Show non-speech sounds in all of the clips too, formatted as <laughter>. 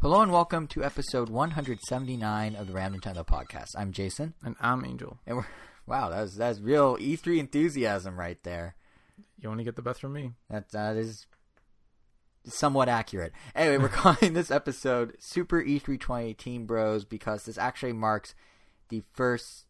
Hello and welcome to episode 179 of the Ram Nintendo podcast. I'm Jason, And I'm Angel. and we're wow, that's that's real E3 enthusiasm right there. You only get the best from me. That that is somewhat accurate. Anyway, we're <laughs> calling this episode Super E E3 2018 Bros because this actually marks the first.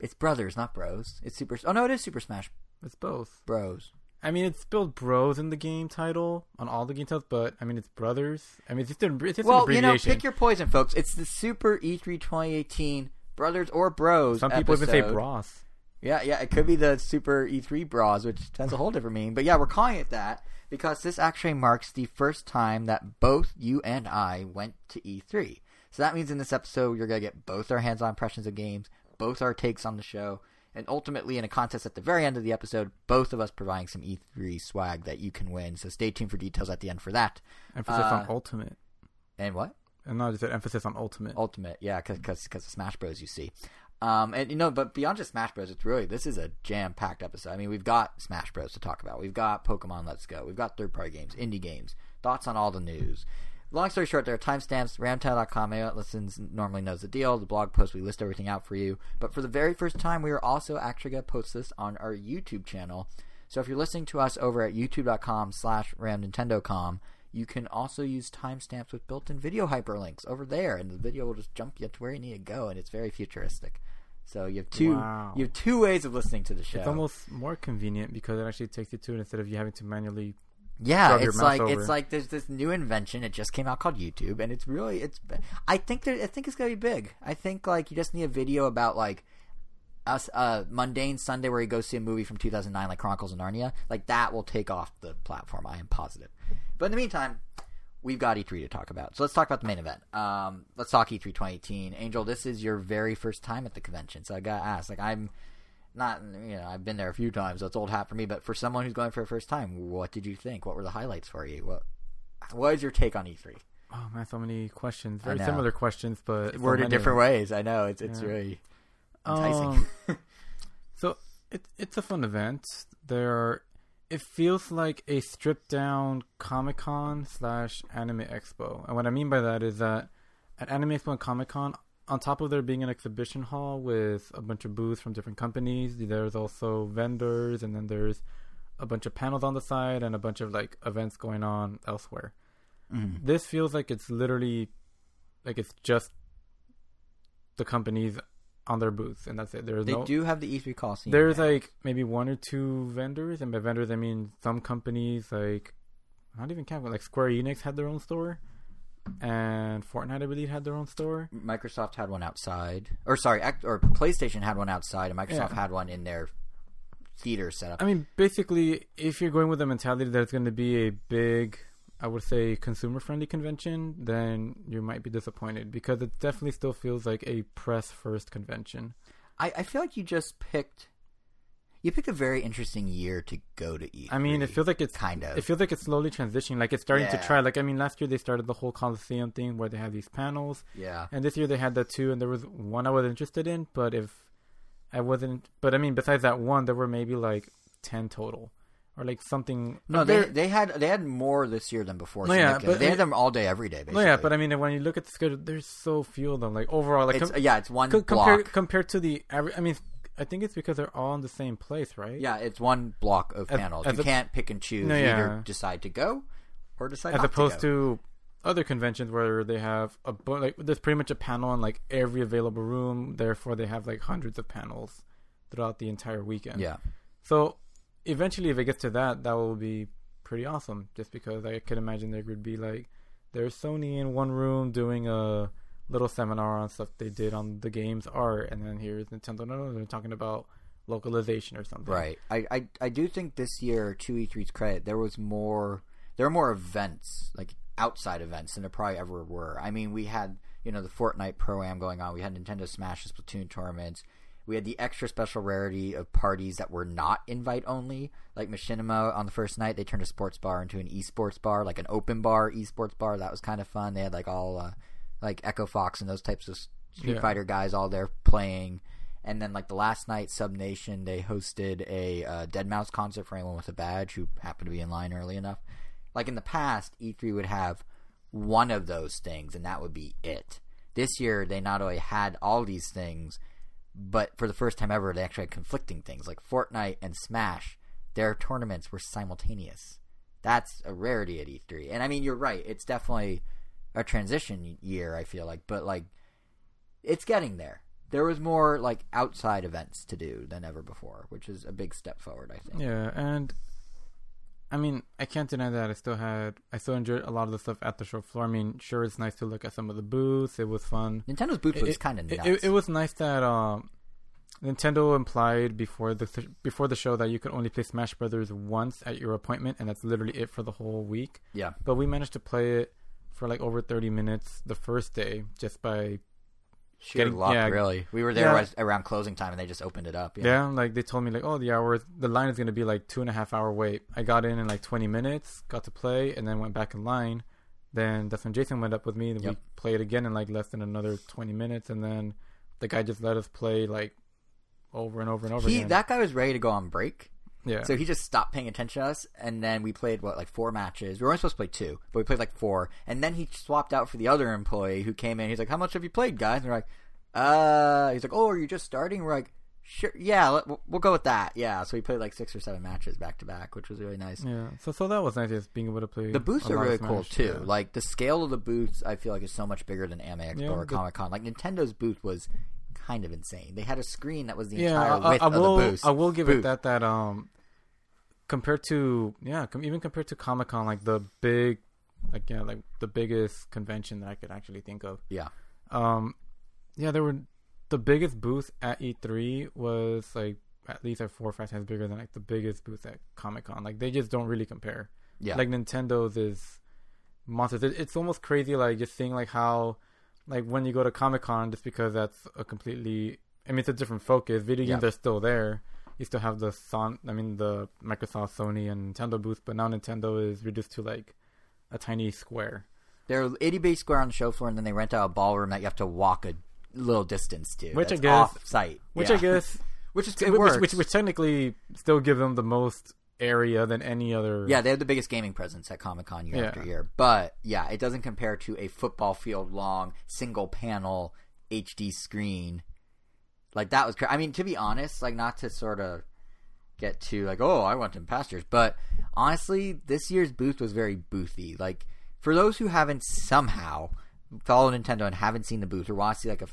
It's brothers, not bros. It's super. Oh no, it is Super Smash It's both. Bros. I mean, it's spelled bros in the game title on all the game titles, but I mean, it's brothers. I mean, it's just an, it's just Well, you know, pick your poison, folks. It's the Super E E3 2018 Brothers or Bros. Some people even say episode. bros. Yeah, yeah, it could be the Super E3 bras, which has a whole different meaning. But yeah, we're calling it that because this actually marks the first time that both you and I went to E3. So that means in this episode, you're going to get both our hands on impressions of games, both our takes on the show, and ultimately in a contest at the very end of the episode, both of us providing some E3 swag that you can win. So stay tuned for details at the end for that. Emphasis Uh, on ultimate. And what? And no, I just said emphasis on ultimate. Ultimate, yeah, because because of Smash Bros. You see, um, and you know, but beyond just Smash Bros, it's really this is a jam packed episode. I mean, we've got Smash Bros. to talk about, we've got Pokemon Let's Go, we've got third party games, indie games, thoughts on all the news. Long story short, there are timestamps. Ramtown.com, anyone listens normally knows the deal. The blog post, we list everything out for you. But for the very first time, we are also actually going to post this on our YouTube channel. So if you're listening to us over at youtube.com slash ramnintendo.com, you can also use timestamps with built-in video hyperlinks over there, and the video will just jump you to where you need to go, and it's very futuristic. So you have two Wow. you have two ways of listening to the show. It's almost more convenient because it actually takes you to it instead of you having to manually. Yeah, it's like over. it's like there's this new invention. It just came out called YouTube, and it's really it's. I think that I think it's gonna be big. I think like you just need a video about like us uh mundane Sunday where you go see a movie from 2009 like Chronicles of Narnia. Like that will take off the platform. I am positive. But in the meantime, we've got E3 to talk about. So let's talk about the main event. Um, let's talk E3 2018. Angel, this is your very first time at the convention, so I gotta ask. Like I'm not, you know, I've been there a few times, so it's old hat for me. But for someone who's going for the first time, what did you think? What were the highlights for you? What What is your take on E E3? Oh man, so many questions. Very similar questions, but Worded different ways. I know it's it's Yeah. really enticing. Um, <laughs> so it, it's a fun event. There, are, it feels like a stripped down Comic Con slash Anime Expo, and what I mean by that is that at Anime Expo and Comic Con, on top of there being an exhibition hall with a bunch of booths from different companies, there's also vendors, and then there's a bunch of panels on the side and a bunch of like events going on elsewhere. Mhm. This feels like it's literally like it's just the companies on their booths, and that's it. There's They no do have the E3 Coliseum. there's there. like maybe one or two vendors, and by vendors I mean some companies like not even Capcom, like Square Enix had their own store, and Fortnite I believe had their own store. Microsoft had one outside, or sorry, or PlayStation had one outside, and Microsoft Yeah. had one in their theater setup. I mean, basically, if you're going with the mentality that it's going to be a big, I would say, consumer friendly convention, then you might be disappointed because it definitely still feels like a press first convention. I, I feel like you just picked, you picked a very interesting year to go to E3. I mean, it feels like it's kind of. It feels like it's slowly transitioning. Like it's starting Yeah. to try. Like I mean, last year they started the whole Coliseum thing where they had these panels, yeah. and this year they had that too. And there was one I was interested in, but if I wasn't, but I mean, besides that one, there were maybe like ten total, or like something. No, they they had they had more this year than before. No, yeah, significantly. Uh, but they had them all day, every day. Basically. No, yeah, but I mean, when you look at the schedule, there's so few of them. Like overall, like it's, com- yeah, it's one co- compared block. compared to the average. I mean, I think it's because they're all in the same place, right? yeah, it's one block of As- panels. as you a- can't pick and choose. No, You yeah. Either decide to go or decide to go. As opposed to, to other conventions where they have a bu- like there's pretty much a panel in like every available room. Therefore, they have like hundreds of panels throughout the entire weekend. yeah. So eventually, if it gets to that, that will be pretty awesome. Just because I could imagine there would be like there's Sony in one room doing a little seminar on stuff they did on the game's art, and then here's Nintendo. No, no, they're talking about localization or something. Right. I, I I do think this year, to E3's credit, there was more. There were more events, like outside events, than there probably ever were. I mean, we had you know the Fortnite Pro Am going on. We had Nintendo Smash and Splatoon tournaments. We had the extra special rarity of parties that were not invite only, like Machinima on the first night. They turned a sports bar into an esports bar, like an open bar esports bar. That was kind of fun. They had like all uh, like Echo Fox and those types of Street Yeah. Fighter guys all there playing. And then like the last night, Sub Nation they hosted a uh, Dead Mouse concert for anyone with a badge who happened to be in line early enough. Like in the past, E3 would have one of those things, and that would be it. This year, they not only had all these things, but for the first time ever, they actually had conflicting things. Like Fortnite and Smash, their tournaments were simultaneous. That's a rarity at E3. And I mean, you're right. It's definitely a transition year, I feel like, but like, it's getting there. There was more like outside events to do than ever before, which is a big step forward, I think. Yeah, and I mean, I can't deny that I still had, I still enjoyed a lot of the stuff at the show floor. I mean, sure, it's nice to look at some of the booths. It was fun. Nintendo's booth was kind of nuts. it, it was nice that um, Nintendo implied before the before the show that you could only play Smash Brothers once at your appointment, and that's literally it for the whole week. yeah, But we managed to play it for like over thirty minutes the first day just by sheer getting- luck, yeah. really. We were there Yeah. was around closing time, and they just opened it up. Yeah. like they told me like, oh, the hour, the line is gonna be like two and a half hour wait. I got in in like twenty minutes, got to play, and then went back in line. Then that's when Jason went up with me. and We played again in like less than another twenty minutes, and then the guy just let us play like over and over and over he again. that guy was ready to go on break. Yeah, So he just stopped paying attention to us, and then we played what like four matches. We were only supposed to play two, but we played like four, and then he swapped out for the other employee who came in. He's like, "How much have you played, guys?" And we're like, "Uh," he's like, "Oh, are you just starting?" We're like, "Sure, yeah, let, we'll- we'll go with that." Yeah, so we played like six or seven matches back to back, which was really nice. yeah. So so that was nice, just being able to play. The booths are of really cool too. yeah. Like the scale of the booths, I feel like is so much bigger than Anime Expo Yeah, or the- Comic Con. Like Nintendo's booth was kind of insane. They had a screen that was the yeah, entire I, width I of will. the booth. I will give booth. it that that um, compared to yeah, com- even compared to Comic Con, like the big, like yeah, like the biggest convention that I could actually think of. Yeah. Um, yeah, there were the biggest booth at E3 was like at least like four or five times bigger than like the biggest booth at Comic Con. Like they just don't really compare. Yeah. Like Nintendo's is monsters. It, it's almost crazy, like just seeing like how, like when you go to Comic Con, just because that's a completely, I mean, it's a different focus. Video games Yeah. are still there. You to have the Son, I mean, the Microsoft, Sony, and Nintendo booth, but now Nintendo is reduced to like a tiny square. They're 80 base square on the show floor, and then they rent out a ballroom that you have to walk a little distance to. Which I guess- off site. Which Yeah. I guess <laughs> which is which, which, which technically still give them the most area than any other. yeah, they have the biggest gaming presence at Comic Con year Yeah. after year. But yeah, it doesn't compare to a football field long single panel HD screen. Like that was. Cra- I mean, to be honest, like not to sort of get to like, oh, I went in pastures, but honestly, this year's booth was very boothy. Like for those who haven't somehow follow Nintendo and haven't seen the booth or want to see like a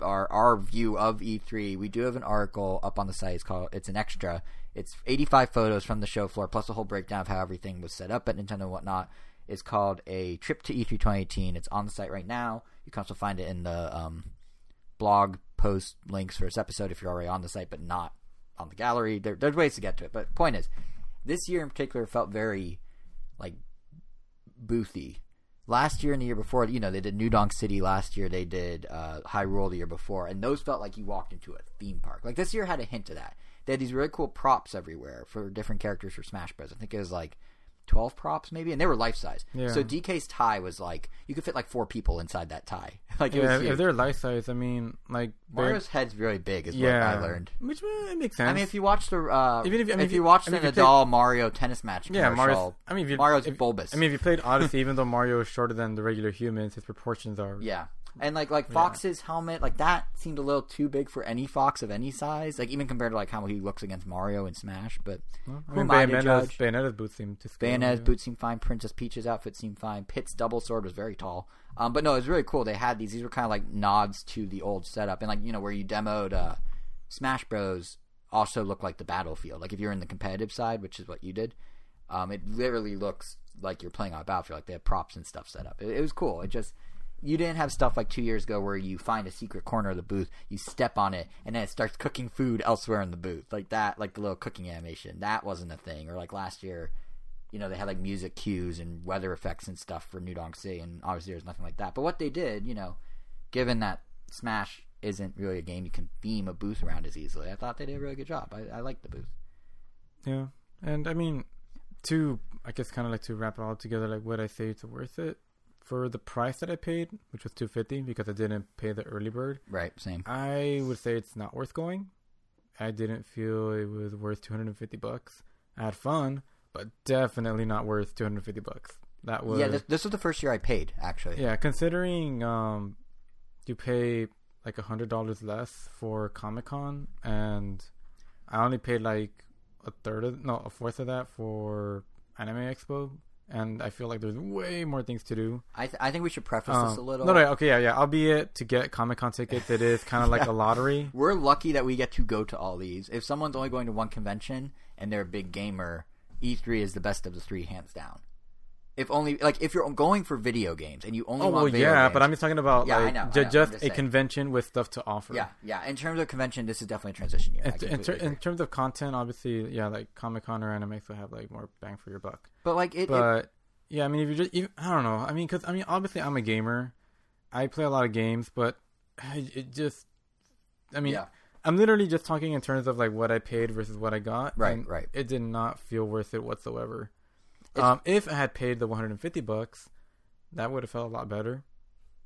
our our view of E3, we do have an article up on the site. It's called it's an extra. It's 85 photos from the show floor plus a whole breakdown of how everything was set up at Nintendo and whatnot. It's called a trip to E3 2018. It's on the site right now. You can also find it in the um, blog post links for this episode if you're already on the site but not on the gallery. There, there's ways to get to it. But point is, this year in particular felt very like boothy. Last year and the year before, you know, they did New Donk City last year. They did uh, Hyrule the year before, and those felt like you walked into a theme park. Like this year had a hint of that. They had these really cool props everywhere for different characters for Smash Bros. I think it was like twelve props maybe, and they were life size. Yeah. So DK's tie was like you could fit like four people inside that tie. <laughs> like it yeah. was If they're life size, I mean, like Mario's head's really big, is yeah, what I learned. Which uh, it makes sense. I mean, if you watch the uh, Even if- I mean, if if you you- watch I mean, if you Nadal Mario tennis match yeah, Mario's. I mean, if you, Mario's if, bulbous. I mean, if you played Odyssey, <laughs> even though Mario is shorter than the regular humans, his proportions are. yeah, and like like Fox's helmet, like that seemed a little too big for any Fox of any size. Like even compared to like how he looks against Mario in Smash. But Well, I mean, am I to Bayonetta's, judge? Bayonetta's boots seem to scale. Bayonet's yeah. boots seemed fine. Princess Peach's outfit seemed fine. Pit's double sword was very tall. Um, but no, it was really cool. They had these. These were kind of like nods to the old setup, and like you know where you demoed uh, Smash Bros. Also looked like the battlefield. Like if you're in the competitive side, which is what you did, um, it literally looks like you're playing on a battlefield. Like they have props and stuff set up. It, it was cool. It just you didn't have stuff like two years ago where you find a secret corner of the booth, you step on it, and then it starts cooking food elsewhere in the booth, like that, like the little cooking animation. That wasn't a thing. Or like last year, you know, they had like music cues and weather effects and stuff for New Donk City, and obviously there's nothing like that. But what they did, you know, given that Smash isn't really a game you can theme a booth around as easily, I thought they did a really good job. I, I liked the booth. Yeah, and I mean, to I guess kind of like to wrap it all together, like would I say it's worth it for the price that I paid, which was two fifty because I didn't pay the early bird. Right, same. I would say it's not worth going. I didn't feel it was worth two hundred and fifty bucks. I had fun, but definitely not worth 250 bucks. That was yeah, this, this was the first year I paid actually. yeah, considering um, you pay like a hundred dollars less for Comic Con, and I only paid like a third of no a fourth of that for Anime Expo, and I feel like there's way more things to do. I th- I think we should preface Um, this a little. No, no, okay, yeah, yeah. I'll be it to get Comic Con tickets, it is kind of like <laughs> a lottery. We're lucky that we get to go to all these. If someone's only going to one convention and they're a big gamer, E3 is the best of the three, hands down. If only like if you're going for video games and you only Oh want well, video yeah, games, but I'm just talking about Yeah, I like know, I know, just just a convention with stuff to offer. yeah, yeah. In terms of convention, this is definitely a transition year. In, in, ter- in terms of content, obviously, yeah, like Comic Con or Anime will have like more bang for your buck. but like it, it But yeah, I mean, if you're just, even, I don't know. I mean, because I mean, obviously, I'm a gamer. I play a lot of games, but <sighs> it just, I mean, yeah, I'm literally just talking in terms of like what I paid versus what I got. Right, right. It did not feel worth it whatsoever. Um, if I had paid the 150 bucks, that would have felt a lot better.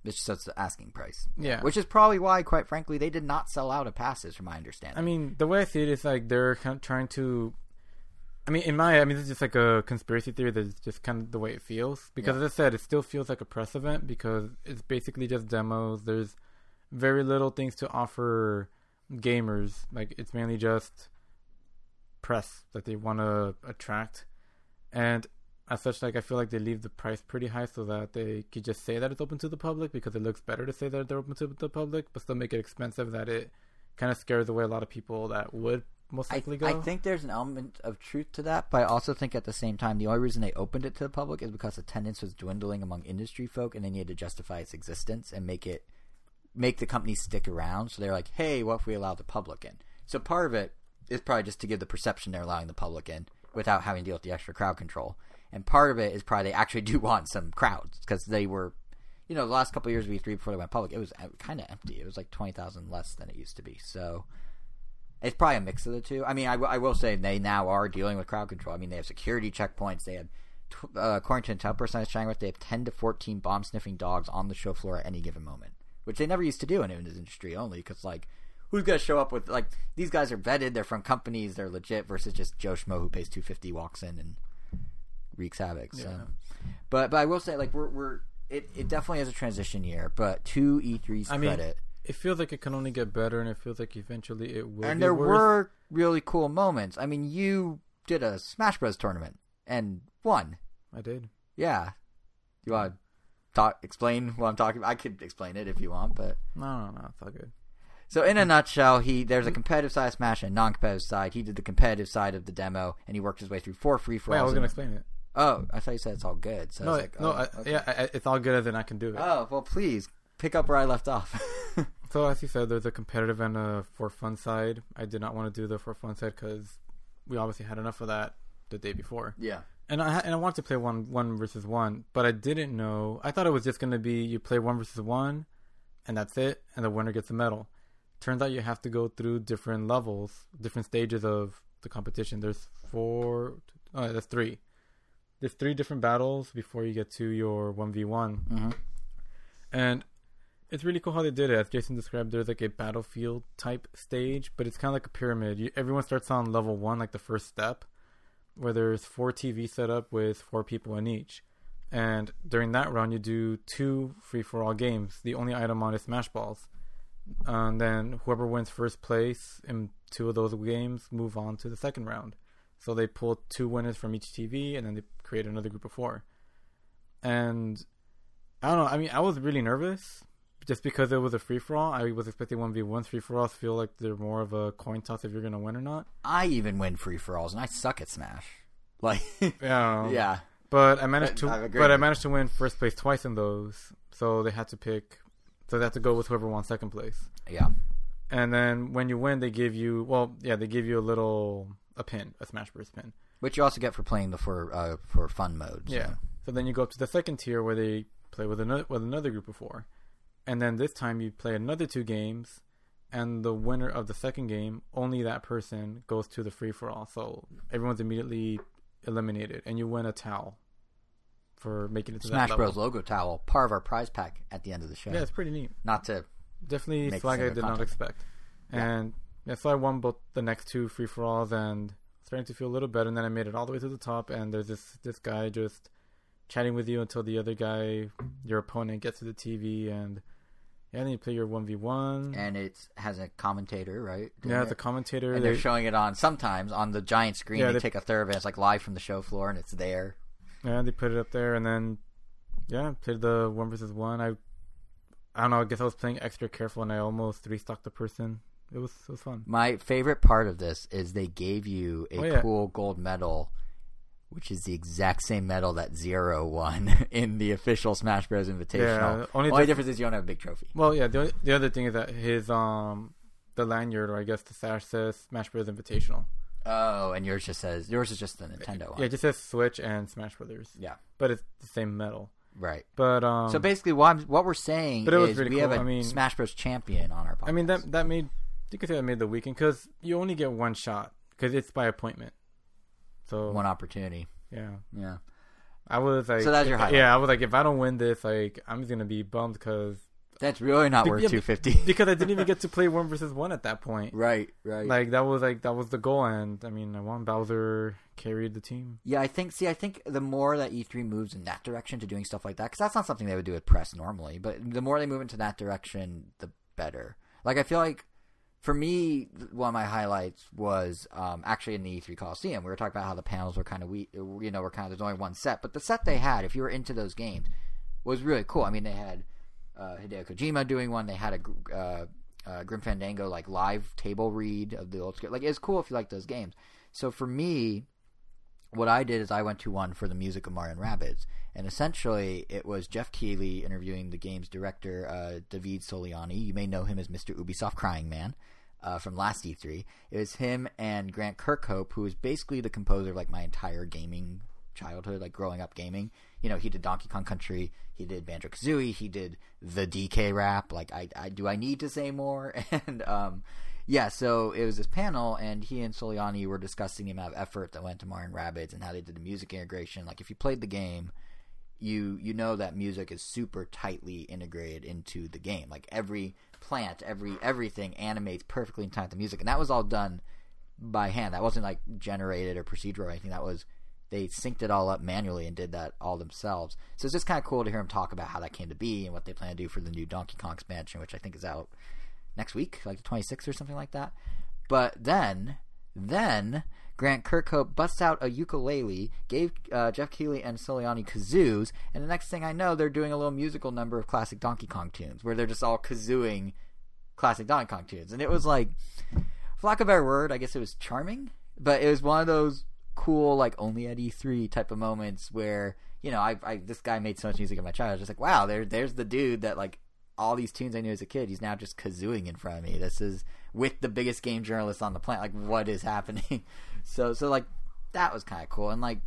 it's just the asking price. Yeah. Which is probably why, quite frankly, they did not sell out of passes, from my understanding. I mean, the way I see it is like they're kind of trying to. I mean, in my, I mean, this is just like a conspiracy theory. That's just kind of the way it feels. Because Yeah. as I said, it still feels like a press event because it's basically just demos. There's very little things to offer gamers. Like it's mainly just press that they want to attract, and as such, like I feel like they leave the price pretty high so that they could just say that it's open to the public because it looks better to say that they're open to the public, but still make it expensive that it kind of scares away a lot of people that would most I, likely go. I think there's an element of truth to that, but I also think at the same time the only reason they opened it to the public is because attendance was dwindling among industry folk, and they needed to justify its existence and make it make the company stick around. So they're like, "Hey, what if we allow the public in?" So part of it is probably just to give the perception they're allowing the public in without having to deal with the extra crowd control, and part of it is probably they actually <laughs> do want some crowds because they were. You know, the last couple years of E3 before they went public, it was kind of empty. It was like twenty thousand less than it used to be. So, it's probably a mix of the two. I mean, I, w- I will say they now are dealing with crowd control. I mean, they have security checkpoints. They have, tw- uh, according to intel person I was chatting with, they have 10 to 14 bomb sniffing dogs on the show floor at any given moment, which they never used to do in this industry only because, like, who's going to show up with, like, these guys are vetted, they're from companies, they're legit versus just Joe Schmo who pays 250 walks in and wreaks havoc. So. Yeah. But, but I will say, like, we're, we're, it, it definitely is a transition year, but to E3's I mean, credit, it feels like it can only get better, and it feels like eventually it will. and there worse. were really cool moments. I mean, you did a Smash Bros tournament and won. I did. Yeah. You want to talk? Explain what I'm talking about? I could explain it if you want, but No, no, no. It's all good. so in a nutshell, he there's a competitive side of Smash and a non-competitive side. He did the competitive side of the demo, and he worked his way through four free for Wait, I was gonna explain it. Oh, I thought you said it's all good. So I no, was like, no, oh, I, okay. yeah, I, it's all good as in I can do it. Oh well, please pick up where I left off. <laughs> So as you said, there's a competitive and a for fun side. I did not want to do the for fun side because we obviously had enough of that the day before, yeah. and I and I wanted to play one one versus one, but I didn't know. I thought it was just gonna be you play one versus one, and that's it, and the winner gets a medal. Turns out you have to go through different levels, different stages of the competition. There's four, oh, that's three. There's three different battles before you get to your one v one. hmm And it's really cool how they did it. As Jason described, there's like a battlefield type stage, but it's kind of like a pyramid. You, everyone starts on level one, like the first step, where there's four TV set up with four people in each. And during that round, you do two free for all games. The only item on is Smash Balls. And then whoever wins first place in two of those games move on to the second round. So they pull two winners from each TV, and then they create another group of four. And I don't know. I mean, I was really nervous just because it was a free for all. I was expecting one v one free for alls feel like they're more of a coin toss if you're gonna win or not. I even win free for alls, and I suck at Smash. <laughs> Like, Yeah, yeah. But I managed to, but I managed to win first place twice in those. So they had to pick. So they had to go with whoever won second place. Yeah. And then when you win, they give you well, yeah, they give you a little a pin, a Smash Bros pin. Which you also get for playing the for uh, for fun mode. so. Yeah. So then you go up to the second tier where they play with another with another group of four, and then this time you play another two games, and the winner of the second game, only that person goes to the free for all. So everyone's immediately eliminated, and you win a towel for making it to Smash Bros. logo towel, part of our prize pack at the end of the show. Yeah, it's pretty neat. Not to Definitely swag I did not expect, and yeah, so I won both the next two free for alls and starting to feel a little better. And then I made it all the way to the top, and there's this this guy just chatting with you until the other guy, your opponent, gets to the TV, and yeah, then you play your one v one. And it has a commentator, right? Yeah, the commentator. And they- they're showing it on sometimes on the giant screen. Yeah, they, they- take a third of it. It's like live from the show floor, and it's there. Yeah, they put it up there, and then yeah, played the one versus one. I I don't know. I guess I was playing extra careful, and I almost restocked the person. It was it was fun. My favorite part of this is they gave you a Oh, yeah. cool gold medal, which is the exact same medal that Zero won <laughs> in the official Smash Bros. Invitational. Yeah, only only diff- difference is you don't have a big trophy. Well, yeah. The the other thing is that his um the lanyard, or I guess the sash says Smash Bros. Invitational. Oh, and yours just says yours is just the Nintendo one. Yeah, it just says Switch and Smash Brothers, Yeah, but it's the same medal. right. But um, so basically, what I'm, what we're saying But it was is really we have cool. a I mean- Smash Bros. champion on our podcast. I mean that that made you could say I made the weekend because you only get one shot because it's by appointment. So one opportunity. yeah, Yeah. I was like, So that's your highlight. Yeah, I was like, if I don't win this, like, I'm just gonna be bummed because That's really not Be- worth yeah, two fifty. <laughs> because I didn't even get to play one versus one at that point. right, right. Like that was like that was the goal, and I mean, I won. Bowser carried the team. Yeah, I think. See, I think the more that E3 moves in that direction to doing stuff like that, because that's not something they would do at press normally. But the more they move into that direction, the better. Like I feel like, for me, one of my highlights was um, actually in the E3 Coliseum. We were talking about how the panels were kind of we, you know, were kind of there's only one set, but the set they had, if you were into those games, was really cool. I mean, they had uh, Hideo Kojima doing one. They had a uh, uh, Grim Fandango like live table read of the old script. Like it's cool if you like those games. So for me, what I did is I went to one for the music of Mario and Rabbids, and essentially it was Geoff Keighley interviewing the game's director, uh, David Soliani. You may know him as Mr. Ubisoft Crying Man uh, from last E3. It was him and Grant Kirkhope, who is basically the composer of like my entire gaming childhood, like growing up gaming. You know, he did Donkey Kong Country, he did Banjo Kazooie, he did the DK rap. Like, I, I do I need to say more? <laughs> And um, yeah, so it was this panel, and he and Soliani were discussing the amount of effort that went to Mario and Rabbids and how they did the music integration. Like, if you played the game, you you know that music is super tightly integrated into the game. Like every plant, every everything animates perfectly in time the music, and that was all done by hand. That wasn't like generated or procedural or anything. That was they synced it all up manually and did that all themselves. So it's just kind of cool to hear him talk about how that came to be and what they plan to do for the new Donkey Kong expansion, which I think is out next week, like the 26th or something like that. But then, then Grant Kirkhope busts out a ukulele, gave uh, Geoff Keighley and Soliani kazoos, and the next thing I know, they're doing a little musical number of classic Donkey Kong tunes where they're just all kazooing classic Donkey Kong tunes, and it was like, for lack of a better word, I guess it was charming, but it was one of those cool, like only at E3 type of moments where you know, I, I this guy made so much music in my childhood. Just like, wow, there, there's the dude that like all these tunes I knew as a kid. He's now just kazooing in front of me. This is with the biggest game journalist on the planet. Like, what is happening? <laughs> so, so like that was kind of cool. And like,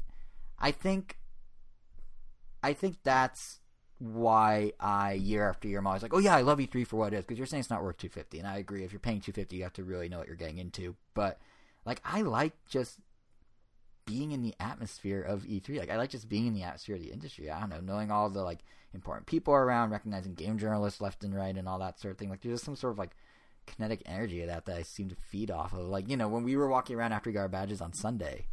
I think, I think that's why I year after year I'm always like, oh yeah, I love E3 for what it is because you're saying it's not worth 250, and I agree. If you're paying 250, you have to really know what you're getting into. But like, I like just being in the atmosphere of E3. Like I like just being in the atmosphere of the industry. I don't know, knowing all the like important people around, recognizing game journalists left and right, and all that sort of thing. Like there's just some sort of like kinetic energy of that that I seem to feed off of. Like you know, when we were walking around after we got our badges on Sunday,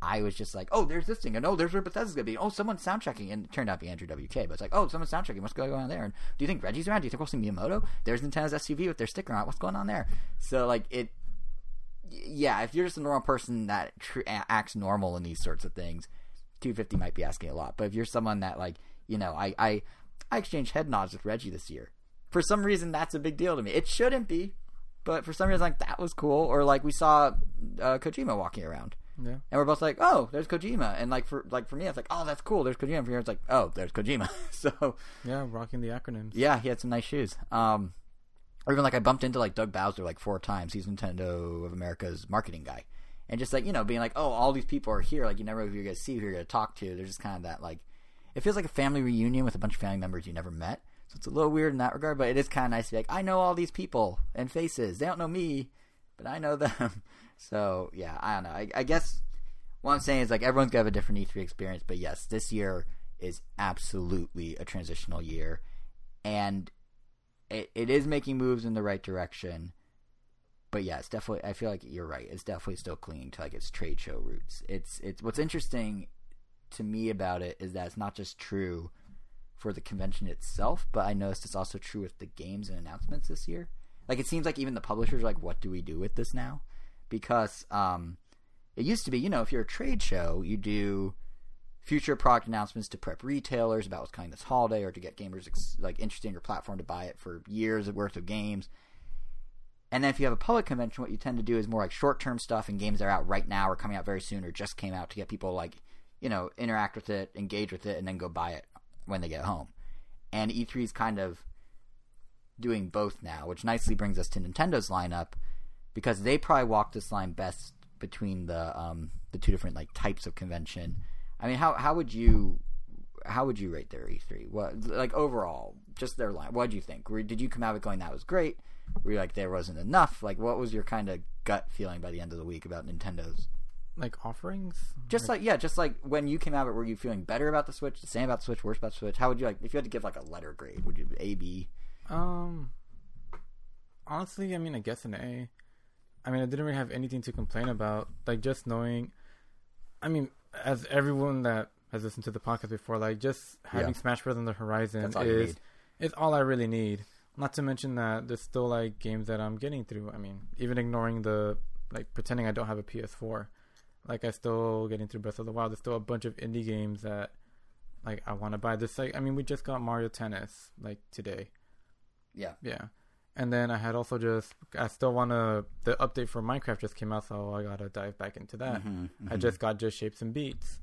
I was just like, oh, there's this thing, and oh, there's where Bethesda's gonna be. Oh, someone's sound checking, and it turned out to be Andrew WK. But it's like, oh, someone's sound checking. What's going on there? And do you think Reggie's around? Do you think we'll see Miyamoto? There's Nintendo's SUV with their sticker on. it. What's going on there? So like it yeah, if you're just a normal person that tr- acts normal in these sorts of things, 250 might be asking a lot. But if you're someone that like, you know, I I I exchanged head nods with Reggie this year. For some reason, that's a big deal to me. It shouldn't be, but for some reason, like that was cool. Or like we saw uh, Kojima walking around, Yeah. and we're both like, "Oh, there's Kojima." And like for like for me, it's like, "Oh, that's cool. There's Kojima." For you, it's like, "Oh, there's Kojima." <laughs> so Yeah, rocking the acronyms. yeah, he had some nice shoes. Um, or even like I bumped into like Doug Bowser like four times. He's Nintendo of America's marketing guy, and just like you know, being like, oh, all these people are here. Like you never know who you're gonna see, who you're gonna talk to. There's just kind of that like, it feels like a family reunion with a bunch of family members you never met. So it's a little weird in that regard, but it is kind of nice to be like, I know all these people and faces. They don't know me, but I know them. <laughs> so yeah, I don't know. I, I guess what I'm saying is like everyone's gonna have a different E3 experience, but yes, this year is absolutely a transitional year, and it, it is making moves in the right direction. but yeah, it's definitely. I feel like you're right. It's definitely still clinging to like its trade show roots. It's it's what's interesting to me about it is that it's not just true for the convention itself, but I noticed it's also true with the games and announcements this year. Like it seems like even the publishers are like, what do we do with this now? Because um, it used to be, you know, if you're a trade show, you do future product announcements to prep retailers about what's coming this holiday, or to get gamers ex- like interested in your platform to buy it for years worth of games. And then if you have a public convention, what you tend to do is more like short term stuff and games that are out right now or coming out very soon or just came out to get people like, you know, interact with it, engage with it, and then go buy it when they get home. And E3 is kind of doing both now, which nicely brings us to Nintendo's lineup because they probably walk this line best between the um, the two different like types of convention. I mean, how how would you how would you rate their E3? What like overall, just their line? What did you think? Did you come out with going that was great? Were you like there wasn't enough? Like, what was your kind of gut feeling by the end of the week about Nintendo's? Like offerings? Just like yeah, just like when you came out of it, were you feeling better about the Switch, the same about the Switch, worse about the Switch? How would you like if you had to give like a letter grade? Would you A B? Um, honestly, I mean, I guess an A. I mean, I didn't really have anything to complain about. Like just knowing, I mean, as everyone that has listened to the podcast before, like just having Yeah. Smash Bros on the horizon That's all you is is all I really need. Not to mention that there's still like games that I'm getting through. I mean, even ignoring the like pretending I don't have a PS4, like I still getting through Breath of the Wild. There's still a bunch of indie games that like I want to buy. This like I mean, we just got Mario Tennis like today. Yeah, Yeah. And then I had also just I still wanna the update for Minecraft just came out, so I gotta dive back into that. Mhm, I mhm. just got just shapes and beats.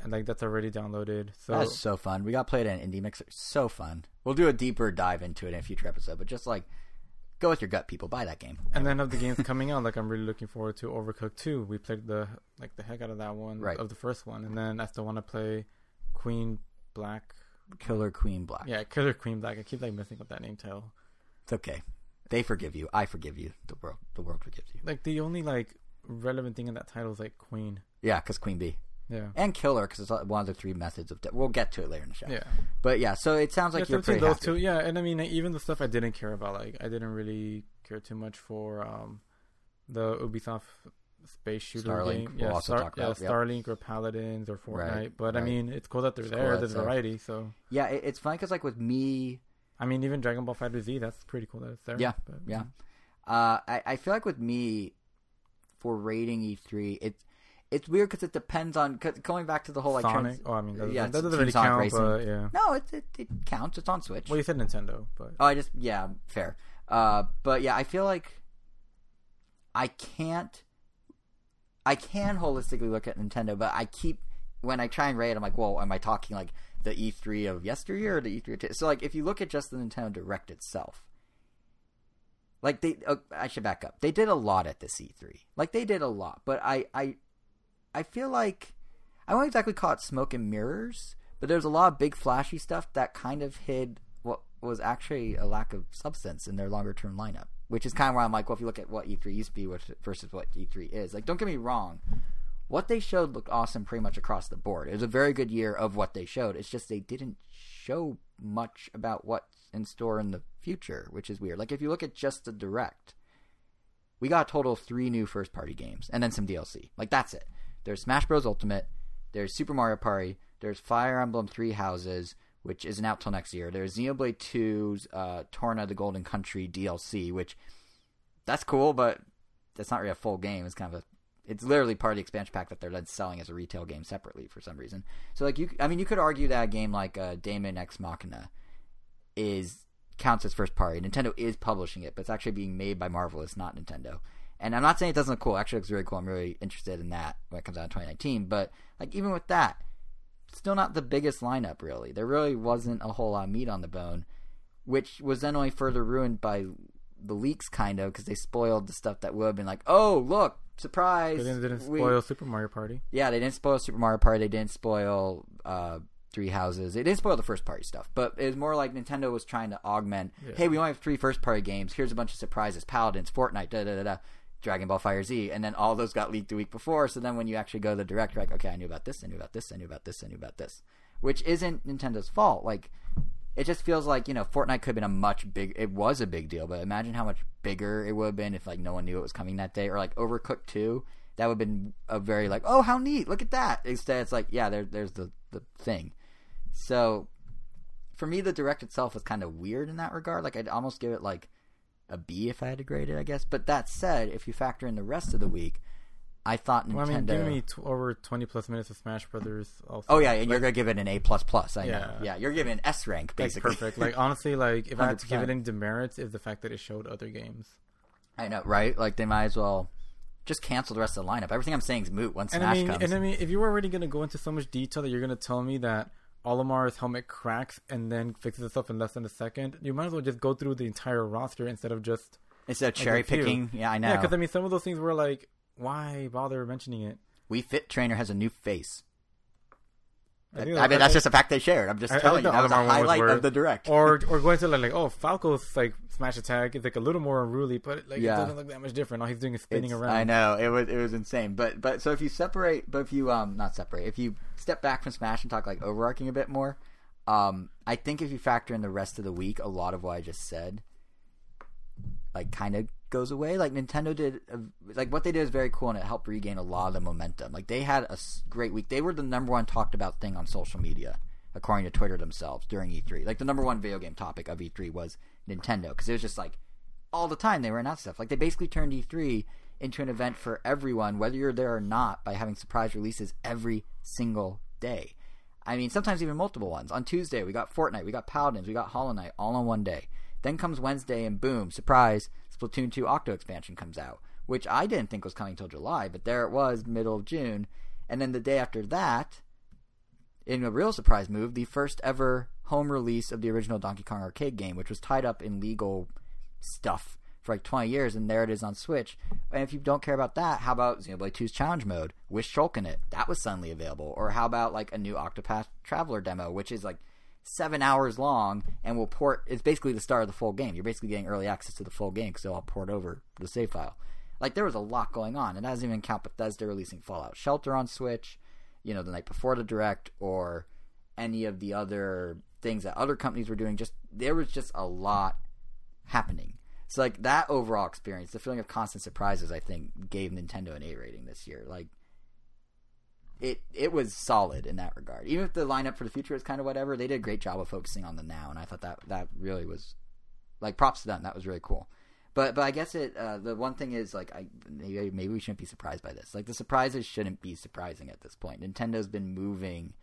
And like that's already downloaded. So That's so fun. We got played at Indie Mixer. So fun. We'll do a deeper dive into it in a future episode, but just like go with your gut, people. Buy that game. and then of the games coming out, like I'm really looking forward to Overcooked 2. We played the like the heck out of that one Right. of the first one. And then I still wanna play Queen Black. Killer Queen Black. Yeah, Killer Queen Black. I keep like messing up that name title. It's okay. They forgive you. I forgive you. The world, the world forgives you. Like the only like relevant thing in that title is like Queen. Yeah, because Queen Bee Yeah. and Killer, because it's one of the three methods of. death. we'll get to it later in the show. Yeah. But yeah, so it sounds like yeah, you're pretty those happy. two, yeah, and I mean even the stuff I didn't care about, like I didn't really care too much for um the Ubisoft space shooter Starlink, game. we'll Yeah, yeah, about, yep. Starlink or Paladins or Fortnite. Right, but I mean, it's cool that they're It's there. that There's variety. So Yeah, it, it's funny because like with me, I mean, even Dragon Ball FighterZ, that's pretty cool that it's there. Yeah, but, yeah. Uh, I, I feel like with me, for rating E3, it's it's weird because it depends on cause going back to the whole like Sonic. trans- oh, I mean, that, Yeah, that doesn't really count. Racing. But yeah. No, it, it it counts. It's on Switch. Well, you said Nintendo, but Oh, I just yeah, fair. Uh, but yeah, I feel like I can't. I can holistically look at Nintendo, but I keep when I try and rate, I'm like, whoa, am I talking like the E3 of yesteryear or the E3? Of t-? So like, if you look at just the Nintendo Direct itself, like they, uh, I should back up. They did a lot at this E3. Like they did a lot, but I, I, I feel like I won't exactly call it smoke and mirrors, but there's a lot of big flashy stuff that kind of hid what was actually a lack of substance in their longer term lineup. Which is kind of why I'm like, well, if you look at what E3 used to be versus what E3 is, like, don't get me wrong, what they showed looked awesome pretty much across the board. It was a very good year of what they showed. It's just they didn't show much about what's in store in the future, which is weird. Like if you look at just the direct, we got a total of three new first party games and then some DLC. Like that's it. There's Smash Bros. Ultimate, there's Super Mario Party, there's Fire Emblem Three Houses, which isn't out till next year. There's Xenoblade 2's uh, Torna the Golden Country DLC, which that's cool, but that's not really a full game. It's kind of a it's literally part of the expansion pack that they're then selling as a retail game separately for some reason. So like you, I mean, you could argue that a game like uh, Damon X Machina is counts as first party. Nintendo is publishing it, but it's actually being made by Marvel. It's not Nintendo. And I'm not saying it doesn't look cool. Actually, it looks really cool. I'm really interested in that when it comes out in 2019. But like even with that, still not the biggest lineup. Really, there really wasn't a whole lot of meat on the bone, which was then only further ruined by the leaks, kind of, because they spoiled the stuff that would have been like, oh look, surprise. they didn't, didn't we- spoil Super Mario Party. yeah, they didn't spoil Super Mario Party. They didn't spoil uh, Three Houses. They didn't spoil the first party stuff. But it was more like Nintendo was trying to augment. Yeah. Hey, we only have three first party games. Here's a bunch of surprises: Paladins, Fortnite, da da da da. Dragon Ball Fire Z, and then all those got leaked the week before. So then when you actually go to the direct, you're like, okay, I knew about this, I knew about this, I knew about this, I knew about this, which isn't Nintendo's fault. Like it just feels like you know Fortnite could have been a much big. It was a big deal, but imagine how much bigger it would have been if like no one knew it was coming that day, or like Overcooked Two. That would have been a very like, oh, how neat! Look at that. Instead, it's like, yeah, there, there's the the thing. So, for me, the direct itself was kind of weird in that regard. Like, I'd almost give it like a B if I had to grade it, I guess. But that said, if you factor in the rest of the week, I thought Nintendo. Well, I mean, give me t- over twenty plus minutes of Smash Brothers. Also. Oh yeah, and Like, you're gonna give it an A plus plus. I know. Yeah. Yeah, you're giving an S rank like, basically. perfect. Like honestly, like if I had to give it any demerits, is the fact that it showed other games. I know, right? Like they might as well just cancel the rest of the lineup. Everything I'm saying is moot once And Smash I mean, comes. and I mean, if you were already gonna go into so much detail that you're gonna tell me that Olimar's helmet cracks and then fixes itself in less than a second, you might as well just go through the entire roster instead of just Instead of cherry a few. picking, yeah, I know. yeah. Because I mean, some of those things were like, why bother mentioning it? Wii Fit Trainer has a new face. I I, mean, that- that's just a fact they shared. I'm just I- I telling think you. That was a one was highlight of the direct. or <laughs> or going to like, like oh Falco's like smash attack is like a little more unruly, but like Yeah. it doesn't look that much different. All he's doing is spinning It's- around. I know it was it was insane, but but so if you separate, but if you um not separate, if you step back from Smash and talk like overarching a bit more, um I think if you factor in the rest of the week, a lot of what I just said, like kind of goes away. Like Nintendo did, like what they did is very cool and it helped regain a lot of the momentum. Like they had a great week. They were the number one talked about thing on social media, according to Twitter themselves during E3. Like the number one video game topic of E3 was Nintendo because it was just like all the time they were announcing stuff. Like they basically turned E3 into an event for everyone, whether you're there or not, by having surprise releases every single day. I mean, sometimes even multiple ones. On Tuesday, we got Fortnite, we got Paladins, we got Hollow Knight, all on one day. Then comes Wednesday, and boom, surprise, Splatoon 2 Octo expansion comes out, which I didn't think was coming till July, but there it was, middle of June. And then the day after that, in a real surprise move, the first ever home release of the original Donkey Kong arcade game, which was tied up in legal stuff for like 20 years, and there it is on Switch. And if you don't care about that, how about Xenoblade 2's Challenge Mode with Shulk in it? That was suddenly available. Or how about like a new Octopath Traveler demo, which is like seven hours long and will port. It's basically the start of the full game. You're basically getting early access to the full game because they'll all port over the save file. Like there was a lot going on, and that doesn't even count Bethesda releasing Fallout Shelter on Switch. You know, the night before the direct, or any of the other things that other companies were doing. Just there was just a lot happening. So like that overall experience, the feeling of constant surprises, I think gave Nintendo an A rating this year. Like it it was solid in that regard. Even if the lineup for the future is kind of whatever, they did a great job of focusing on the now, and I thought that that really was like props to them. That was really cool. But but I guess it uh, the one thing is like I maybe, maybe we shouldn't be surprised by this. Like the surprises shouldn't be surprising at this point. Nintendo's been moving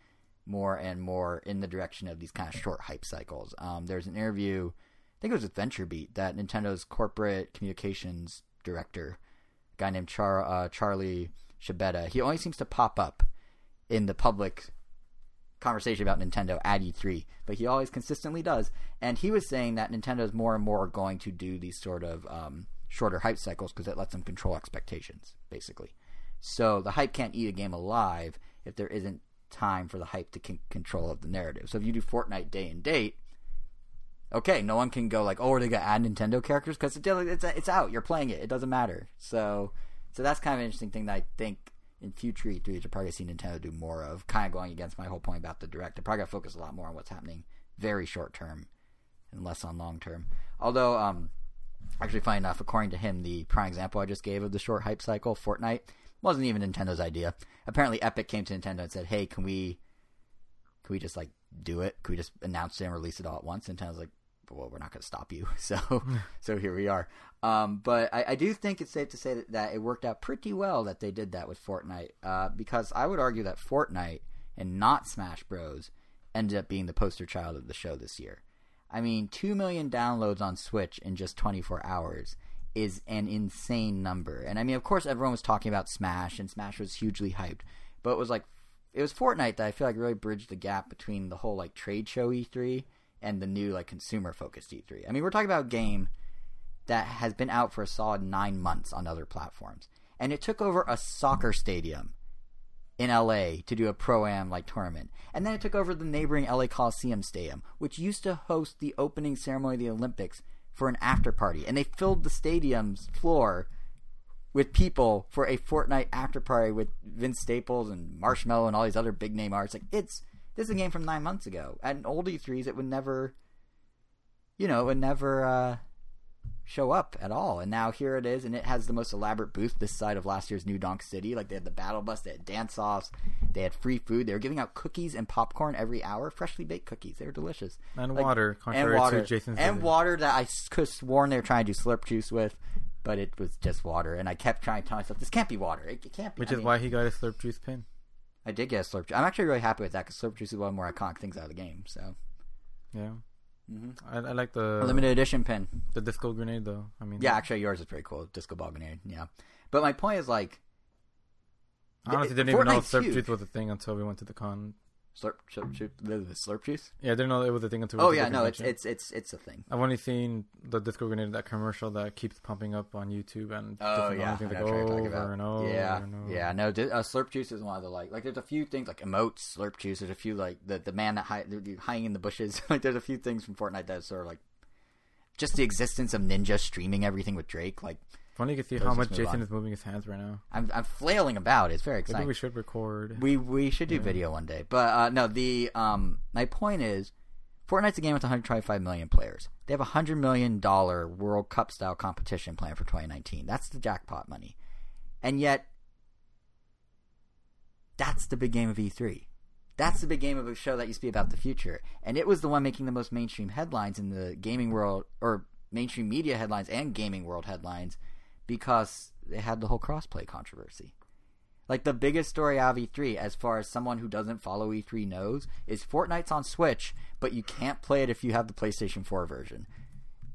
more and more in the direction of these kind of short hype cycles. Um, there's an interview, think it was with VentureBeat, that Nintendo's corporate communications director, a guy named Char uh, Charlie Scibetta, he only seems to pop up in the public conversation about Nintendo at E3, but he always consistently does. And he was saying that Nintendo is more and more going to do these sort of um, shorter hype cycles because it lets them control expectations, basically. So the hype can't eat a game alive if there isn't time for the hype to con- control of the narrative. So if you do Fortnite day and date, okay, no one can go like, oh, are they gonna add Nintendo characters? Because it's it's out. You're playing it. It doesn't matter. So so that's kind of an interesting thing that I think in future E3s you're probably see Nintendo do more of. Kind of going against my whole point about the direct. They're probably gonna focus a lot more on what's happening very short term and less on long term. Although, um, actually, funny enough, according to him, the prime example I just gave of the short hype cycle, Fortnite, wasn't even Nintendo's idea. Apparently, Epic came to Nintendo and said, "Hey, can we, can we just like do it? Can we just announce it and release it all at once?" And Nintendo's like, "Well, we're not going to stop you." <laughs> So, so here we are. Um, but I, I do think it's safe to say that, that it worked out pretty well that they did that with Fortnite, uh, because I would argue that Fortnite and not Smash Bros. ended up being the poster child of the show this year. I mean, 2 million downloads on Switch in just 24 hours is an insane number. And I mean, of course, everyone was talking about Smash, and Smash was hugely hyped. But it was like, it was Fortnite that I feel like really bridged the gap between the whole like trade show E3 and the new like consumer focused E3. I mean, we're talking about a game that has been out for a solid nine months on other platforms. And it took over a soccer stadium in LA to do a pro am like tournament. And then it took over the neighboring LA Coliseum Stadium, which used to host the opening ceremony of the Olympics for an after party. And they filled the stadium's floor with people for a Fortnite after party with Vince Staples and Marshmello and all these other big name artists. Like it's This is a game from nine months ago. At an old E3s, it would never, you know, it would never uh, show up at all. And now here it is, and it has the most elaborate booth this side of last year's New Donk City. Like they had the battle bus, they had dance offs, they had free food. They were giving out cookies and popcorn every hour, freshly baked cookies. They were delicious. And Like, water, contrary and water, to Jason's and water that I could have sworn they were trying to do slurp juice with, but it was just water. And I kept trying to tell myself, this can't be water. It, it can't be. Which I is mean, why he got a slurp juice pin. I did get a slurp juice. I'm actually really happy with that because slurp juice is one of the more iconic things out of the game. So Yeah. Mhm. I, I like the limited edition pin. the disco grenade though. I mean, Yeah, actually, yours is pretty cool. Disco ball grenade. Yeah, but my point is like, I honestly didn't even know slurp juice was a thing until we went to the con. Slurp, slurp, slurp, the, slurp juice. Yeah, I didn't know it was a thing until. Oh yeah, no, it's it's it's it's a thing. I've only seen the disco grenade that commercial that keeps pumping up on YouTube and Oh yeah, things I like know what you're talking over about. and over yeah, and over. yeah. No, uh, slurp juice is one of the like like. There's a few things like emotes, slurp juice. There's a few like the the man that hi- the, the hiding in the bushes. <laughs> like there's a few things from Fortnite that sort of like just the existence of Ninja streaming everything with Drake. Like Funny to see how much Jason on. is moving his hands right now. I'm I'm flailing about. It's very I exciting. think we should record. We we should do Yeah. video one day. But uh, no, the um my point is Fortnite's a game with 125 million players. They have a 100 million dollar World Cup style competition planned for 2019. That's the jackpot money. And yet that's the big game of E3. That's the big game of a show that used to be about the future. And it was the one making the most mainstream headlines in the gaming world or mainstream media headlines and gaming world headlines because they had the whole crossplay controversy. Like the biggest story out of E3, as far as someone who doesn't follow E3 knows, is Fortnite's on Switch, but you can't play it if you have the PlayStation 4 version.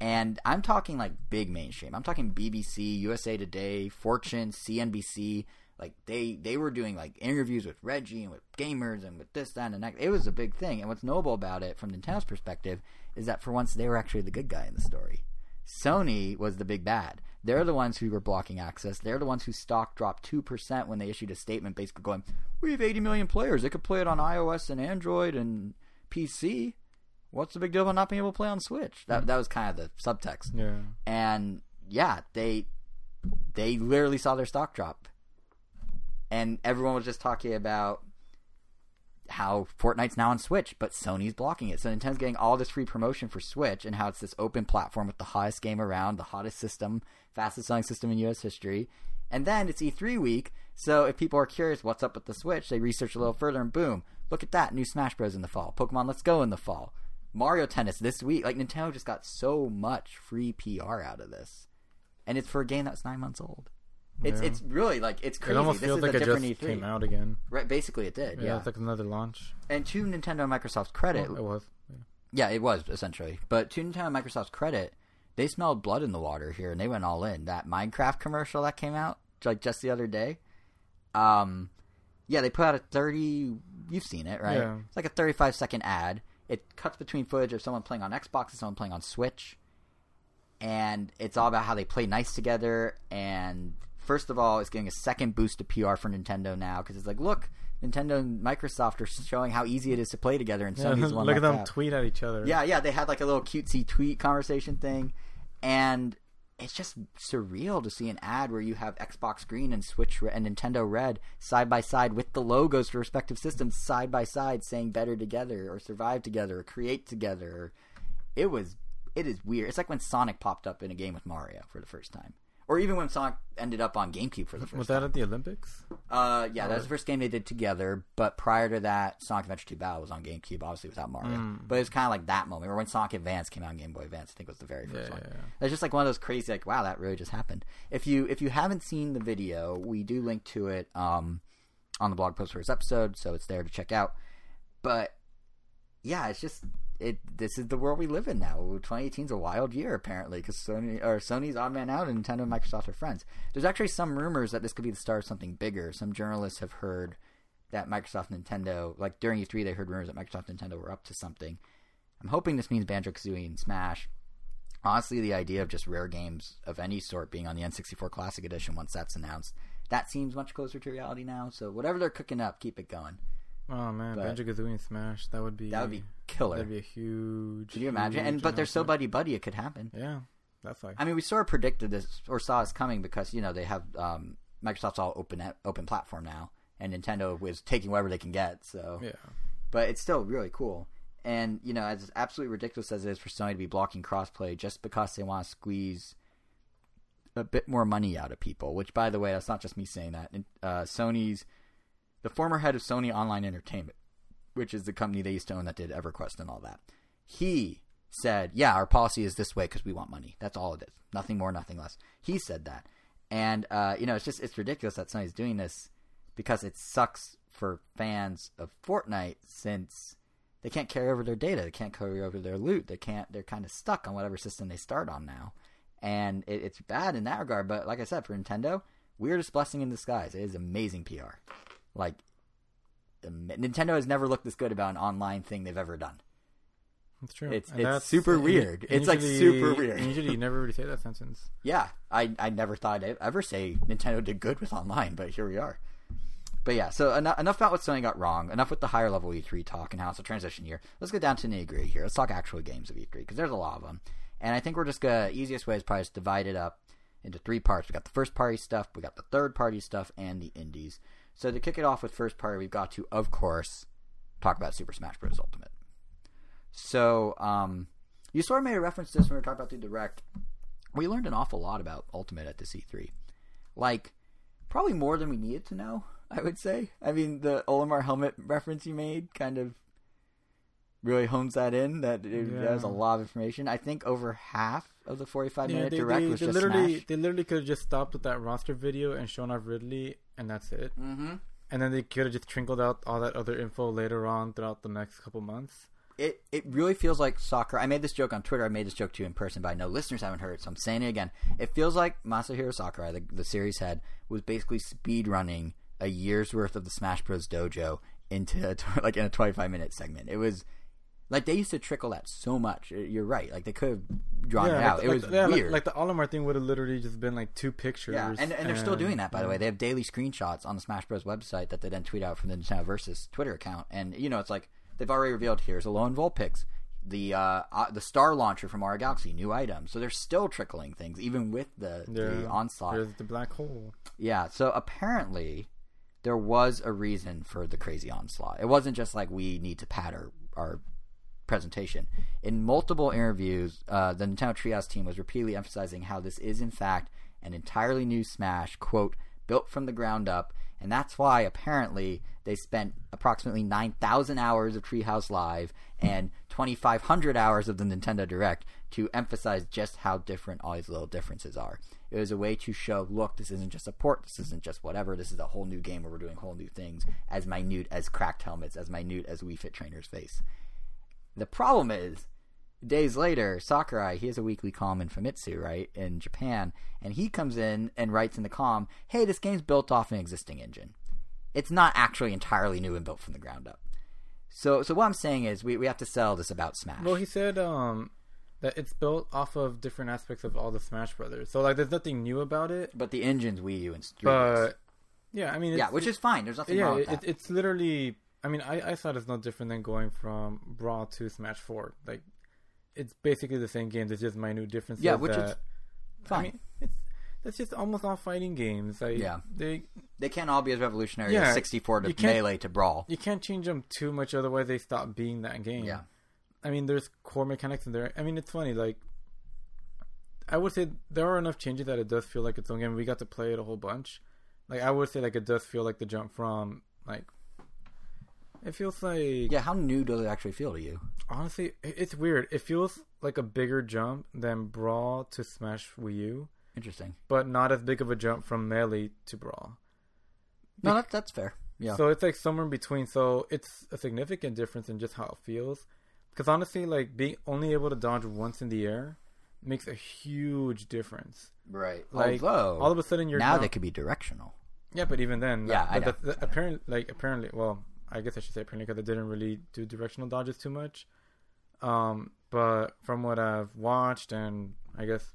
And I'm talking like big mainstream. I'm talking BBC, USA Today, Fortune, CNBC. Like they they were doing like interviews with Reggie and with gamers and with this, that, and next. It was a big thing. And what's notable about it from Nintendo's perspective is that for once they were actually the good guy in the story. Sony was the big bad. They're the ones who were blocking access. They're the ones whose stock dropped 2% when they issued a statement basically going, We have 80 million players. They could play it on iOS and Android and PC. What's the big deal about not being able to play on Switch? That, mm. that was kind of the subtext. Yeah. And yeah, they they literally saw their stock drop. And everyone was just talking about how Fortnite's now on Switch, but Sony's blocking it. So Nintendo's getting all this free promotion for Switch and how it's this open platform with the hottest game around, the hottest system, fastest selling system in US history. And then it's E3 week, so if people are curious what's up with the Switch, they research a little further and boom, look at that, new Smash Bros in the fall. Pokemon Let's Go in the fall. Mario Tennis this week. Like Nintendo just got so much free PR out of this. And it's for a game that's 9 months old. It's Yeah. it's really like it's crazy. It almost this feels is like a it just different E3. came out again. Right, basically it did. Yeah, Yeah. it's like another launch. and to Nintendo and Microsoft's credit, Well, it was. Yeah. yeah, it was essentially. But to Nintendo and Microsoft's credit, they smelled blood in the water here, and they went all in. That Minecraft commercial that came out like just the other day, um, yeah, they put out a thirty. You've seen it, right? Yeah. It's like a thirty-five second ad. It cuts between footage of someone playing on Xbox and someone playing on Switch, and it's all about how they play nice together. And first of all, it's getting a second boost to PR for Nintendo now because it's like, look. Nintendo and Microsoft are showing how easy it is to play together, and Yeah, Sony's the <laughs> one look at them out. tweet at each other. Yeah, yeah, they had like a little cutesy tweet conversation thing, and it's just surreal to see an ad where you have Xbox Green and Switch Re- and Nintendo Red side by side with the logos for respective systems side by side, saying "better together" or "survive together" or "create together." It was, it is weird. It's like when Sonic popped up in a game with Mario for the first time, or even when Sonic ended up on GameCube for the first Was time. that at the Olympics? Uh, yeah, that was the first game they did together. But prior to that, Sonic Adventure 2 Battle was on GameCube, obviously without Mario. Mm. But it was kind of like that moment, or when Sonic Advance came out on Game Boy Advance. I think was the very first Yeah, one. yeah, yeah. It's just like one of those crazy, like, wow, that really just happened. If you if you haven't seen the video, we do link to it um on the blog post for this episode, so it's there to check out. But yeah, it's just it. This is the world we live in now. 2018 is a wild year apparently because Sony or Sony's odd man out, and Nintendo and Microsoft are friends. There's actually some rumors that this could be the start of something bigger. Some journalists have heard that Microsoft Nintendo, like during E3, they heard rumors that Microsoft Nintendo were up to something. I'm hoping this means Banjo Kazooie and Smash. Honestly, the idea of just rare games of any sort being on the N64 Classic Edition once that's announced, that seems much closer to reality now. So whatever they're cooking up, keep it going. Oh man, But- Banjo Kazooie and Smash. That would be. That would be killer. That'd be a huge. Could you imagine? And but they're so buddy buddy, it could happen. Yeah, that's like. I mean, we sort of predicted this or saw this coming because you know they have um, Microsoft's all open open platform now, and Nintendo was taking whatever they can get. So yeah. but it's still really cool. And you know, as absolutely ridiculous as it is for Sony to be blocking crossplay just because they want to squeeze a bit more money out of people. Which, by the way, that's not just me saying that. Uh, Sony's the former head of Sony Online Entertainment, which is the company they used to own that did EverQuest and all that. He said, "Yeah, our policy is this way because we want money. That's all it is. Nothing more, nothing less." He said that, and uh, you know, it's just it's ridiculous that Sony's doing this because it sucks for fans of Fortnite since they can't carry over their data, they can't carry over their loot, they can't. They're kind of stuck on whatever system they start on now, and it, it's bad in that regard. But like I said, for Nintendo, weirdest blessing in disguise. It is amazing PR. Like Nintendo has never looked this good about an online thing they've ever done. That's true. It's And it's super weird. it's like super weird. Usually, you never really say that sentence. <laughs> Yeah, I I never thought I'd ever say Nintendo did good with online, but here we are. But yeah, so enough, enough about what Sony got wrong. Enough with the higher level E3 talk and how it's a transition year. Let's get down to nitty gritty here. Let's talk actual games of E3 because there's a lot of them, and I think we're just gonna easiest way is probably just divide it up into three parts. We got the first party stuff, we got the third party stuff, and the indies. So to kick it off with first party, we've got to of course talk about Super Smash Bros. Ultimate. So, um, you sort of made a reference to this when we were talking about the direct. We learned an awful lot about Ultimate at the E3. Like, probably more than we needed to know, I would say. I mean, the Olimar helmet reference you made kind of really hones that in. That it, Yeah. that was a lot of information. I think over half of the 45 Yeah, minute they, direct they, was they just literally Smash. they literally could have just stopped with that roster video and shown off Ridley, and that's it. Mm-hmm. And then they could have just trickled out all that other info later on throughout the next couple months. it it really feels like soccer. I made this joke on Twitter. I made this joke to you in person, but I know listeners haven't heard it, so I'm saying it again. It feels like Masahiro Sakurai, the, the series head, was basically speed running a year's worth of the Smash Bros. Dojo into a, <laughs> like in a 25 minute segment. It was like they used to trickle that so much. Uh, You're right. Like they could have drawn it out. the- it was the- yeah, like- weird. Like, the Olimar thing would have literally just been like two pictures. Yeah, and, and they're still doing that, by the way. They have daily screenshots on the Smash Bros. website that they then tweet out from the Nintendo Versus Twitter account. And, you know, it's like they've already revealed here's Alolan Vulpix, the uh, uh, the Star Launcher from Mario Galaxy, new item. So they're still trickling things, even with the, the onslaught. There's the black hole. Yeah, so apparently there was a reason for the crazy onslaught. It wasn't just like we need to pad our, our presentation. In multiple interviews, uh, the Nintendo Treehouse team was repeatedly emphasizing how this is, in fact, an entirely new Smash, quote, built from the ground up, and that's why apparently they spent approximately 9,000 hours of Treehouse Live and 2,500 hours of the Nintendo Direct to emphasize just how different all these little differences are. It was a way to show, look, this isn't just a port, this isn't just whatever, this is a whole new game where we're doing whole new things, as minute as cracked helmets, as minute as Wii Fit Trainer's face. The problem is, days later, Sakurai, he has a weekly column in Famitsu, right, in Japan, and he comes in and writes in the column, hey, this game's built off an existing engine. It's not actually entirely new and built from the ground up. So, so what I'm saying is, we, we have to sell this about Smash. Well, he said um that it's built off of different aspects of all the Smash Brothers. So like, there's nothing new about it. but the engine's Wii U and 3DS. But yeah, I mean, it's, yeah, which is fine. There's nothing yeah, wrong with it, that. it's literally. I mean, I, I thought it's no different than going from Brawl to Smash Four. Like, it's basically the same game. There's just minute differences. Yeah, which is fine. I mean, it's that's just almost all fighting games. Like, Yeah. they they can't all be as revolutionary Yeah, as 64 to Melee to Brawl. you can't change them too much, otherwise they stop being that game. Yeah. I mean, there's core mechanics in there. I mean, it's funny. Like, I would say there are enough changes that it does feel like its own game. We got to play it a whole bunch. Like, I would say like it does feel like the jump from like. It feels like Yeah, how new does it actually feel to you? honestly, it's weird. It feels like a bigger jump than Brawl to Smash Wii U, Interesting. but not as big of a jump from Melee to Brawl. No, that, that's fair. Yeah. So it's like somewhere in between. So it's a significant difference in just how it feels. Because honestly, like being only able to dodge once in the air makes a huge difference. right. Like Although, all of a sudden you're now down- they could be directional. yeah, but even then, Yeah, that, I know. that- that- apparently, like apparently, well, I guess I should say apparently that didn't really do directional dodges too much. Um, but from what I've watched, and I guess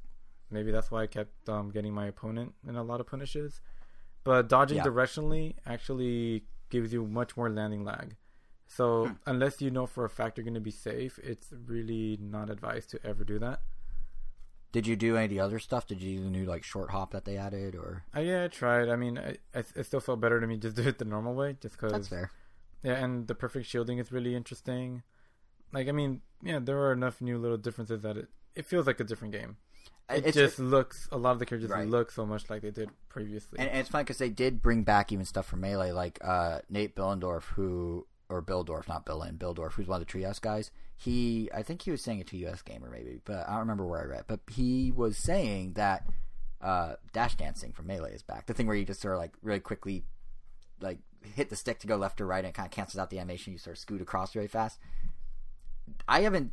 maybe that's why I kept um, getting my opponent in a lot of punishes. But dodging Yeah. directionally actually gives you much more landing lag. So Hmm. unless you know for a fact you're going to be safe, it's really not advised to ever do that. Did you do any of the other stuff? Did you do the new like short hop that they added, or Uh, yeah, I tried. I mean, I, I, it still felt better to me just do it the normal way, just because that's fair? Yeah, and the perfect shielding is really interesting. Like, I mean, yeah, there are enough new little differences that it it feels like a different game. It It's- just looks a lot of the characters Right. look so much like they did previously. And, and it's fun because they did bring back even stuff from Melee, like uh, Nate Billendorf, who or Bihldorff, not Billin, Bihldorff, who's one of the Treehouse guys. He, I think he was saying it to US Gamer maybe, but I don't remember where I read. But he was saying that uh, dash dancing from Melee is back. The thing where you just sort of like really quickly, like hit the stick to go left or right, and it kind of cancels out the animation. You sort of scoot across really fast. I haven't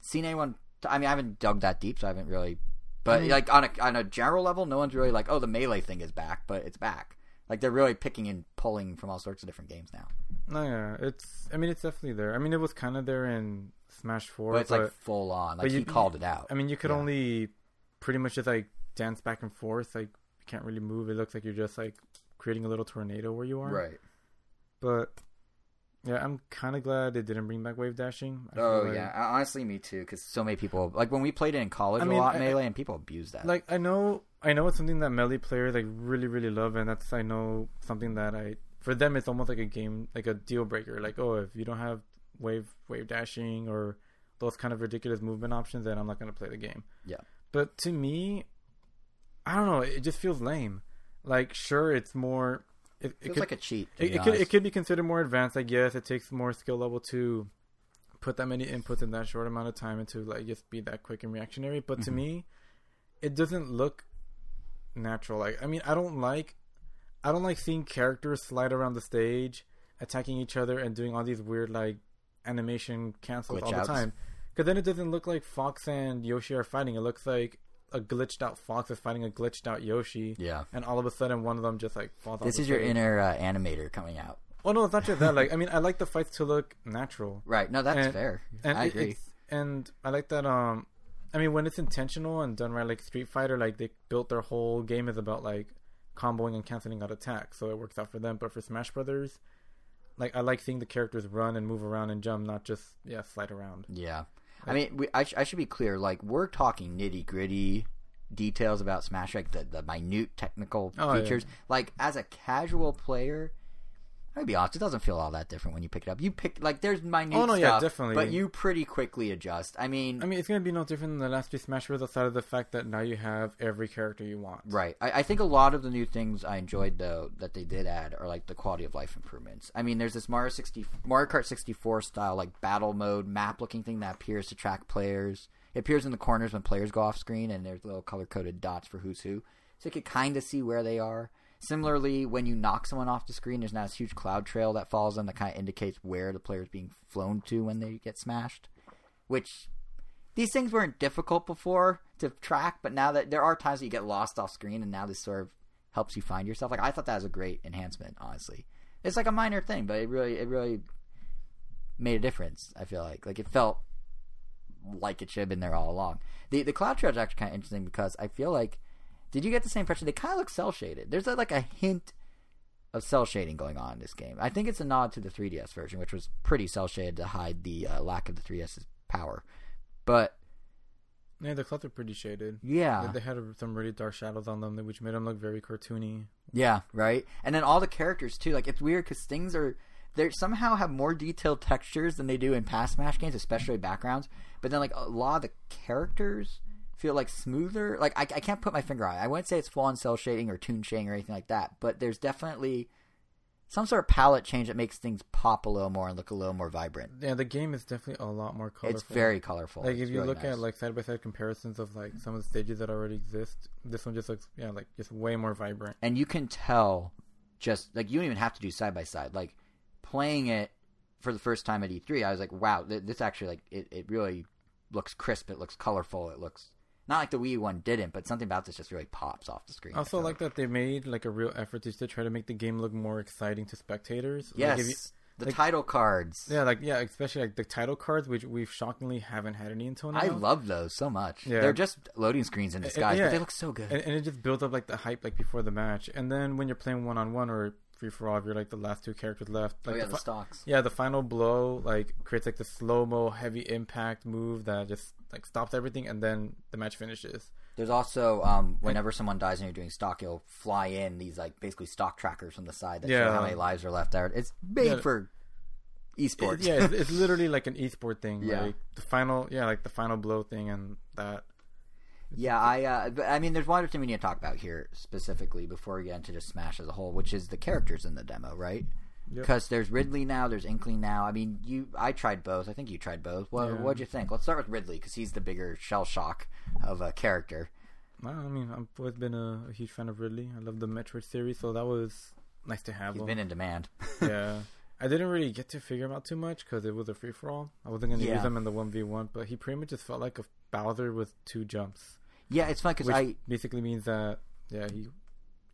seen anyone. I mean, I haven't dug that deep, so I haven't really. But I mean- like on a on a general level, no one's really like, oh, the melee thing is back, but it's back. Like they're really picking and pulling from all sorts of different games now. no, yeah, it's. I mean, it's definitely there. I mean, it was kind of there in Smash Four, But it's but like full on. Like but he you- called it out. I mean, you could Yeah. only pretty much just like dance back and forth. Like, you can't really move. It looks like you're just like creating a little tornado where you are. right. But yeah, I'm kind of glad they didn't bring back wave dashing. I Oh like- yeah, honestly, me too. Because so many people like when we played it in college I a mean, lot I- melee, and people abuse that. Like I know, I know it's something that melee players like really, really love, and that's I know something that I for them it's almost like a game, like a deal breaker. Like oh, if you don't have wave wave dashing or those kind of ridiculous movement options, then I'm not gonna play the game. Yeah. But to me, I don't know. It just feels lame. Like sure, it's more. It, it feels could, like a cheat. To it, be it could it could be considered more advanced. I guess. it takes more skill level to put that many inputs in that short amount of time and to like just be that quick and reactionary. But to Mhm. me, it doesn't look natural. Like I mean, I don't like I don't like seeing characters slide around the stage, attacking each other and doing all these weird like animation cancels Glitch all the time. Because then it doesn't look like Fox and Yoshi are fighting. It looks like a glitched out Fox is fighting a glitched out Yoshi, Yeah. and all of a sudden one of them just like falls. off This is your stage. inner uh, animator coming out. Oh no, it's not just that. Like I mean, <laughs> I like the fights to look natural, Right. No, that's And- fair. and I it- agree. and I like that. Um, I mean, when it's intentional and done right, like Street Fighter, like they built their whole game is about like comboing and canceling out attacks, so it works out for them. But for Smash Brothers, like I like seeing the characters run and move around and jump, not just yeah slide around. Yeah, I mean, we, I, sh- I should be clear. Like, we're talking nitty gritty details about Smash, like the, the minute technical Oh, yeah. features. Like, as a casual player, I'll be honest, it doesn't feel all that different when you pick it up. You pick like there's minute Oh, no, yeah, definitely. but you pretty quickly adjust. I mean, I mean, it's gonna be no different than the last two Smash Bros. Outside of the fact that now you have every character you want. Right. I, I think a lot of the new things I enjoyed though that they did add are like the quality of life improvements. I mean, there's this Mario sixty Mario Kart sixty four style like battle mode map looking thing that appears to track players. It appears in the corners when players go off screen, and there's little color coded dots for who's who, so you can kind of see where they are. Similarly, when you knock someone off the screen, there's now this huge cloud trail that follows them that kind of indicates where the player is being flown to when they get smashed. Which these things weren't difficult before to track, but now that there are times that you get lost off screen, and now this sort of helps you find yourself. Like I thought that was a great enhancement. Honestly, it's like a minor thing, but it really, it really made a difference. I feel like, like it felt like it should have been there all along. The the cloud trail is actually kind of interesting because I feel like, did you get the same impression? They kind of look cel shaded. There's a, like a hint of cel shading going on in this game. I think it's a nod to the 3DS version, which was pretty cel shaded to hide the uh, lack of the 3DS's power. But Yeah, the clouds are pretty shaded. yeah, They- They had some really dark shadows on them, which made them look very cartoony. Yeah, right. And then all the characters too. Like it's weird because things are they somehow have more detailed textures than they do in past Smash games, especially backgrounds. But then like a lot of the characters feel like smoother. Like I, I can't put my finger on it. I wouldn't say it's full on cel shading or toon shading or anything like that. But there's definitely some sort of palette change that makes things pop a little more and look a little more vibrant. Yeah, the game is definitely a lot more colorful. It's very colorful. like It's if you really look nice. at like side by side comparisons of like some of the stages that already exist, this one just looks yeah like just way more vibrant. and you can tell just like you don't even have to do side by side like playing it for the first time at e3 i was like wow th- this actually like it, it really looks crisp it looks colorful it looks not like the wii one didn't but something about this just really pops off the screen I also feel like that they made like a real effort to, to try to make the game look more exciting to spectators. yes Like, you- the like- title cards yeah, like yeah, especially like the title cards, which we've shockingly haven't had any until now. i love those so much Yeah. they're just loading screens in disguise yeah. but they look so good and, and it just builds up like the hype like before the match, and then when you're playing one on one or free for all, if you're like the last two characters left, oh like yeah the the fi- stocks Yeah, the final blow like creates like the slow mo heavy impact move that just like stops everything, and then the match finishes. There's also um, whenever someone dies and you're doing stock, you'll fly in these like basically stock trackers from the side that show how many lives are left out. It's made Yeah. for esports. yeah, it's, <laughs> it's literally like an esport thing. Yeah. Like the final, yeah, like the final blow thing and that. Yeah, I. Uh, I mean, there's one other thing we need to talk about here specifically before we get into just Smash as a whole, which is the characters in the demo, right? Yep. Because there's Ridley now, there's Inkling now. I mean, you. I tried both. I think you tried both. What Yeah. What'd you think? Let's start with Ridley because he's the bigger shell shock of a character. Well, I mean, I've always been a, a huge fan of Ridley. I love the Metroid series, so that was nice to have He's him. been in demand. <laughs> yeah. I didn't really get to figure him out too much because it was a free for all. I wasn't going to Yeah. use him in the 1v1, but he pretty much just felt like a Bowser with two jumps. Yeah, it's fun because I. basically means that, yeah, he.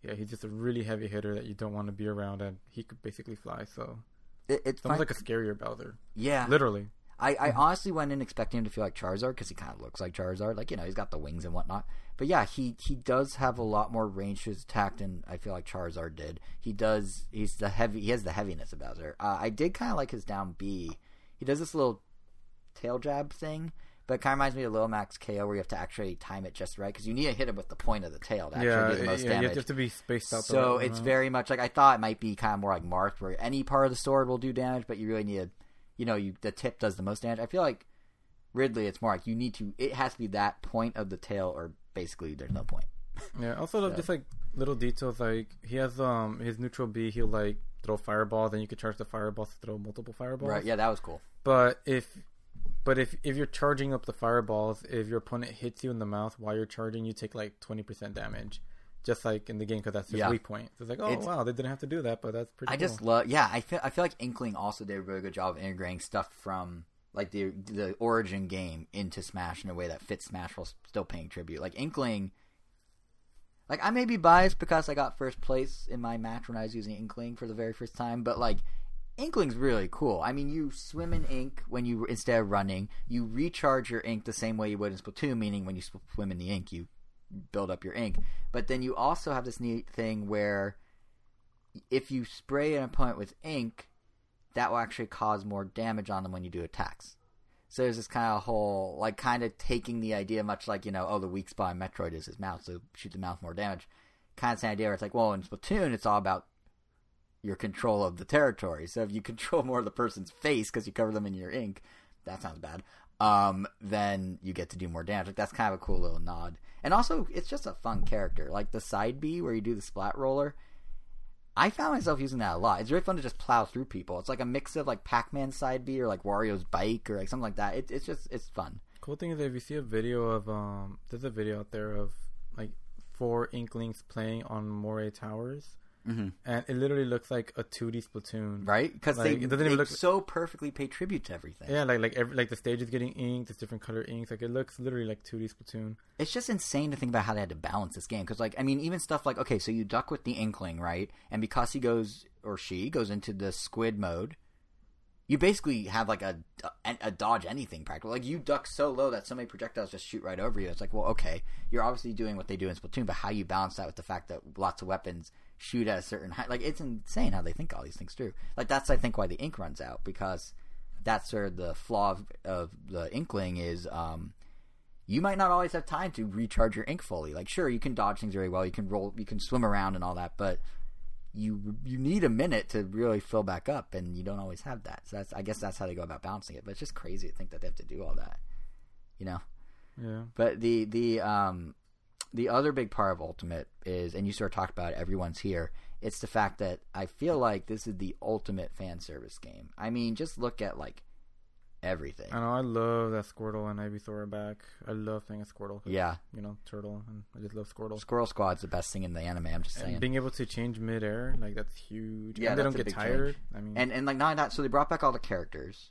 Yeah, he's just a really heavy hitter that you don't want to be around, and he could basically fly. So It, it's it's fun. almost like a scarier Bowser, yeah, literally. I, I honestly went in expecting him to feel like Charizard because he kind of looks like Charizard. Like you know, he's got the wings and whatnot. But yeah, he he does have a lot more range to his attack than I feel like Charizard did. He does. He's the heavy. He has the heaviness of Bowser. Uh, I did kind of like his down B. He does this little tail jab thing, but it kind of reminds me of Low Max KO where you have to actually time it just right because you need to hit him with the point of the tail to actually yeah, do the most yeah, damage. you have to be spaced out. So it's very much like I thought it might be kind of more like Marth, where any part of the sword will do damage, but you really need to, you know, you the tip does the most damage. I feel like Ridley, it's more like you need to. It has to be that point of the tail, or basically there's no point. <laughs> Yeah. Also, So- just like little details. Like he has um his neutral B. He'll like throw fireball, then you could charge the fireball to throw multiple fireballs. Right? Yeah, that was cool. But if but if if you're charging up the fireballs, if your opponent hits you in the mouth while you're charging, you take like twenty percent damage. Just like in the game, because that's his Yeah. weak point. So it's like, oh It's- wow, they didn't have to do that, but that's pretty. Cool. I cool. just love. Yeah, I feel. I feel like Inkling also did a really good job of integrating stuff from like the the origin game into Smash in a way that fits Smash while still paying tribute. Like Inkling. Like I may be biased because I got first place in my match when I was using Inkling for the very first time, but like Inkling's really cool. I mean, you swim in ink when you instead of running, you recharge your ink the same way you would in Splatoon, meaning when you swim in the ink, you build up your ink. But then you also have this neat thing where if you spray an opponent with ink, that will actually cause more damage on them when you do attacks. So there's this kind of whole, like, kind of taking the idea, much like, you know, oh, the weak spot in Metroid is his mouth, so shoot the mouth more damage. Kind of same idea where it's like, well, in Splatoon, it's all about your control of the territory. So if you <laughs> control more of the person's face because you cover them in your ink, that sounds bad. Um, then you get to do more damage. Like that's kind of a cool little nod. And also, it's just a fun character. Like the side B where you do the splat roller. I found myself using that a lot. It's very fun to just plow through people. It's like a mix of like Pac-Man side B or like Wario's bike or like something like that. It, it's just it's fun. Cool thing is if you see a video of um, there's a video out there of like four Inklings playing on Moray Towers, Mm-hmm. and it literally looks like a 2D Splatoon. Right? Because Like, it doesn't they even look- so perfectly pay tribute to everything. Yeah, like like every, like the stage is getting inked. it's different color inks. Like it looks literally like 2D Splatoon. it's just insane to think about how they had to balance this game because like i mean even stuff like okay so you duck with the inkling right and because he goes or she goes into the squid mode you basically have like a, a, a dodge anything practical like you duck so low that so many projectiles just shoot right over you it's like well okay you're obviously doing what they do in splatoon but how you balance that with the fact that lots of weapons shoot at a certain height like it's insane how they think all these things through like that's i think why the ink runs out because that's sort of the flaw of, of the inkling is um you might not always have time to recharge your ink fully. Like, sure, you can dodge things very well, you can roll, you can swim around and all that, but you you need a minute to really fill back up, and you don't always have that. So that's, I guess, that's how they go about balancing it. But it's just crazy to think that they have to do all that, you know. Yeah. But the the um the other big part of Ultimate is, and you sort of talked about it, everyone's here. It's the fact that I feel like this is the ultimate fan service game. I mean, just look at like everything. I know. I love that Squirtle and Ivysaur are back. I love playing a Squirtle. Yeah, You know, turtle, and I just love Squirtle. Squirrel Squad's the best thing in the anime. I'm just saying. And being able to change midair, like that's huge. Yeah, and they don't get tired. I mean, and and like not that, so they brought back all the characters.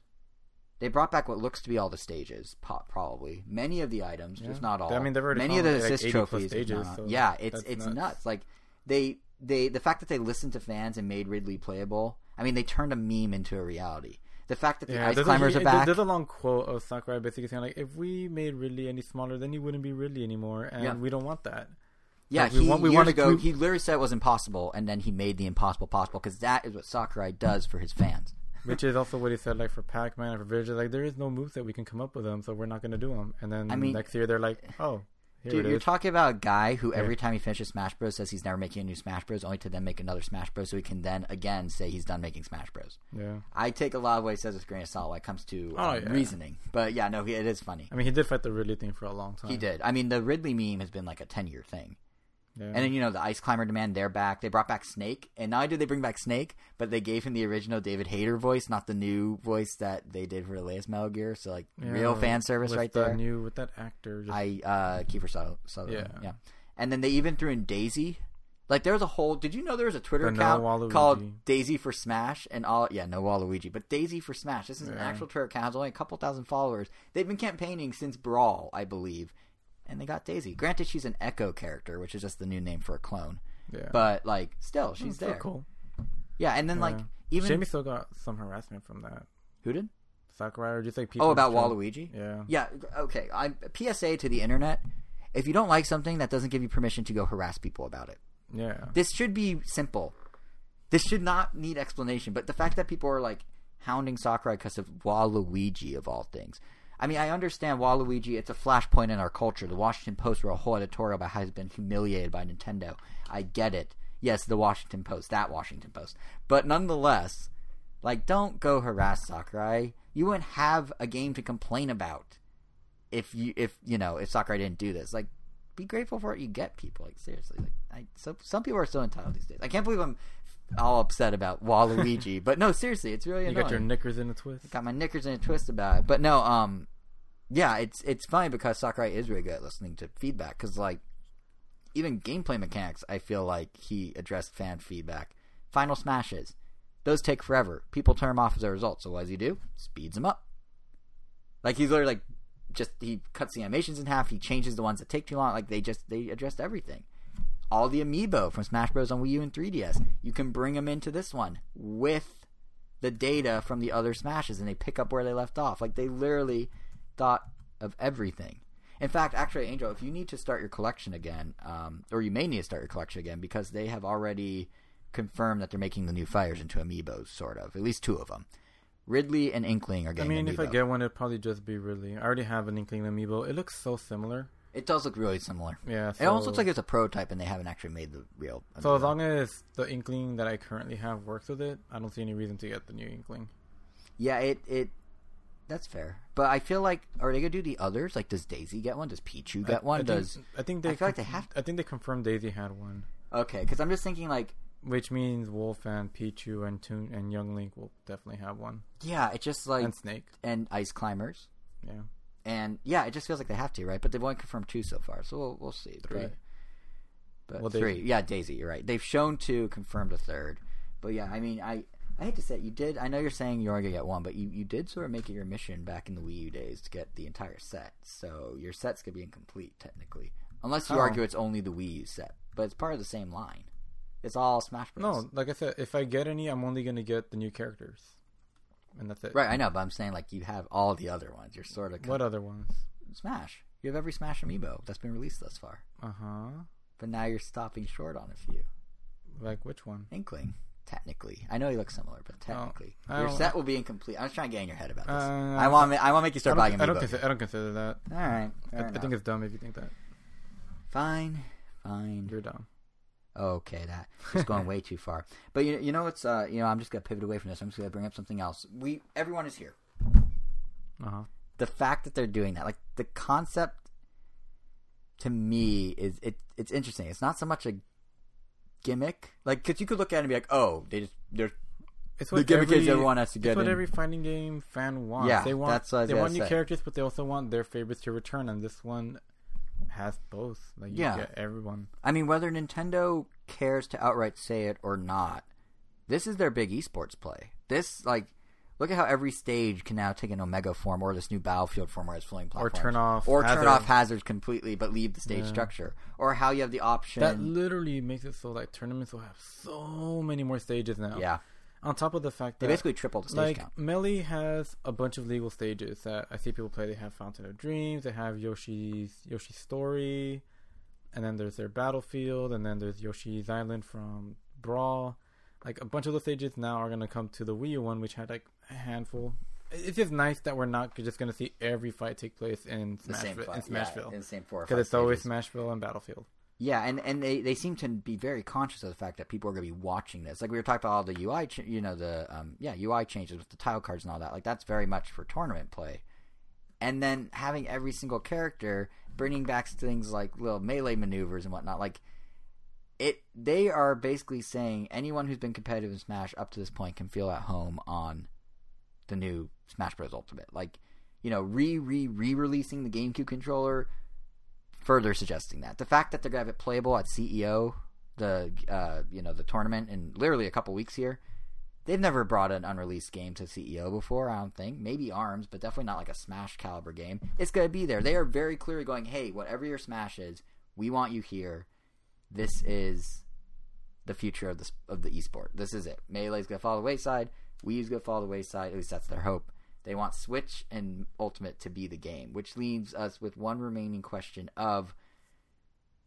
They brought back what looks to be all the stages, probably many of the items, Yeah. just not all. I mean, they've already many of the like, assist 80 plus trophies. stages, so yeah, it's it's nuts. nuts. Like they they the fact that they listened to fans and made Ridley playable. I mean, they turned a meme into a reality. The fact that the yeah, ice climbers a, are back. There's a long quote of Sakurai basically saying like, if we made Ridley any smaller, then he wouldn't be Ridley anymore, and Yeah. we don't want that. Yeah, Like, we he want- we years wanna go. he literally said it was impossible, and then he made the impossible possible because that is what Sakurai does for his fans. Which is also what he said, like for Pac-Man and for Vegeta, like there is no moves that we can come up with them, so we're not going to do them. And then I mean- next year they're like, oh, Here Dude, you're talking about a guy who Yeah. every time he finishes Smash Bros says he's never making a new Smash Bros, only to then make another Smash Bros, so he can then again say he's done making Smash Bros. yeah. I take a lot of what he says with a grain of salt when it comes to Oh, um, yeah. reasoning, but yeah, no, he, it is funny. I mean, he did fight the Ridley thing for a long time. He did. I mean, the Ridley meme has been like a ten year thing. Yeah. And then you know the Ice Climber demand, they're back. They brought back Snake, and not only did they bring back Snake, but they gave him the original David Hayter voice, not the new voice that they did for the latest Metal Gear. So like Yeah, real fan service right the there. New with that actor. Just, I uh Kiefer Suther- Sutherland. Yeah. Yeah. And then they even threw in Daisy. Like there was a whole. Did you know there was a Twitter no account Waluigi. called Daisy for Smash and all? Yeah, no Waluigi, but Daisy for Smash. This is an actual Twitter account. Has only a couple thousand followers. They've been campaigning since Brawl, I believe, and they got Daisy. Granted, she's an Echo character, which is just the new name for a clone. yeah. But like, still, oh, she's It's still there. cool. Yeah, and then like even Jamie still got some harassment from that. who did? Sakurai or just like people. Oh, about trying- Waluigi. Yeah. Yeah, okay. I'm PSA to the internet. If you don't like something, that doesn't give you permission to go harass people about it. Yeah. This should be simple. This should not need explanation. But the fact that people are like hounding Sakurai because of Waluigi of all things. I mean, I understand Waluigi. It's a flashpoint in our culture. The Washington Post wrote a whole editorial about how he's been humiliated by Nintendo. I get it. Yes, the Washington Post, that Washington Post. But nonetheless, like, don't go harass Sakurai. You wouldn't have a game to complain about if you, if you know, if Sakurai didn't do this. Like, be grateful for what you get, people. Like, seriously, like, I, so some people are still entitled these days. I can't believe I'm all upset about Waluigi, <laughs> but no, seriously, it's really You got your knickers in a twist. got my knickers in a twist about it. But no, um, yeah, it's it's funny because Sakurai is really good at listening to feedback. Because like, even gameplay mechanics, I feel like he addressed fan feedback. Final smashes, those take forever. People turn them off as a result. So what does he do? Speeds them up. Like he's literally like, just he cuts the animations in half. He changes the ones that take too long. Like they just they addressed everything. All the amiibo from Smash Bros on Wii U and 3DS, you can bring them into this one with the data from the other smashes and they pick up where they left off. Like they literally thought of everything. In fact, actually, Angel, if you need to start your collection again, um, or you may need to start your collection again because they have already confirmed that they're making the new fires into amiibos, sort of. At least two of them. Ridley and Inkling are getting. I mean, if I get one, it'd probably just be Ridley. I already have an Inkling amiibo. It looks so similar. It does look really similar. Yeah. It almost looks like it's a prototype, and they haven't actually made the real. So as long as the Inkling that I currently have works with it, I don't see any reason to get the new Inkling. yeah, it it that's fair. But I feel like are they gonna do the others? Like, does Daisy get one? Does Pichu get I, one? I does think, I think they? I feel like they have I think they confirmed Daisy had one, okay? Because I'm just thinking like which means Wolf and Pichu and Toon and Young Link will definitely have one, Yeah, it just like and Snake and, ice climbers, Yeah. And yeah, it just feels like they have to, right? But they've only confirmed two so far, so we'll, we'll see. Three. But, but Well, three, yeah, Daisy, you're right. They've shown two, confirmed a third, but yeah, I mean, I I hate to say it, you did. I know you're saying you're gonna get one, but you you did sort of make it your mission back in the Wii U days to get the entire set. So your set's gonna be incomplete technically, unless you Oh. argue it's only the Wii U set, but it's part of the same line. It's all Smash Bros. No, like I said, if I get any, I'm only gonna get the new characters, and that's it. Right, I know, but I'm saying like you have all the other ones. You're sort of What other ones? Smash. You have every Smash amiibo that's been released thus far. Uh huh. But now you're stopping short on a few. Like which one? Inkling, technically. I know you look similar, but technically, I your set will be incomplete. I'm just trying to get in your head about this. Uh, I want I want to make you start don't, buying I don't, consider, I don't consider that. all right, I, I think it's dumb if you think that. fine, fine. You're dumb. Okay, that is going way too far. <laughs> But you you know what's uh you know I'm just gonna pivot away from this. I'm just gonna bring up something else. We everyone is here. Uh huh. the fact that they're doing that, like the concept, to me is it. It's interesting. It's not so much a gimmick, like because you could look at it and be like, oh, they just they're It's the what gimmick every, is everyone has to get It's what in. every fighting game fan wants. Yeah, they want that's what they want new say. characters, but they also want their favorites to return, and this one has both. Like you Yeah. get everyone. I mean, whether Nintendo cares to outright say it or not, this is their big esports play. This like. Look at how every stage can now take an Omega form or this new Battlefield form where it's floating Or turn off or turn off hazards completely, but leave the stage Yeah. structure. Or how you have the option. That literally makes it so like tournaments will have so many more stages now. yeah, On top of the fact that they basically tripled the stage like count. Melee has a bunch of legal stages that I see people play. They have Fountain of Dreams, they have Yoshi's Yoshi's Story, and then there's their Battlefield, and then there's Yoshi's Island from Brawl. Like a bunch of those stages now are gonna come to the Wii U one, which had like a handful, it's just nice that we're not just going to see every fight take place in Smashville. in Smashville. yeah, in the same four because it's always. Smashville and Battlefield. Yeah, and, and they, they seem to be very conscious of the fact that people are going to be watching this. Like we were talking about all the UI, ch- you know, the um, yeah UI changes with the tile cards and all that. Like that's very much for tournament play. And then having every single character bringing back things like little melee maneuvers and whatnot. Like it, they are basically saying anyone who's been competitive in Smash up to this point can feel at home on the new Smash Bros. Ultimate. Like you know, re re re releasing the GameCube controller further suggesting that the fact that they're gonna have it playable at CEO, the uh, you know the tournament in literally a couple weeks here. They've never brought an unreleased game to CEO before. I don't think. Maybe Arms, but definitely not like a Smash caliber game. It's gonna be there. They are very clearly going, hey, whatever your Smash is, we want you here. This is the future of the of the esport. This is it. Melee's gonna fall the wayside. Wii U's gonna fall the wayside. At least that's their hope. They want Switch and Ultimate to be the game, which leaves us with one remaining question of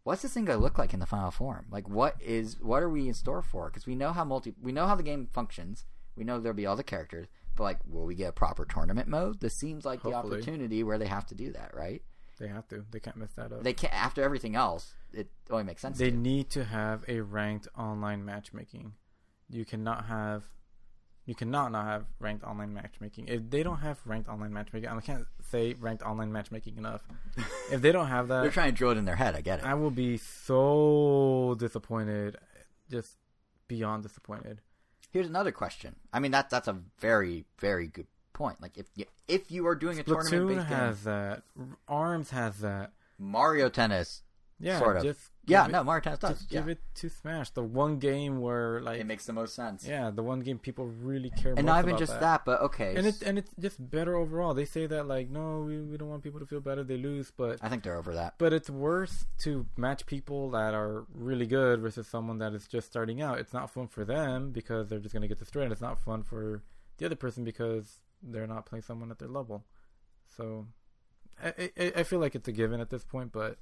what's this thing gonna look like in the final form? Like, what is what are we in store for? Because we know how multi, we know how the game functions. We know there'll be all the characters, but like, will we get a proper tournament mode? This seems like the opportunity where they have to do that, right? They have to. They can't mess that up. They can't after everything else. It only makes sense. They to. need to have a ranked online matchmaking. You cannot have, you cannot not have ranked online matchmaking. If they don't have ranked online matchmaking, I can't say ranked online matchmaking enough. <laughs> if they don't have that, They're trying to drill it in their head. I get it. I will be so disappointed, just beyond disappointed. Here's another question. I mean, that that's a very very good point. Like, if you, if you are doing a tournament Splatoon based game, has that. Arms has that. Mario Tennis, Yeah, sort of. Just yeah, no, it, Mario Tennis does. just yeah. give it to Smash. The one game where like it makes the most sense. yeah, the one game people really care. About. And not even just that. that. but okay. and it's and it's just better overall. They say that like no, we, we don't want people to feel if they lose, but I think they're over that. but it's worse to match people that are really good versus someone that is just starting out. It's not fun for them because they're just gonna get destroyed. And it's not fun for the other person because they're not playing someone at their level. So I I, I feel like it's a given at this point, but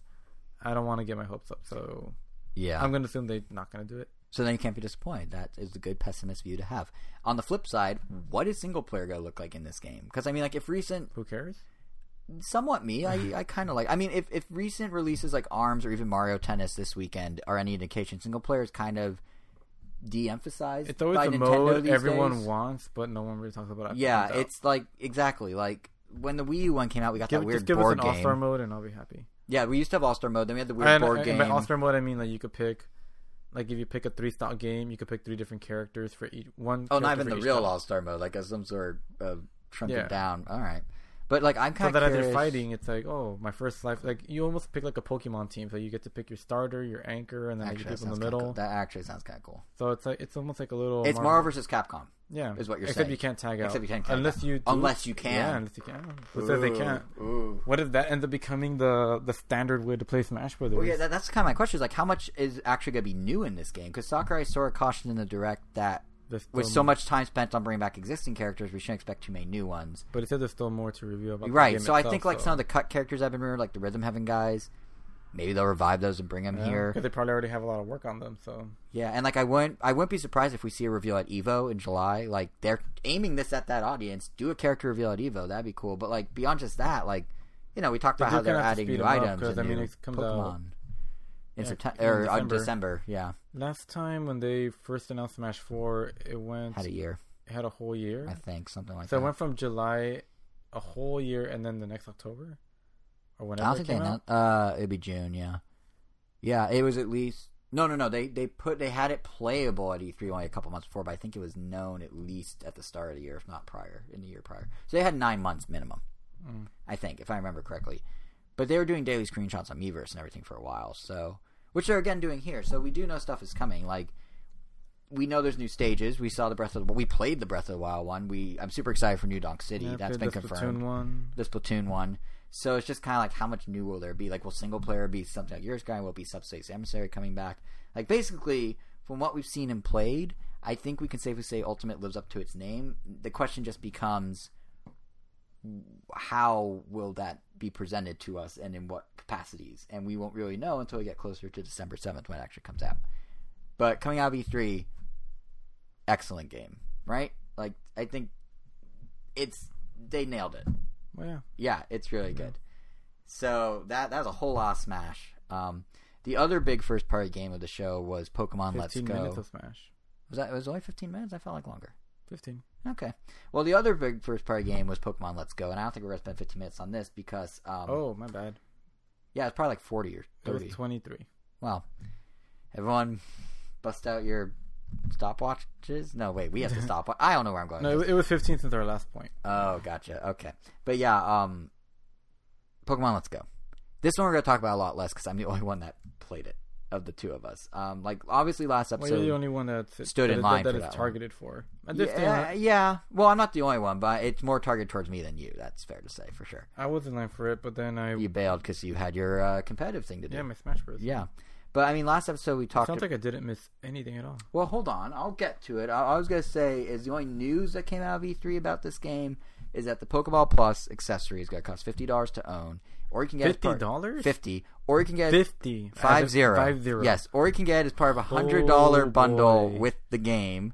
I don't want to get my hopes up. So Yeah. I'm gonna assume they're not gonna do it. so then you can't be disappointed. That is a good pessimist view to have. On the flip side, what is single player going to look like in this game? Because I mean, like if recent, Who cares? somewhat me, I <laughs> I kind of like. I mean, if if recent releases like Arms or even Mario Tennis this weekend are any indication, single player is kind of de-emphasized. It's always by a Nintendo mode everyone days. wants, but no one really talks about it. Yeah, it's like exactly like when the Wii U one came out, we got give, that weird just give us board an game. All Star mode and I'll be happy. Yeah, we used to have All Star mode. Then we had the weird And, board and game. by All Star mode, I mean like you could pick, like if you pick a three style game, you could pick three different characters for each one. oh, not even the real. All Star mode, like as some sort of shrunken Yeah. down. All right, but like I'm So kind that of as curious. you're fighting, it's like, oh, my first life. Like you almost pick like a Pokemon team, so you get to pick your starter, your anchor, and then Actually, you that people in the middle. cool. That actually sounds kind of cool. So it's like it's almost like a little. It's Marvel versus Capcom, Yeah, is what you're except saying. you can't tag out. Except you can't tag unless out. you do- Unless you can. Yeah, unless you can. Says they can't? Ooh. What if that ends up becoming the the standard way to play Smash Brothers? Well, yeah, that, that's kind of my question. Is like, how much is actually going to be new in this game? Because Sakurai sort of cautioned in the direct that with so much time spent on bringing back existing characters, we shouldn't expect too many new ones. But it said there's still more to review about. the Right. So I think like so- some of the cut characters I've been rumored, like the Rhythm Heaven guys, maybe they'll revive those and bring them Yeah, here. because they probably already have a lot of work on them. So Yeah, and like I wouldn't, I wouldn't be surprised if we see a reveal at Evo in July. Like they're aiming this at that audience. Do a character reveal at Evo, that'd be cool. But like beyond just that, like you know, we talked They about do how they're kinda have to adding speed new 'em up, and I mean, new it comes Pokemon out- in Yeah, September or uh, December. December. Yeah, last time when they first announced Smash Four, it went had a year, it had a whole year. I think, something like so that. it went from July, a whole year, and then the next October, or I whenever don't it think they announced. Uh, it'd be June. Yeah, yeah. It was at least no, no, no. They they put they had it playable at E3 only a couple months before, but I think it was known at least at the start of the year, if not prior, in the year prior. So they had nine months minimum. Mm. I think, if I remember correctly. But they were doing daily screenshots on Miiverse and everything for a while, so which they're again doing here. So we do know stuff is coming. Like we know there's new stages. We saw the Breath of the we played the Breath of the Wild one. We I'm super excited for New Donk City. Yeah, That's been the confirmed. Splatoon one. The Splatoon one. So it's just kind of like how much new will there be? Like will single player be something like yours guy? Will be Subspace Emissary coming back? Like basically from what we've seen and played, I think we can safely say Ultimate lives up to its name. The question just becomes how will that be presented to us and in what capacities? And we won't really know until we get closer to December 7th when it actually comes out. But coming out of E3, excellent game, right? Like, I think it's they nailed it. Well, yeah. Yeah, it's really good. So that that was a whole lot of Smash. Um, the other big first party game of the show was Pokemon Let's 15 Go. minutes of Smash. Was that it was only fifteen minutes? I felt like longer. 15. Okay. Well, the other big first party game was Pokemon Let's Go, and I don't think we're gonna spend fifteen minutes on this because um, oh, my bad. yeah, it's probably like forty or It was thirty. 23. Well, everyone, bust out your stopwatches. No, wait, we have to <laughs> stop. I don't know where I'm going. No, it, was 15th since our last point. Oh, gotcha. Okay, but yeah, um, Pokemon Let's Go. This one we're gonna talk about a lot less because I'm the <laughs> only one that played it of the two of us. Um, like obviously last Well, episode. you're the only one that stood that, in that- line that for it's that one. targeted for. Yeah, yeah. Well, I'm not the only one, but it's more targeted towards me than you. That's fair to say for sure. I was in line for it, but then I You bailed because you had your uh, competitive thing to do. yeah, my Smash Bros. Yeah. But I mean, last episode we talked. sounds like I didn't miss anything at all. Well, hold on. I'll get to it. I, I was gonna say is the only news that came out of E3 about this game is that the Pokeball Plus accessory is gonna cost fifty dollars to own, or you can get Fifty dollars? Fifty, or you can get Fifty. five zero. Five zero. Yes, or you can get it as part of a hundred dollar Oh, bundle boy. with the game.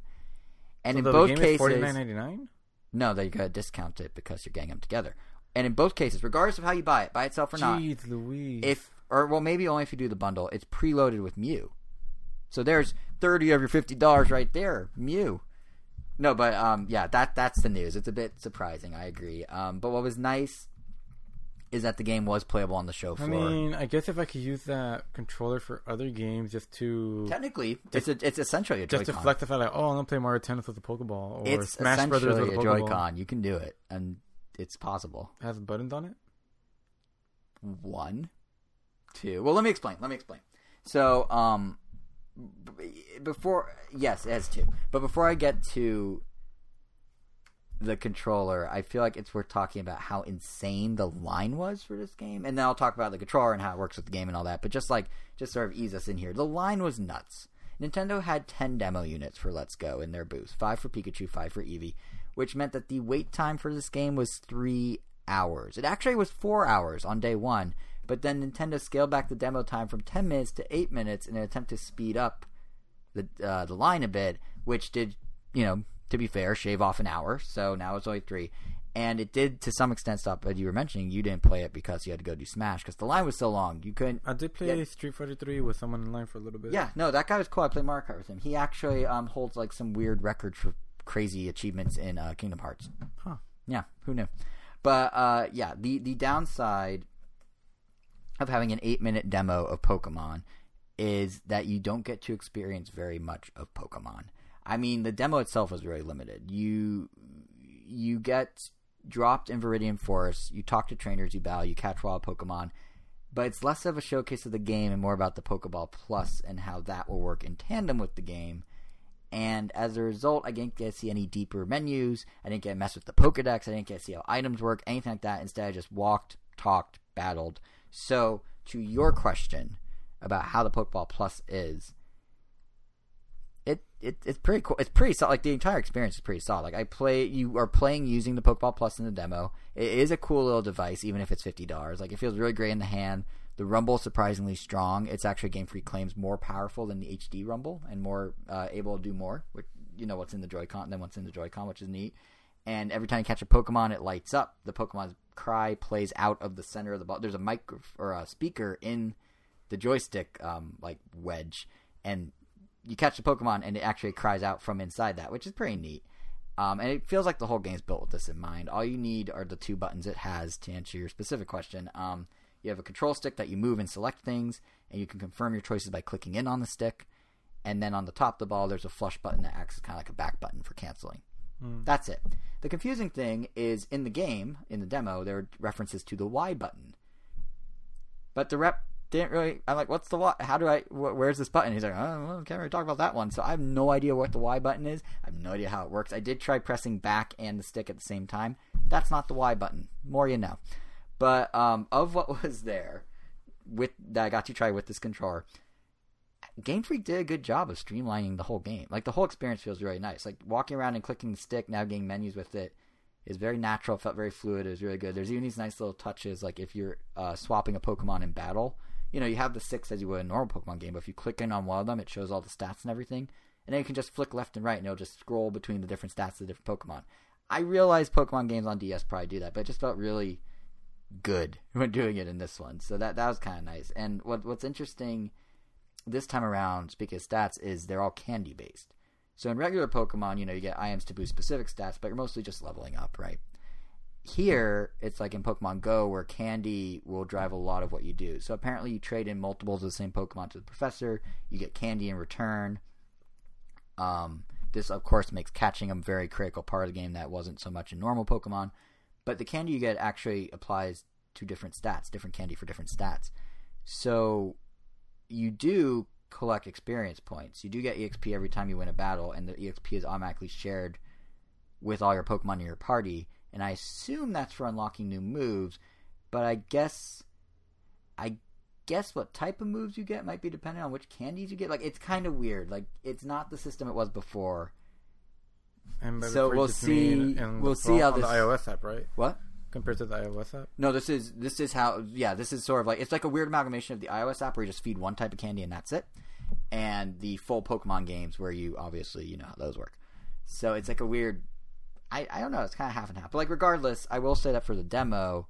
And So in both cases, forty nine ninety nine. no, they gotta discount it because you're getting them together. And in both cases, regardless of how you buy it, by itself or not, Louise. if or well maybe only if you do the bundle, it's preloaded with Mew. So there's thirty of your fifty dollars right there, Mew. No, but um, yeah, that that's the news. It's a bit surprising, I agree. Um, but what was nice is that the game was playable on the show floor. I mean, I guess if I could use that controller for other games, just to Technically, it's a, it's essentially a just to Joy-Con. flex the fact like, oh, I'm gonna play Mario Tennis with a Pokeball or It's Smash Brothers with a a Pokeball. Joy-Con. You can do it, and it's possible. It has buttons on it. One, two. Well, let me explain. Let me explain. So, um, before yes, it has two. But before I get to the controller, I feel like it's worth talking about how insane the line was for this game, and then I'll talk about the controller and how it works with the game and all that. But just like just sort of ease us in here, the line was nuts. Nintendo had ten demo units for Let's Go in their booth, five for Pikachu, five for Eevee, which meant that the wait time for this game was three hours. It actually was four hours on day one, but then Nintendo scaled back the demo time from ten minutes to eight minutes in an attempt to speed up the uh, the line a bit, which did you know to be fair shave off an hour. So now it's only three, and it did to some extent stop. But you were mentioning you didn't play it because you had to go do Smash because the line was so long you couldn't. I did play Yeah. Street Fighter Three with someone in line for a little bit. Yeah, no, that guy was cool. I played Mario Kart with him. He actually um, holds like some weird record for crazy achievements in uh, Kingdom Hearts. Huh. Yeah, who knew? But uh, yeah, the the downside of having an eight minute demo of Pokemon is that you don't get to experience very much of Pokemon. I mean, the demo itself was very limited. You you get dropped in Viridian Forest, you talk to trainers, you battle, you catch wild Pokemon, but it's less of a showcase of the game and more about the Pokeball Plus and how that will work in tandem with the game. And as a result, I didn't get to see any deeper menus. I didn't get to mess with the Pokedex. I didn't get to see how items work, anything like that. Instead, I just walked, talked, battled. So, to your question about how the Pokeball Plus is, it, it it's pretty cool. It's pretty solid. Like the entire experience is pretty solid. Like I play, you are playing using the Pokeball Plus in the demo. It is a cool little device, even if it's fifty dollars. Like it feels really great in the hand. The Rumble is surprisingly strong. It's actually Game Freak claims more powerful than the HD Rumble and more uh, able to do more. Which you know what's in the Joy-Con than what's in the Joy-Con, which is neat. And every time you catch a Pokemon, it lights up. The Pokemon's cry plays out of the center of the ball. There's a mic or a speaker in the joystick um, like wedge, and you catch the Pokemon and it actually cries out from inside that, which is pretty neat. Um, and it feels like the whole game's built with this in mind. All you need are the two buttons it has to answer your specific question. Um, you have a control stick that you move and select things, and you can confirm your choices by clicking in on the stick. And then on the top of the ball, there's a flush button that acts as kind of like a back button for canceling. That's it. The confusing thing is in the game, in the demo, there are references to the Y button. But the rep didn't really. I'm like, what's the Y? How do I? Wh- where's this button? He's like, oh, well, can't really talk about that one. So I have no idea what the Y button is. I have no idea how it works. I did try pressing back and the stick at the same time. That's not the Y button. More you know. But um, of what <laughs> was there with that I got to try with this controller, Game Freak did a good job of streamlining the whole game. Like the whole experience feels really nice. Like walking around and clicking the stick, navigating menus with it is very natural. Felt very fluid. It was really good. There's even these nice little touches, like if you're uh, swapping a Pokemon in battle. You know, you have the six as you would in a normal Pokemon game, but if you click in on one of them, it shows all the stats and everything, and then you can just flick left and right, and it'll just scroll between the different stats of the different Pokemon. I realize Pokemon games on DS probably do that, but it just felt really good <laughs> when doing it in this one. So that that was kind of nice. And what what's interesting this time around, speaking of stats, is they're all candy based. So in regular Pokemon, you know, you get IMs to boost specific stats, but you're mostly just leveling up, right? Here, it's like in Pokemon Go, where candy will drive a lot of what you do. So apparently, you trade in multiples of the same Pokemon to the professor, you get candy in return. Um, this, of course, makes catching a very critical part of the game that wasn't so much in normal Pokemon. But the candy you get actually applies to different stats, different candy for different stats. So you do collect experience points. You do get EXP every time you win a battle, and the EXP is automatically shared with all your Pokemon in your party. And I assume that's for unlocking new moves, but I guess I guess what type of moves you get might be dependent on which candies you get. Like it's kind of weird. Like it's not the system it was before. And So we'll see- mean in we'll the, see how on this- the iOS app, right? What? Compared to the iOS app. No, this is this is how yeah, this is sort of like it's like a weird amalgamation of the iOS app where you just feed one type of candy and that's it. And the full Pokemon games where you obviously you know how those work. So it's like a weird I, I don't know, it's kinda half and half. But like regardless, I will say that for the demo,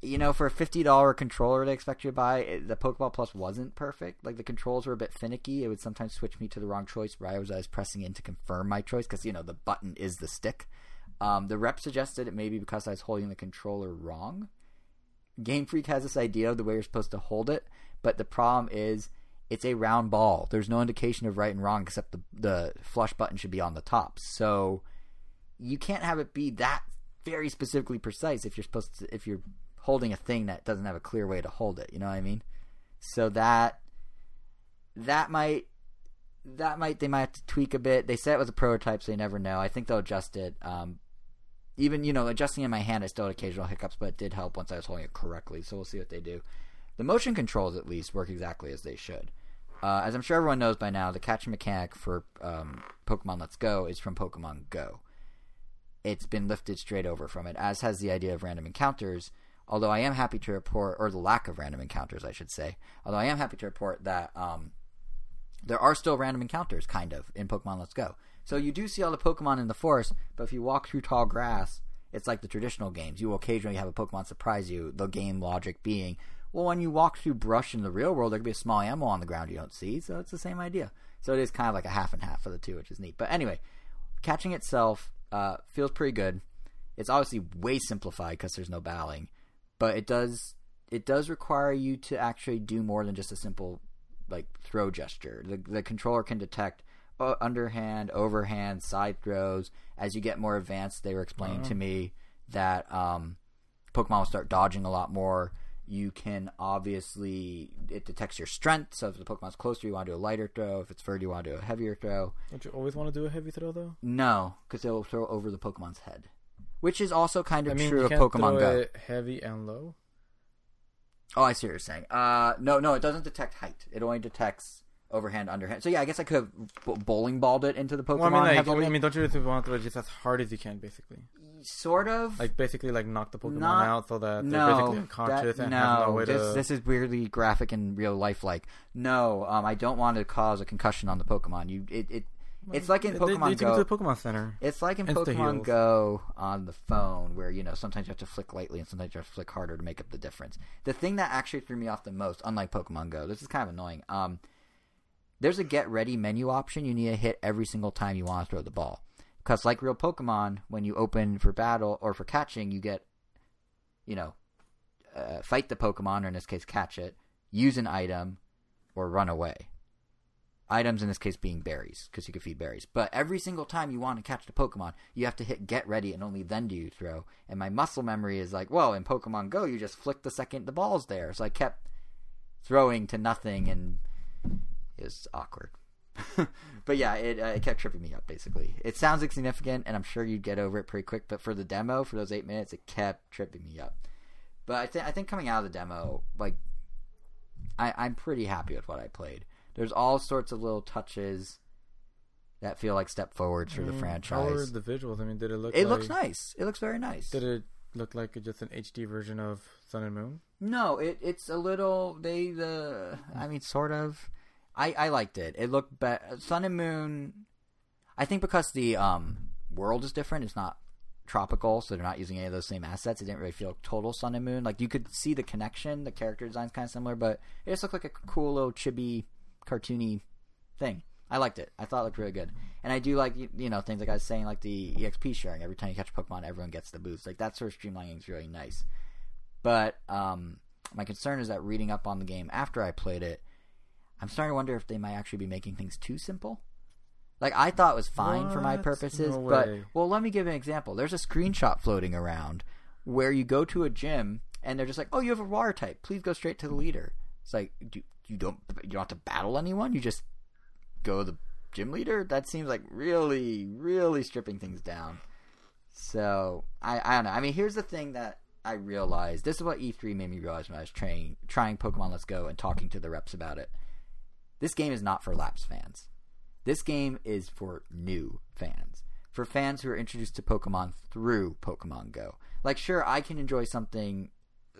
you know, for a fifty dollar controller they expect you to buy, it, the Pokeball Plus wasn't perfect. Like the controls were a bit finicky. It would sometimes switch me to the wrong choice where I was, I was pressing in to confirm my choice because you know the button is the stick. Um, the rep suggested it may be because I was holding the controller wrong. Game Freak has this idea of the way you're supposed to hold it, but the problem is it's a round ball. There's no indication of right and wrong except the the flush button should be on the top. So you can't have it be that very specifically precise if you're supposed to if you're holding a thing that doesn't have a clear way to hold it. You know what I mean? So that that might that might they might have to tweak a bit. They said it was a prototype, so you never know. I think they'll adjust it. Um, even you know adjusting in my hand, I still had occasional hiccups, but it did help once I was holding it correctly. So we'll see what they do. The motion controls at least work exactly as they should. Uh, as I'm sure everyone knows by now, the catching mechanic for um, Pokemon Let's Go is from Pokemon Go. It's been lifted straight over from it, as has the idea of random encounters. Although I am happy to report, or the lack of random encounters, I should say. Although I am happy to report that um, there are still random encounters, kind of, in Pokemon Let's Go. So you do see all the Pokemon in the forest, but if you walk through tall grass, it's like the traditional games. You will occasionally have a Pokemon surprise you, the game logic being, well, when you walk through brush in the real world, there could be a small animal on the ground you don't see, so it's the same idea. So it is kind of like a half and half of the two, which is neat. But anyway, catching itself uh, feels pretty good. It's obviously way simplified because there's no battling, but it does it does require you to actually do more than just a simple like throw gesture. The the controller can detect uh, underhand, overhand, side throws. As you get more advanced, they were explaining to me that um, Pokemon will start dodging a lot more. You can obviously it detects your strength. So if the Pokemon's closer, you want to do a lighter throw. If it's further, you want to do a heavier throw. Don't you always want to do a heavy throw though? No, because it'll throw over the Pokemon's head, which is also kind of I mean, true of Pokemon Go. it heavy and low. Oh, I see what you're saying. Uh, no, no, it doesn't detect height. It only detects overhand, underhand. So yeah, I guess I could have b- bowling balled it into the Pokemon. Well, I mean, like. I mean, don't you want to throw it just as hard as you can, basically? sort of. Like basically, like knock the Pokemon Not- out so that they're no, basically unconscious that- and no, have no way this, to. this is weirdly graphic and real life like. No, um, I don't want to cause a concussion on the Pokemon. You, it, it it's like in Pokemon they, they Go. to the Pokemon Center. It's like in Insta Pokemon heals. Go on the phone, where you know sometimes you have to flick lightly and sometimes you have to flick harder to make up the difference. The thing that actually threw me off the most, unlike Pokemon Go, this is kind of annoying. Um, there's a get ready menu option you need to hit every single time you want to throw the ball, because like real Pokemon, when you open for battle or for catching, you get, you know, uh, fight the Pokemon or in this case catch it, use an item, or run away. Items in this case being berries because you can feed berries. But every single time you want to catch the pokemon you have to hit get ready and only then do you throw. And my muscle memory is like well in pokemon go you just flick the second the ball's there. So i kept throwing to nothing and was awkward <laughs> but yeah it, uh, it kept tripping me up basically it sounds insignificant and i'm sure you'd get over it pretty quick but for the demo for those eight minutes it kept tripping me up but i, th- I think coming out of the demo like I- i'm pretty happy with what i played there's all sorts of little touches that feel like step forwards for the How were franchise. the visuals? I mean, did it look? It like, looks nice. It looks very nice. Did it look like just an HD version of Sun and Moon? No, it it's a little they the I mean sort of. I I liked it. It looked better. Sun and Moon. I think because the um world is different. It's not tropical, so they're not using any of those same assets. It didn't really feel total sun and moon. Like you could see the connection. The character design's kind of similar, but it just looked like a cool little chibi, cartoony thing. I liked it. I thought it looked really good, and I do like you, know things like I was saying, like the exp sharing. Every time you catch a Pokemon, everyone gets the boost. Like that sort of streamlining is really nice. But um, my concern is that reading up on the game after I played it, I'm starting to wonder if they might actually be making things too simple. Like I thought it was fine for my purposes, No but well, let me give an example. There's a screenshot floating around where you go to a gym and they're just like, "Oh, you have a water type. Please go straight to the leader." It's like, do, you don't you don't have to battle anyone. You just go to the gym leader. That seems like really, really stripping things down. So I I don't know. I mean, here's the thing that I realized. This is what E3 made me realize when I was trying trying Pokemon Let's Go and talking to the reps about it. This game is not for lapsed fans. This game is for new fans. For fans who are introduced to Pokemon through Pokemon Go. Like, sure, I can enjoy something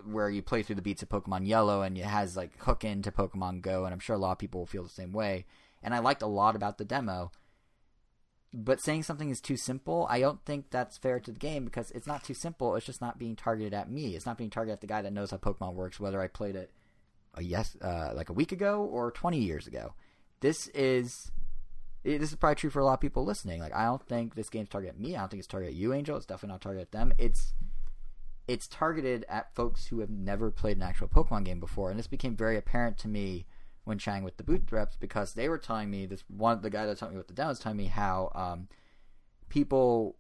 where you play through the beats of Pokemon Yellow and it has like hook into Pokemon Go, and I'm sure a lot of people will feel the same way. And I liked a lot about the demo. But saying something is too simple, I don't think that's fair to the game because it's not too simple. It's just not being targeted at me. It's not being targeted at the guy that knows how Pokemon works, whether I played it a yes, uh, like a week ago or 20 years ago. This is this is probably true for a lot of people listening. Like, I don't think this game's targeted at me. I don't think it's targeted at you, Angel. It's definitely not targeted at them. It's it's targeted at folks who have never played an actual Pokemon game before, and this became very apparent to me when chatting with the booth reps because they were telling me this one the guy that taught me what the demo was telling me how um, people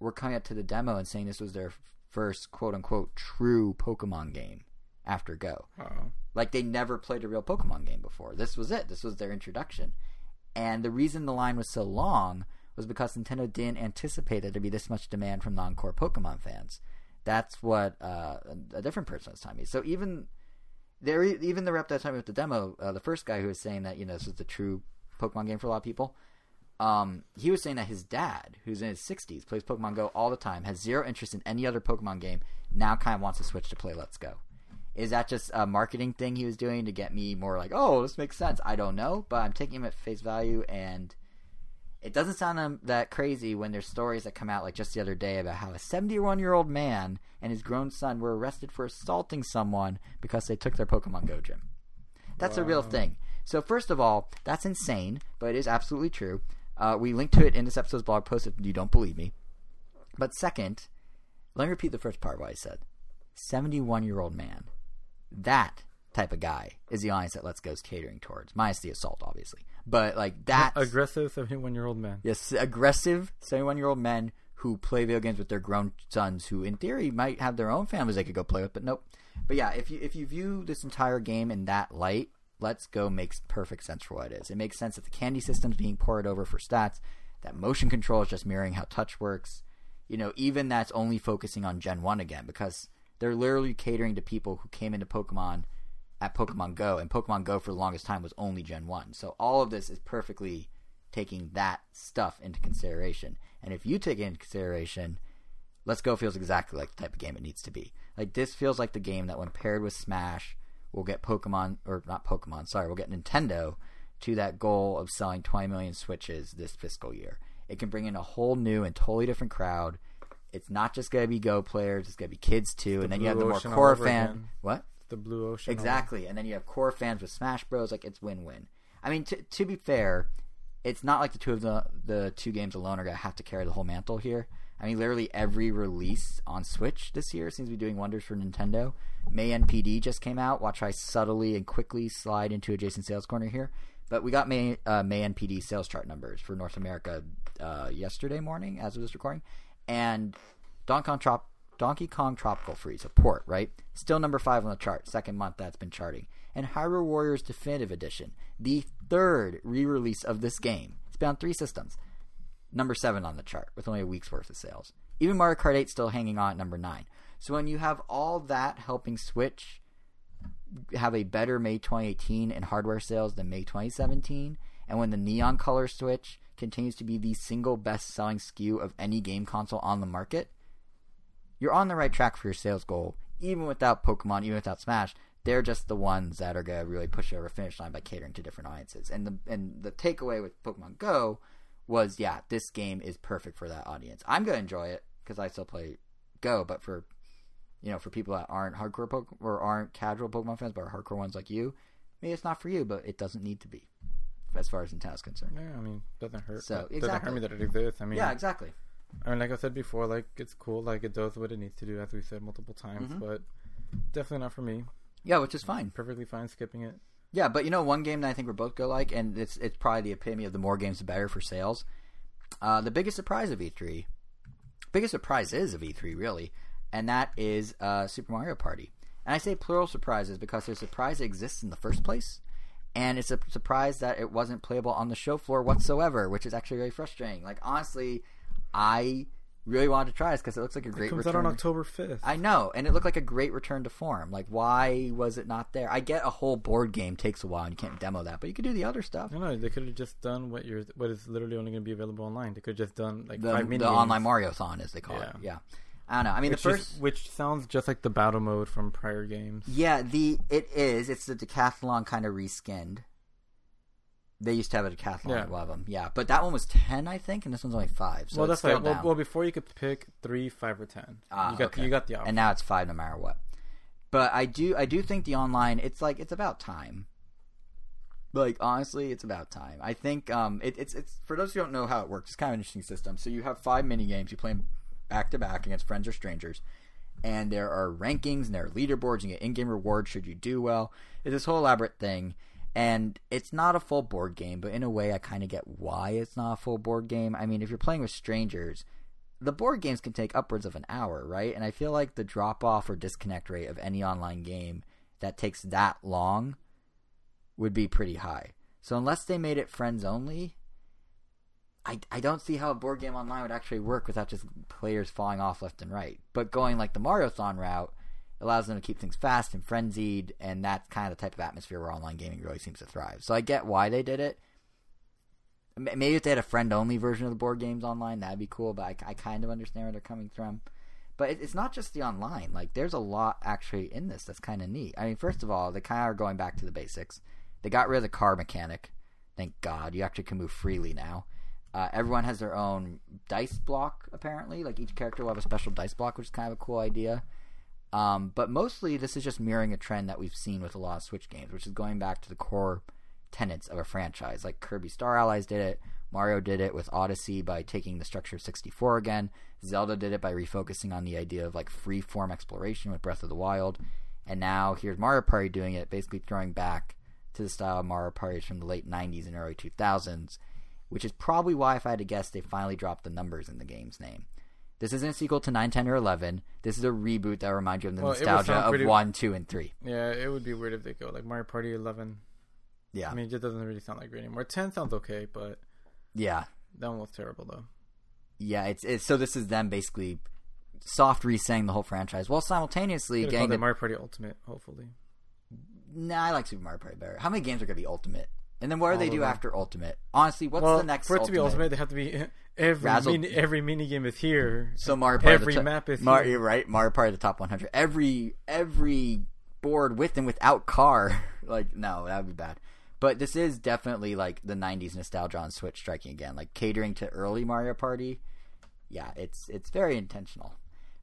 were coming up to the demo and saying this was their first quote unquote true Pokemon game after Go. Oh. Like they never played a real Pokemon game before. This was it. This was their introduction. And the reason the line was so long was because Nintendo didn't anticipate there to be this much demand from non-core Pokemon fans. That's what uh, a different person was telling me. So even there, even the rep that told me with the demo, uh, the first guy who was saying that you know this is the true Pokemon game for a lot of people, um, he was saying that his dad, who's in his 60s, plays Pokemon Go all the time, has zero interest in any other Pokemon game, now kind of wants to switch to play Let's Go. Is that just a marketing thing he was doing to get me more like, oh, this makes sense? I don't know, but I'm taking him at face value, and it doesn't sound um, that crazy when there's stories that come out like just the other day about how a 71 year old man and his grown son were arrested for assaulting someone because they took their Pokemon Go gym. That's a real thing. So first of all, that's insane, but it is absolutely true. Uh, we link to it in this episode's blog post if you don't believe me. But second, let me repeat the first part of what I said. 71 year old man. That type of guy is the audience that Let's Go's catering towards, minus the assault, obviously. But like that Aggressive 71 year old man. Yes, aggressive 71 year old men who play video games with their grown sons who in theory might have their own families they could go play with, but nope. But yeah, if you if you view this entire game in that light, Let's Go makes perfect sense for what it is. It makes sense that the candy system's being poured over for stats, that motion control is just mirroring how touch works. You know, even that's only focusing on Gen 1 again because they're literally catering to people who came into Pokemon at Pokemon Go, and Pokemon Go for the longest time was only Gen 1. So all of this is perfectly taking that stuff into consideration. And if you take it into consideration, Let's Go feels exactly like the type of game it needs to be. Like this feels like the game that when paired with Smash will get Pokemon or not Pokemon, sorry, will get Nintendo to that goal of selling 20 million Switches this fiscal year. It can bring in a whole new and totally different crowd. It's not just going to be Go players, it's going to be kids too, and then you have the Blue more Ocean core over fan. again. What? The blue ocean. Exactly, and then you have core fans with Smash Bros. Like it's win-win. I mean, t- to be fair, it's not like the two of the the two games alone are gonna have to carry the whole mantle here. I mean, literally every release on Switch this year seems to be doing wonders for Nintendo. May NPD just came out. Watch I subtly and quickly slide into adjacent sales corner here. But we got May uh, May NPD sales chart numbers for North America uh, yesterday morning, as of this recording, and Donkey Kong, Trop- Donkey Kong Tropical Freeze, a port, right? Still number five on the chart, second month that's been charting. And Hyrule Warriors Definitive Edition, the third re-release of this game. It's been on three systems. Number seven on the chart with only a week's worth of sales. Even Mario Kart 8 still hanging on at number nine. So when you have all that helping Switch have a better May 2018 in hardware sales than May 2017, and when the neon color Switch continues to be the single best selling SKU of any game console on the market, you're on the right track for your sales goal, even without Pokemon, even without Smash. They're just the ones that are gonna really push you over finish line by catering to different audiences. And the and the takeaway with Pokemon Go was yeah, this game is perfect for that audience. I'm gonna enjoy it because I still play Go, but for you know, for people that aren't hardcore Pokemon or aren't casual Pokemon fans, but are hardcore ones like you, maybe it's not for you, but it doesn't need to be, as far as Nintendo's concerned. Yeah, I mean, doesn't hurt. So, doesn't hurt me that it exists. I mean, yeah, exactly. I mean, like I said before, like it's cool, like it does what it needs to do, as we said multiple times, Mhm. but definitely not for me. Yeah, which is fine. Perfectly fine skipping it. Yeah, but you know, one game that I think we're both go like, and it's it's probably the epitome of the more games the better for sales. Uh, the biggest surprise of E3, biggest surprise is of E3 really, and that is uh, Super Mario Party. And I say plural surprises because there's a surprise exists in the first place, and it's a surprise that it wasn't playable on the show floor whatsoever, which is actually very frustrating. Like honestly, I really wanted to try this because it looks like a It great comes return. out on October fifth. I know, and it looked like a great return to form. Like, why was it not there? I get a whole board game takes a while, and you can't demo that, but you could do the other stuff. No, no, they could have just done what you're, what is literally only going to be available online. They could have just done like The, five the online Mario-thon, as they call it. Yeah. Yeah, I don't know. I mean, which the first, is, which sounds just like the battle mode from prior games. yeah, the it is. It's the decathlon kind of reskinned. They used to have a decathlon, Yeah. yeah. one of them, yeah, but that one was ten, I think, and this one's only five. So well, that's right. Well, well, before you could pick three, five, or ten. Ah, you got okay. you got the option. and now it's five no matter what. But I do I do think the online it's like it's about time. Like honestly, it's about time. I think um it, it's it's for those who don't know how it works. It's kind of an interesting system. So you have five mini games. You play them back to back against friends or strangers, and there are rankings and there are leaderboards. You get in-game rewards should you do well. It's this whole elaborate thing, and it's not a full board game. But in a way, I kind of get why it's not a full board game. I mean, if you're playing with strangers, the board games can take upwards of an hour, right? And I feel like the drop off or disconnect rate of any online game that takes that long would be pretty high. So unless they made it friends only, I, I don't see how a board game online would actually work without just players falling off left and right. But going like the Mario-thon route allows them to keep things fast and frenzied, and that's kind of the type of atmosphere where online gaming really seems to thrive. So I get why they did it. Maybe if they had a friend-only version of the board games online, that'd be cool. But I, I kind of understand where they're coming from. But it, it's not just the online. Like, there's a lot actually in this that's kind of neat. I mean, first of all, they kind of are going back to the basics. They got rid of the car mechanic. Thank God. You actually can move freely now. Uh, everyone has their own dice block, apparently. Like, each character will have a special dice block, which is kind of a cool idea. Um, but mostly, this is just mirroring a trend that we've seen with a lot of Switch games, which is going back to the core tenets of a franchise. Like Kirby Star Allies did it, Mario did it with Odyssey by taking the structure of 64 again, Zelda did it by refocusing on the idea of like free form exploration with Breath of the Wild, and now here's Mario Party doing it, basically throwing back to the style of Mario Parties from the late 90s and early 2000s, which is probably why, if I had to guess, they finally dropped the numbers in the game's name. This isn't a sequel to 9, 10, or 11. This is a reboot that reminds you of the Well, nostalgia of pretty- 1, 2, and 3. Yeah, it would be weird if they go like Mario Party 11. Yeah. I mean, it doesn't really sound like great anymore. 10 sounds okay, but yeah. that one was terrible though. Yeah, it's, it's so this is them basically soft resetting the whole franchise while simultaneously getting the Mario Party Ultimate, hopefully. Nah, I like Super Mario Party better. How many games are gonna be Ultimate? And then what do they do after Ultimate? Honestly, what's well, the next for it to be Ultimate? Ultimate, they have to be <laughs> every Razzle- mini, every mini game is here. So Mario Party every to- map is Mar- here. you're right. Mario Party the top 100. Every every board with and without car. <laughs> like no, that would be bad. But this is definitely like the 90s nostalgia on Switch striking again, like catering to early Mario Party. Yeah, it's it's very intentional.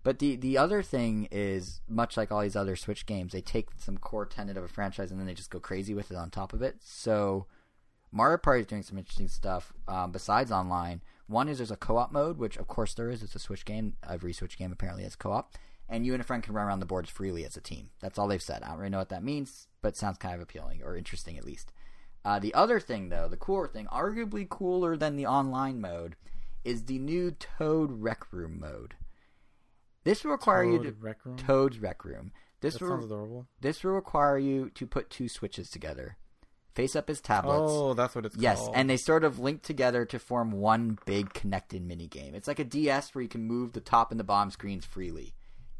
But the the other thing is much like all these other Switch games, they take some core tenet of a franchise and then they just go crazy with it on top of it. So Mario Party is doing some interesting stuff um, besides online. One is there's a co-op mode, which of course there is. It's a Switch game. Every Switch game apparently has co-op, and you and a friend can run around the boards freely as a team. That's all they've said. I don't really know what that means, but sounds kind of appealing or interesting at least. Uh, the other thing, though, the cooler thing, arguably cooler than the online mode, is the new Toad Rec Room mode. This will require you to Rec Room? Toad's Rec Room. This that will adorable. this will require you to put two switches together, face up as tablets. Oh, that's what it's called. Yes, called. and they sort of link together to form one big connected mini game. It's like a DS where you can move the top and the bottom screens freely.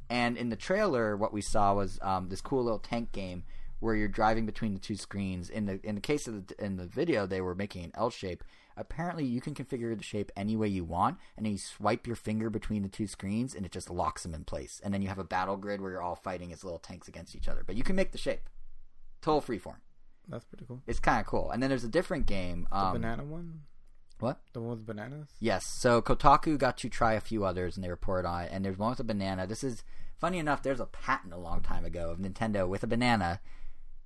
And in the trailer, what we saw was um, this cool little tank game where you're driving between the two screens. In the in the case of the in the video, they were making an L shape. Apparently, you can configure the shape any way you want, and then you swipe your finger between the two screens, and it just locks them in place. And then you have a battle grid where you're all fighting as little tanks against each other. But you can make the shape, total freeform. that's pretty cool. It's kind of cool. And then there's a different game. The Um, banana one. What? The one with bananas? Yes. So Kotaku got to try a few others, and they report on it. And there's one with a banana. This is funny enough. There's a patent a long time ago of Nintendo with a banana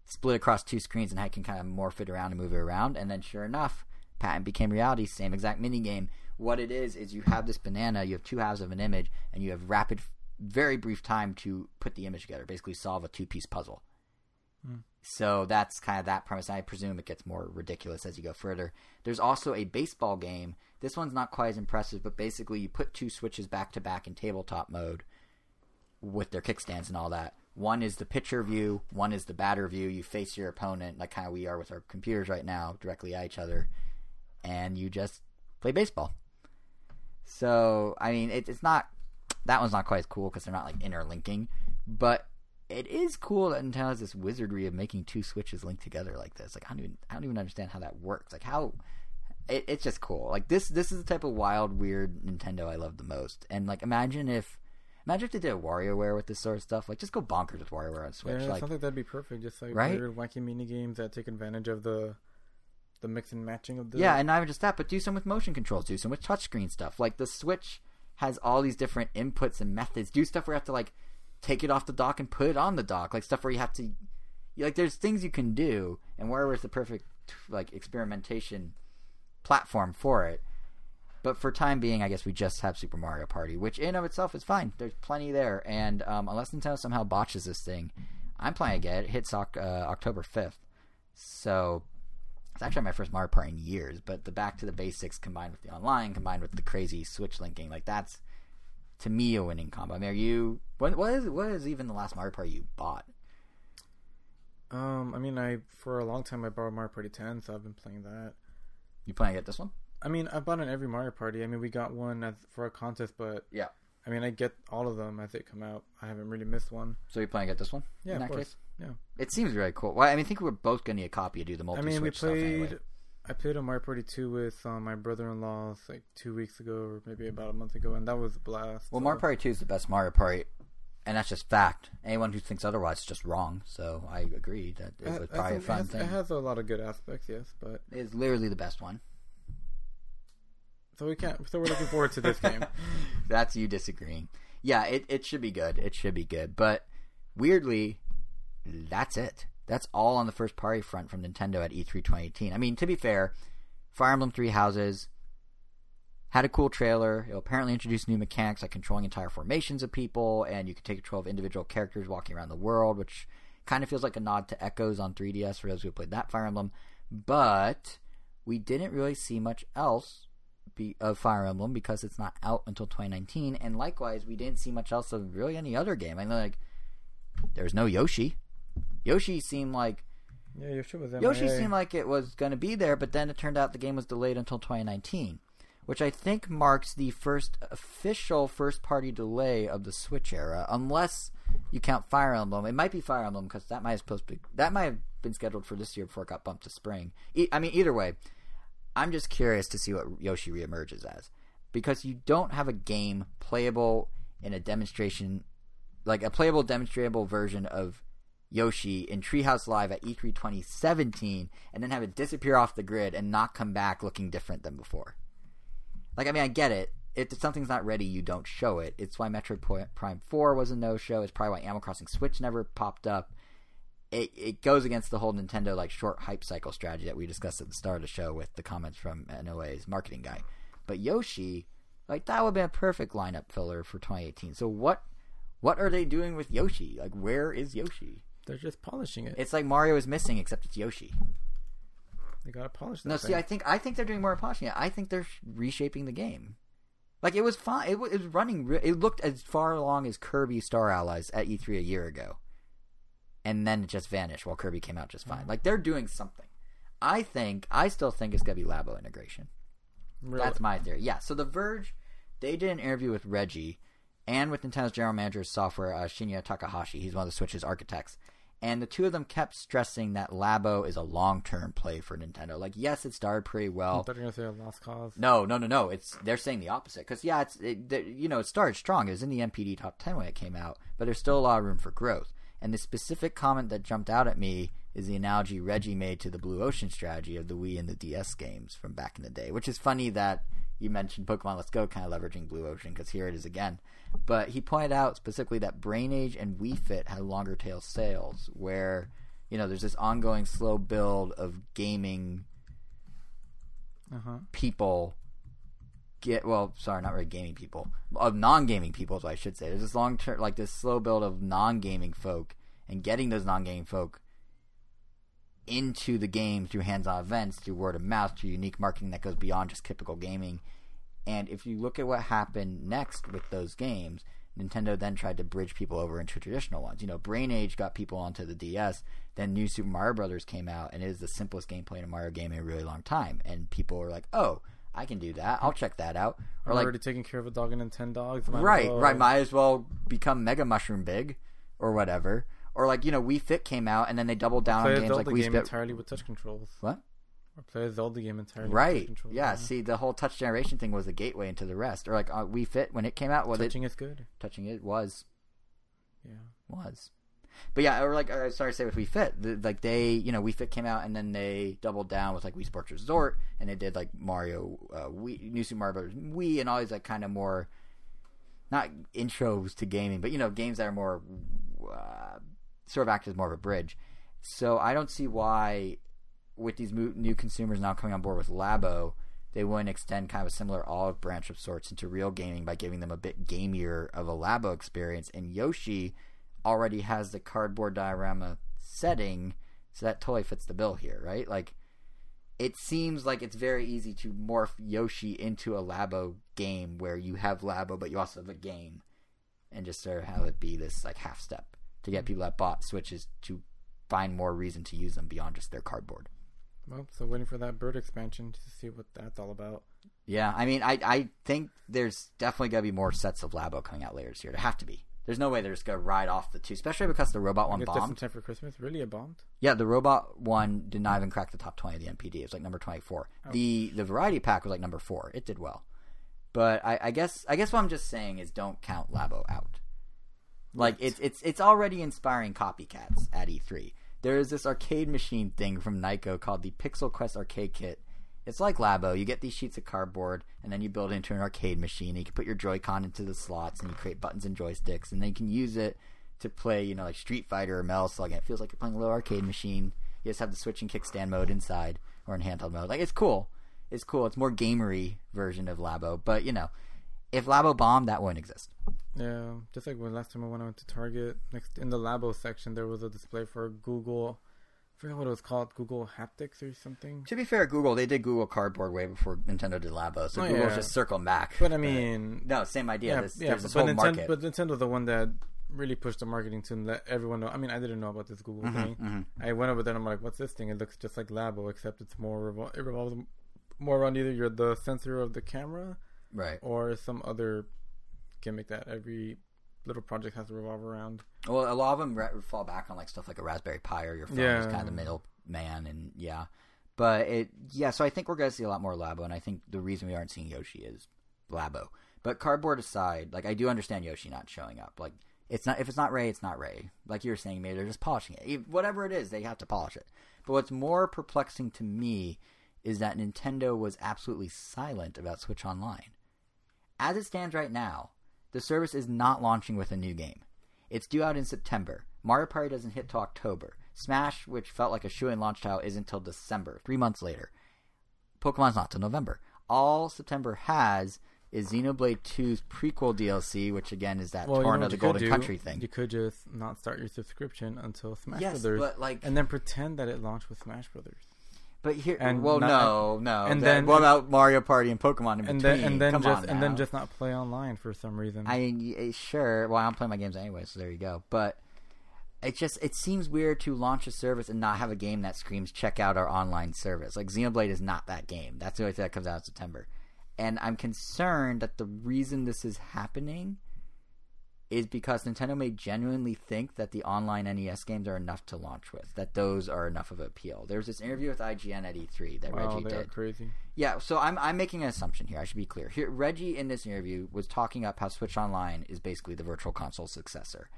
split across two screens and how you can kind of morph it around and move it around. And then, sure enough, patent became reality. Same exact mini game. What it is is you have this banana. You have two halves of an image, and you have rapid, very brief time to put the image together. Basically, solve a two piece puzzle. Hmm. So that's kind of that premise. I presume it gets more ridiculous as you go further. There's also a baseball game. This one's not quite as impressive, but basically you put two switches back to back in tabletop mode with their kickstands and all that. One is the pitcher view, one is the batter view. You face your opponent, like kind of we are with our computers right now, directly at each other, and you just play baseball. So, I mean, it, it's not that one's not quite as cool because they're not like interlinking, but it is cool that Nintendo has this wizardry of making two switches link together like this. Like I don't even I don't even understand how that works. Like how it, it's just cool. Like this this is the type of wild weird Nintendo I love the most. And like imagine if imagine if they did a WarioWare with this sort of stuff. Like just go bonkers with WarioWare on Switch. Yeah, like something that'd be perfect. Just like Right? weird, wacky mini games that take advantage of the the mix and matching of the. Yeah, and not even just that, but do some with motion controls, do some with touchscreen stuff. Like the Switch has all these different inputs and methods. Do stuff where you have to like take it off the dock and put it on the dock. Like stuff where you have to like there's things you can do and WarioWare is the perfect like experimentation platform for it. But for time being, I guess we just have Super Mario Party, which in of itself is fine. There's plenty there, and um, unless Nintendo somehow botches this thing, I'm planning to get it. It hits uh, October 5th, so it's actually my first Mario Party in years. But the back to the basics combined with the online, combined with the crazy Switch linking, like that's to me a winning combo. I mean, are you what what is what is even the last Mario Party you bought? Um, I mean, I for a long time I borrowed Mario Party 10, so I've been playing that. You planning to get this one? I mean, I bought in every Mario Party. I mean, we got one for a contest, but Yeah. I mean, I get all of them as they come out. I haven't really missed one. So you planning to get this one? Yeah, in of that course. case? Yeah. It seems really cool. Well, I mean, I think we're both going to need a copy to do the multi. I mean, we played. anyway. I played a Mario Party 2 with um, my brother-in-law like two weeks ago, or maybe about a month ago, and that was a blast. Well, so- Mario Party Two is the best Mario Party, and that's just fact. Anyone who thinks otherwise is just wrong. So I agree that it was I probably a think it fun has, thing. It has a lot of good aspects, yes, but It's literally the best one. So we can't. So we're looking forward to this game. <laughs> That's you disagreeing. Yeah, it, it should be good. It should be good. But weirdly, that's it. That's all on the first party front from Nintendo at E E3 2018. I mean, to be fair, Fire Emblem Three Houses had a cool trailer. It'll apparently introduced new mechanics like controlling entire formations of people, and you can take control of individual characters walking around the world, which kind of feels like a nod to Echoes on 3DS for those who played that Fire Emblem. But we didn't really see much else be, of Fire Emblem because it's not out until 2019, and likewise, we didn't see much else of really any other game. I know, like, there's no Yoshi. Yoshi seemed like yeah, Yoshi was Yoshi seemed like it was going to be there, but then it turned out the game was delayed until 2019, which I think marks the first official first party delay of the Switch era, unless you count Fire Emblem. It might be Fire Emblem because that might have supposed to be, that might have been scheduled for this year before it got bumped to spring. E- I mean, either way, I'm just curious to see what Yoshi reemerges as because you don't have a game playable in a demonstration, like a playable demonstrable version of Yoshi in Treehouse Live at E3 2017 and then have it disappear off the grid and not come back looking different than before. Like, I mean, I get it. If something's not ready, you don't show it. It's why Metroid Prime 4 was a no show. It's probably why Animal Crossing Switch never popped up. It, it goes against the whole Nintendo like short hype cycle strategy that we discussed at the start of the show with the comments from NOA's marketing guy. But Yoshi, like that would be a perfect lineup filler for 2018. So what what are they doing with Yoshi? Like where is Yoshi? They're just polishing it. It's like Mario is missing, except it's Yoshi. they gotta polish that No, thing. see, I think I think they're doing more polishing it. I think they're reshaping the game. Like it was fine. It was, it was running. re- It looked as far along as Kirby Star Allies at E3 a year ago, and then it just vanished while Kirby came out just fine. Like they're doing something. I think. I still think it's gonna be Labo integration. Really. That's my theory. Yeah. So The Verge, they did an interview with Reggie and with Nintendo's general manager of software, uh, Shinya Takahashi. He's one of the Switch's architects. And the two of them kept stressing that Labo is a long term play for Nintendo. Like, yes, it started pretty well. you were gonna say a lost cause. No, no, no, no. It's they're saying the opposite. Because yeah, it's it, you know it started strong. It was in the NPD top ten when it came out, but there's still a lot of room for growth. And the specific comment that jumped out at me is the analogy Reggie made to the Blue Ocean strategy of the Wii and the DS games from back in the day, which is funny that you mentioned Pokemon Let's Go kind of leveraging Blue Ocean because here it is again. But he pointed out specifically that Brain Age and Wii Fit had longer tail sales, where you know there's this ongoing slow build of gaming Uh-huh. people get well sorry not really gaming people. Of non-gaming people is i should say. There's this long term like this slow build of non-gaming folk and getting those non-gaming folk into the game through hands-on events through word of mouth through unique marketing that goes beyond just typical gaming. And if you look at what happened next with those games nintendo then tried to bridge people over into traditional ones. You know brain age got people onto the ds then new super mario brothers came out and it is the simplest gameplay in a mario game in a really long time. And people were like oh I can do that. I'll check that out. Or I'm like already taking care of a dog and then ten dogs. might right, well- right. Might as well become Mega Mushroom big, or whatever. Or like you know, Wii Fit came out and then they doubled down on a games like Wii game Fit. entirely with touch controls. What? Or play a Zelda game entirely with touch Right. controls. Yeah. See, the whole touch generation thing was the gateway into the rest. Or like uh, Wii Fit when it came out, was it Touching it is good. touching? It was Yeah. was. But yeah, or like uh, sorry to say with Wii Fit, the, like they, you know, Wii Fit came out and then they doubled down with like Wii Sports Resort, and they did like Mario, uh, Wii, New Super Mario Bros. Wii, and all these like kind of more, not intros to gaming, but you know, games that are more uh, sort of act as more of a bridge. So I don't see why, with these new consumers now coming on board with Labo, they wouldn't extend kind of a similar olive branch of sorts into real gaming by giving them a bit gamier of a Labo experience. And Yoshi already has the cardboard diorama setting, so that totally fits the bill here, right? Like, it seems like it's very easy to morph Yoshi into a Labo game where you have Labo, but you also have a game, and just sort of have it be this like half step to get people that bought Switches to find more reason to use them beyond just their cardboard. Well, so waiting for that bird expansion to see what that's all about. Yeah, I mean, I I think there's definitely gonna be more sets of Labo coming out later this year. There have to be. There's no way they're just gonna ride off the two, especially because the robot one guess just in bombed. time for Christmas. Really, it bombed. Yeah, the robot one did not even crack the top twenty of the NPD. It was like number twenty four. Oh. The the variety pack was like number four. It did well, but I, I guess I guess what I'm just saying is don't count Labo out. Like it's it's it's already inspiring copycats at E3. There is this arcade machine thing from Nyko called the Pixel Quest Arcade Kit. It's like Labo. You get these sheets of cardboard, and then you build it into an arcade machine. And you can put your Joy-Con into the slots, and you create buttons and joysticks, and then you can use it to play, you know, like Street Fighter or Metal Slug. And it feels like you're playing a little arcade machine. You just have the switch and kickstand mode inside, or in handheld mode. Like it's cool. It's cool. It's more gamery version of Labo, but you know, if Labo bombed, that wouldn't exist. Yeah, just like when last time I went, I went to Target. Next in the Labo section, there was a display for Google. I forgot what it was called. Google Haptics or something. To be fair, Google they did Google Cardboard way before Nintendo did Labo, so Oh, Google's yeah. just circling back. But I mean, no, same idea. yeah, There's, yeah. there's but, whole Nintendo, market. but Nintendo's the one that really pushed the marketing to let everyone know. I mean, I didn't know about this Google Mhm, thing. mhm. I went over there and I'm like, what's this thing? It looks just like Labo, except it's more revol- it revolves more around either you're the sensor of the camera Right. or some other gimmick that every little project has to revolve around. Well, a lot of them re- fall back on like stuff like a Raspberry Pi or your phone is kind of the middle man, and yeah. But it, yeah. So I think we're gonna see a lot more Labo, and I think the reason we aren't seeing Yoshi is Labo. But cardboard aside, like I do understand Yoshi not showing up. Like it's not if it's not Ray, it's not Ray. Like you were saying, maybe they're just polishing it. Whatever it is, they have to polish it. But what's more perplexing to me is that Nintendo was absolutely silent about Switch Online. As it stands right now, the service is not launching with a new game. It's due out in September. Mario Party doesn't hit till October. Smash, which felt like a shoe-in launch title, isn't till December, three months later. Pokemon's not till November. All September has is Xenoblade 2's prequel DLC, which again is that Well, you Torna know of the you could Golden do? Country thing. You could just not start your subscription until Smash yes, Brothers, but like, and then pretend that it launched with Smash Brothers. But here, and well, not- no, no. and Then then- what about Mario Party and Pokemon in and between? then and then Come just and then just not play online for some reason. I mean, eh, sure. Well, I'm playing my games anyway, so there you go. But it just it seems weird to launch a service and not have a game that screams check out our online service. Like Xenoblade is not that game. That's the only thing that comes out in September. And I'm concerned that the reason this is happening is because Nintendo may genuinely think that the online NES games are enough to launch with. That those are enough of appeal. There was this interview with IGN at E3 that wow, Reggie did. crazy. Yeah, so I'm I'm making an assumption here. I should be clear. Here, Reggie in this interview was talking up how Switch Online is basically the Virtual Console successor.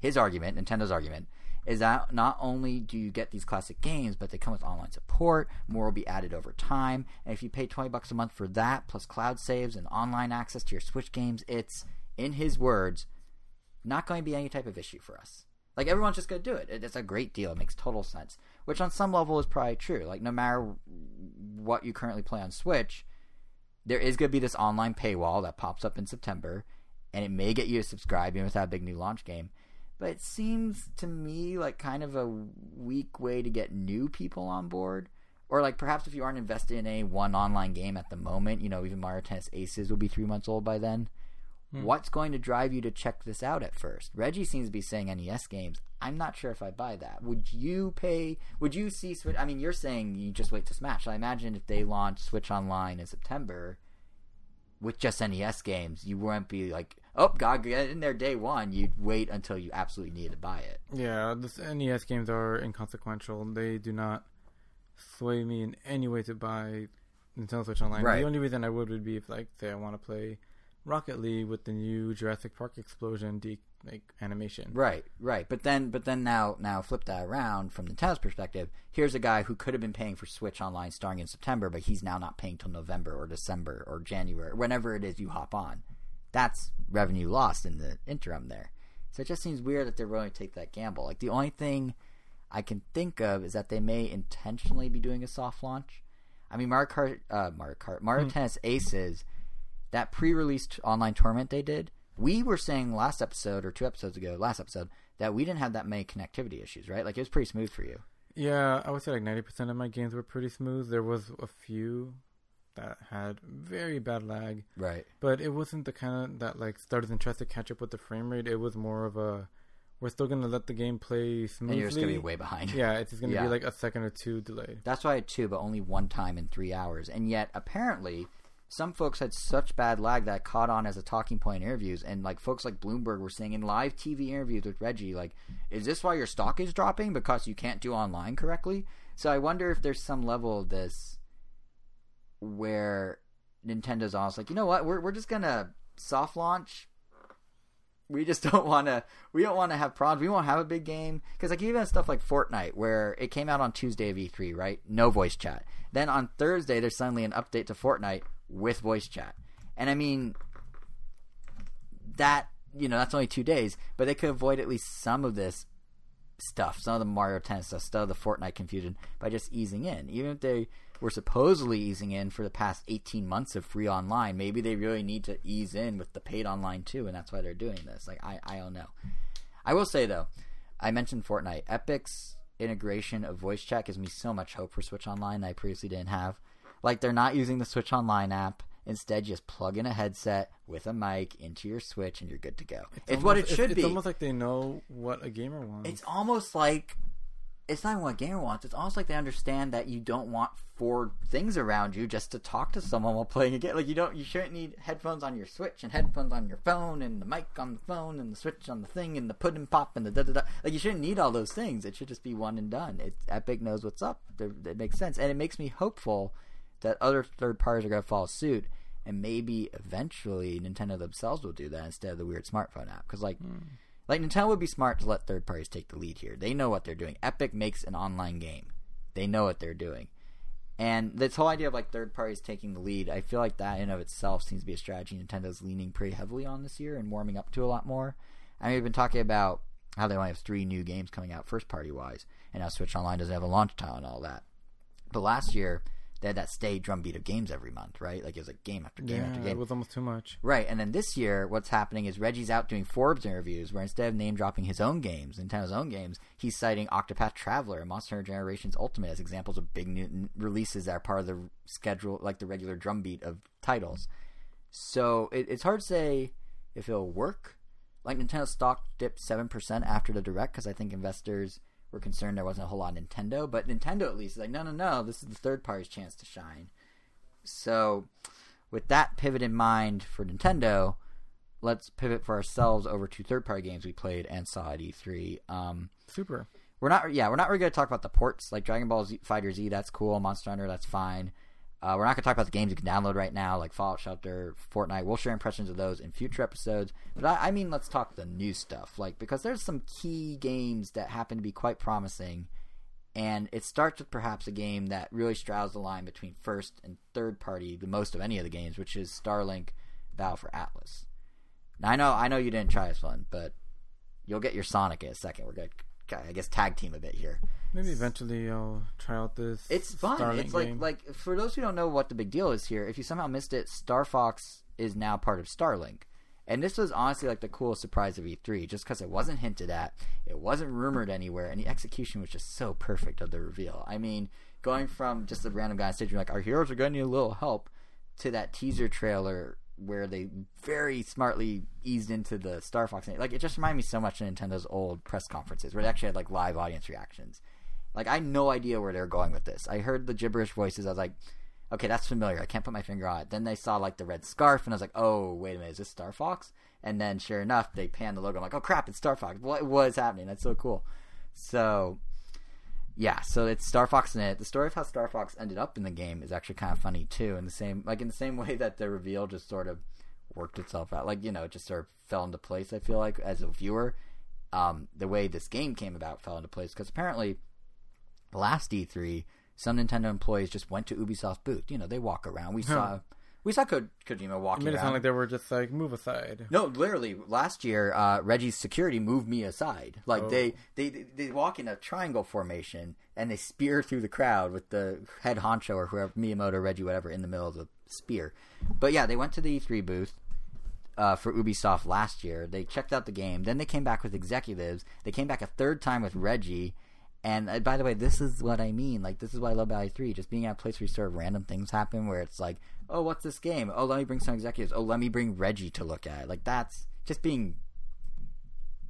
his argument, Nintendo's argument, is that not only do you get these classic games, but they come with online support. More will be added over time, and if you pay twenty bucks a month for that, plus cloud saves and online access to your Switch games, it's in his words, not going to be any type of issue for us. Like everyone's just going to do it. It's a great deal. It makes total sense. Which on some level is probably true. Like no matter what you currently play on Switch, there is going to be this online paywall that pops up in September, and it may get you to subscribe even without a big new launch game. But it seems to me like kind of a weak way to get new people on board. Or like perhaps if you aren't invested in a one online game at the moment, you know, even Mario Tennis Aces will be three months old by then. Hmm. What's going to drive you to check this out at first? Reggie seems to be saying NES games. I'm not sure if I buy that. Would you pay? Would you see Switch? I mean, you're saying you just wait to Smash. I imagine if they launch Switch Online in September with just NES games, you wouldn't be like, oh, God, get in there day one. You'd wait until you absolutely needed to buy it. Yeah, the NES games are inconsequential. They do not sway me in any way to buy Nintendo Switch Online. Right. The only reason I would would be if, like, say, I want to play Rocket League with the new Jurassic Park explosion de- like animation. Right, right. But then, but then now, now flip that around from Nintendo's perspective. Here's a guy who could have been paying for Switch Online starting in September, but he's now not paying till November or December or January, whenever it is you hop on. That's revenue lost in the interim there. So it just seems weird that they're willing to take that gamble. Like the only thing I can think of is that they may intentionally be doing a soft launch. I mean, Mario Kart, uh, Mario Kart, Mario hmm. Tennis Aces that pre-released online tournament they did, we were saying last episode or two episodes ago, last episode, that we didn't have that many connectivity issues, right? Like it was pretty smooth for you. Yeah, I would say like ninety percent of my games were pretty smooth. There was a few that had very bad lag, right? But it wasn't the kind of that like started and tries to catch up with the frame rate. It was more of a we're still gonna let the game play smoothly. And you're just gonna be way behind. Yeah, it's gonna yeah. be like a second or two delay. That's why I had two, but only one time in three hours. And yet, apparently, some folks had such bad lag that caught on as a talking point in interviews, and like folks like Bloomberg were saying in live TV interviews with Reggie, like, "Is this why your stock is dropping because you can't do online correctly?" So I wonder if there's some level of this where Nintendo's almost like, you know what, we're we're just gonna soft launch. We just <laughs> don't want to. We don't want to have problems. We won't have a big game because like even stuff like Fortnite, where it came out on Tuesday of E3, right? No voice chat. Then on Thursday, there's suddenly an update to Fortnite with voice chat. And I mean, that, you know, that's only two days, but they could avoid at least some of this stuff, some of the Mario Tennis stuff, some of the Fortnite confusion by just easing in. Even if they were supposedly easing in for the past 18 months of free online, maybe they really need to ease in with the paid online too, and that's why they're doing this. Like, I, I don't know. I will say, though, I mentioned Fortnite. Epic's integration of voice chat gives me so much hope for Switch Online that I previously didn't have. Like they're not using the Switch Online app. Instead, just plug in a headset with a mic into your Switch, and you're good to go. It's, it's almost, what it should it's, be. It's almost like they know what a gamer wants. It's almost like it's not even what a gamer wants. It's almost like they understand that you don't want four things around you just to talk to someone while playing a game. Like you don't, you shouldn't need headphones on your Switch and headphones on your phone and the mic on the phone and the Switch on the thing and the and pop and the da da da. Like you shouldn't need all those things. It should just be one and done. It Epic knows what's up. It makes sense, and it makes me hopeful that other third parties are going to follow suit, and maybe eventually Nintendo themselves will do that instead of the weird smartphone app. Because like, mm. like Nintendo would be smart to let third parties take the lead here. They know what they're doing. Epic makes an online game. They know what they're doing. And this whole idea of like third parties taking the lead, I feel like that in of itself seems to be a strategy Nintendo's leaning pretty heavily on this year and warming up to a lot more. I mean, we've been talking about how they only have three new games coming out first party wise, and how Switch Online doesn't have a launch title and all that. But last year, they had that stay drumbeat of games every month, right? Like it was like game after game yeah, after game. It was almost too much. Right. And then this year, what's happening is Reggie's out doing Forbes interviews where instead of name dropping his own games, Nintendo's own games, he's citing Octopath Traveler and Monster Hunter Generations Ultimate as examples of big new releases that are part of the schedule, like the regular drumbeat of titles. So it, it's hard to say if it'll work. Like Nintendo stock dipped 7% after the direct because I think investors – were concerned there wasn't a whole lot of Nintendo, but Nintendo at least is like, no, no, no, this is the third party's chance to shine. So, with that pivot in mind for Nintendo, let's pivot for ourselves over to third party games we played and saw at E3. Um, Super. We're not, yeah, we're not really going to talk about the ports like Dragon Ball Z, Fighter Z. That's cool. Monster Hunter, that's fine. Uh, we're not going to talk about the games you can download right now, like Fallout Shelter, Fortnite. We'll share impressions of those in future episodes. But I, I mean, let's talk the new stuff, like because there's some key games that happen to be quite promising, and it starts with perhaps a game that really straddles the line between first and third party the most of any of the games, which is Starlink Battle for Atlas. Now I know I know you didn't try this one, but you'll get your Sonic in a second. We're gonna I guess tag team a bit here. Maybe eventually I'll try out this. It's fun. Starlink it's like game. like for those who don't know what the big deal is here. If you somehow missed it, Star Fox is now part of Starlink, and this was honestly like the coolest surprise of E3, just because it wasn't hinted at, it wasn't rumored anywhere, and the execution was just so perfect of the reveal. I mean, going from just a random guy on stage, like, our heroes are going to need a little help, to that teaser trailer where they very smartly eased into the Star Fox. Like it just reminded me so much of Nintendo's old press conferences where they actually had like live audience reactions. Like I had no idea where they were going with this. I heard the gibberish voices. I was like, okay, that's familiar. I can't put my finger on it. Then they saw like the red scarf, and I was like, oh, wait a minute, is this Star Fox? And then sure enough, they pan the logo. I'm like, oh crap, it's Star Fox. What was happening? That's so cool. So yeah, so it's Star Fox in it. The story of how Star Fox ended up in the game is actually kind of funny too. In the same like in the same <laughs> way that the reveal just sort of worked itself out, like you know, it just sort of fell into place. I feel like as a viewer, um, the way this game came about fell into place because apparently last E3, some Nintendo employees just went to Ubisoft booth. You know, they walk around. We saw we saw Ko- Kojima walking made it sounded like they were just like move aside. No, literally, last year, uh, Reggie's security moved me aside. Like Oh. they, they, they walk in a triangle formation and they spear through the crowd with the head honcho or whoever Miyamoto, Reggie, whatever, in the middle of the spear. But yeah, they went to the E3 booth uh, for Ubisoft last year. They checked out the game. Then they came back with executives. They came back a third time with Reggie. And uh, by the way, this is what I mean. Like, this is what I love about E3. Just being at a place where you sort of random things happen where it's like, oh, what's this game? Oh, let me bring some executives. Oh, let me bring Reggie to look at it. Like, that's just being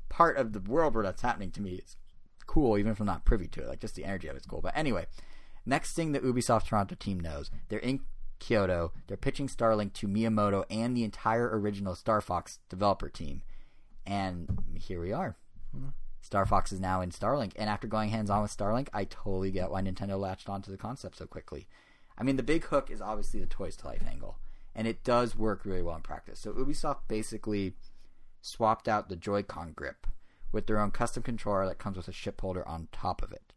part of the world where that's happening to me is cool, even if I'm not privy to it. Like, just the energy of it's cool. But anyway, next thing the Ubisoft Toronto team knows, they're in Kyoto. They're pitching Starlink to Miyamoto and the entire original Star Fox developer team. And here we are. Hmm. Star Fox is now in Starlink, and after going hands on with Starlink, I totally get why Nintendo latched onto the concept so quickly. I mean, the big hook is obviously the toys to life angle, and it does work really well in practice. So Ubisoft basically swapped out the Joy-Con grip with their own custom controller that comes with a ship holder on top of it.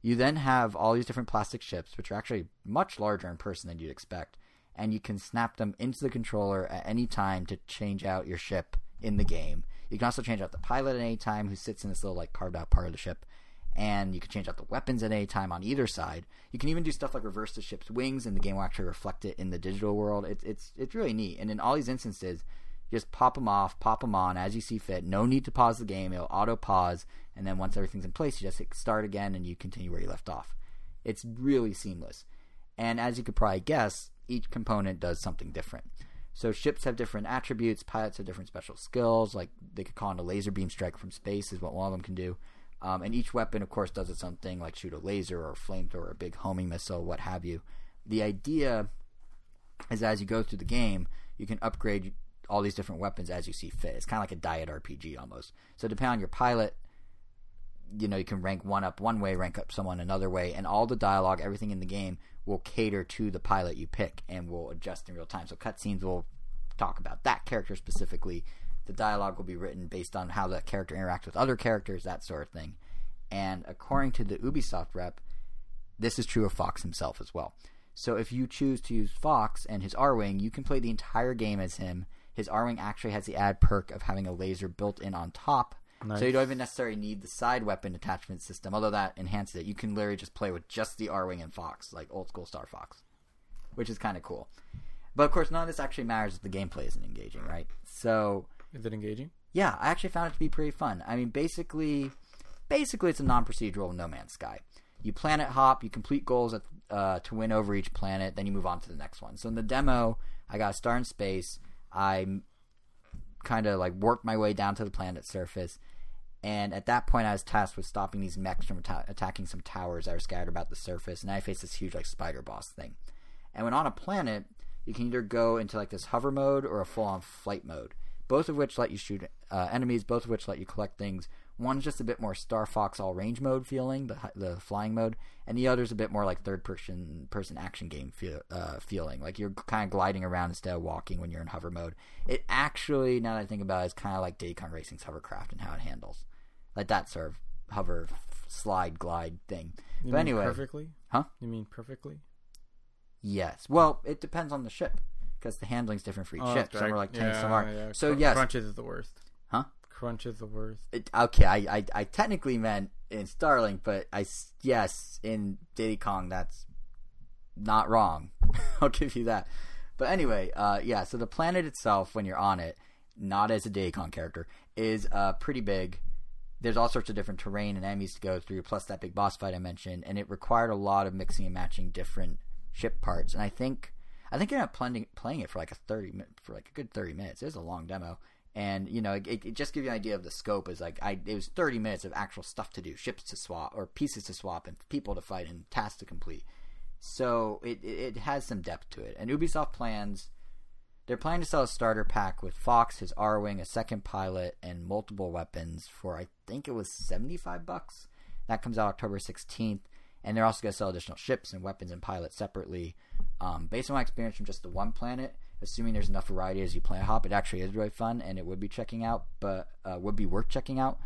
You then have all these different plastic ships, which are actually much larger in person than you'd expect, and you can snap them into the controller at any time to change out your ship in the game. You can also change out the pilot at any time, who sits in this little like carved out part of the ship, and you can change out the weapons at any time on either side. You can even do stuff like reverse the ship's wings, and the game will actually reflect it in the digital world. It's it's it's really neat. And in all these instances, just pop them off, pop them on as you see fit. No need to pause the game; it'll auto pause, and then once everything's in place, you just hit start again, and you continue where you left off. It's really seamless. And as you could probably guess, each component does something different. So ships have different attributes, pilots have different special skills, like they could call in a laser beam strike from space is what one of them can do. Um, and each weapon, of course, does its own thing, like shoot a laser or a flamethrower, a big homing missile, what have you. The idea is as you go through the game, you can upgrade all these different weapons as you see fit. It's kind of like a diet RPG almost. So depending on your pilot, you know, you can rank one up one way, rank up someone another way, and all the dialogue, everything in the game will cater to the pilot you pick and will adjust in real time. So cutscenes will talk about that character specifically. The dialogue will be written based on how that character interacts with other characters, that sort of thing. And according to the Ubisoft rep, this is true of Fox himself as well. So if you choose to use Fox and his Arwing, you can play the entire game as him. His Arwing actually has the add perk of having a laser built in on top. Nice. So you don't even necessarily need the side weapon attachment system, although that enhances it. You can literally just play with just the Arwing and Fox, like old school Star Fox, which is kind of cool. But of course, none of this actually matters if the gameplay isn't engaging, right? So Is it engaging? yeah, I actually found it to be pretty fun. I mean, basically, basically it's a non-procedural No Man's Sky. You planet hop, you complete goals at, uh, to win over each planet, then you move on to the next one. So in the demo, I got a star in space. I kind of like worked my way down to the planet's surface, and at that point, I was tasked with stopping these mechs from atta- attacking some towers that are scattered about the surface, and I faced this huge like spider boss thing. And when on a planet, you can either go into like this hover mode or a full-on flight mode. Both of which let you shoot uh, enemies, both of which let you collect things. One's just a bit more Star Fox all range mode feeling, the the flying mode, and the other's a bit more like third person person action game feel, uh, feeling, like you're kind of gliding around instead of walking when you're in hover mode. It actually, now that I think about it, is kind of like Diddy Kong Racing's hovercraft and how it handles, like that sort of hover slide glide thing. You but anyway, perfectly? Huh? You mean perfectly? yes. Well, it depends on the ship because the handling's different for each Oh, ship. Some are like tanks, yeah, some are. yeah. So Cr- yes, Krunch's is the worst. Huh? Krunch is the worst. It, okay, I, I I technically meant in Starlink, but I yes in Diddy Kong that's not wrong. <laughs> I'll give you that. But anyway, uh, yeah. So the planet itself, when you're on it, not as a Diddy Kong character, is uh, pretty big. There's all sorts of different terrain and enemies to go through, plus that big boss fight I mentioned, and it required a lot of mixing and matching different ship parts. And I think I think ended up playing playing it for like a thirty for like a good thirty minutes. It was a long demo, and you know, it, it just gives you an idea of the scope. Is like I it was thirty minutes of actual stuff to do, ships to swap or pieces to swap, and people to fight and tasks to complete. So it it it has some depth to it. And Ubisoft plans they're planning to sell a starter pack with Fox, his Arwing, a second pilot, and multiple weapons for I think it was seventy five bucks. That comes out October sixteenth, and they're also going to sell additional ships and weapons and pilots separately. Um, based on my experience from just the one planet, assuming there's enough variety as you play a hop, it actually is really fun and it would be checking out, but uh, would be worth checking out.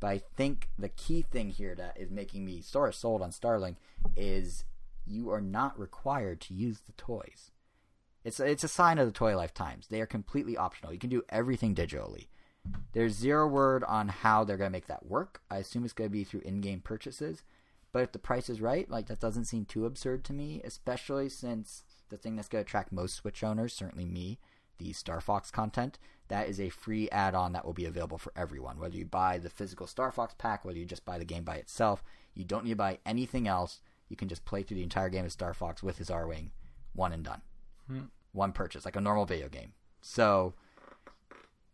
But I think the key thing here that is making me sort of sold on Starlink is you are not required to use the toys. It's it's a sign of the toy lifetimes. They are completely optional. You can do everything digitally. There's zero word on how they're going to make that work. I assume it's going to be through in-game purchases. But if the price is right, like that doesn't seem too absurd to me, especially since the thing that's going to attract most Switch owners, certainly me, the Star Fox content, that is a free add-on that will be available for everyone. Whether you buy the physical Star Fox pack, whether you just buy the game by itself, you don't need to buy anything else. You can just play through the entire game of Star Fox with his Arwing, one and done Hmm. one purchase, like a normal video game. So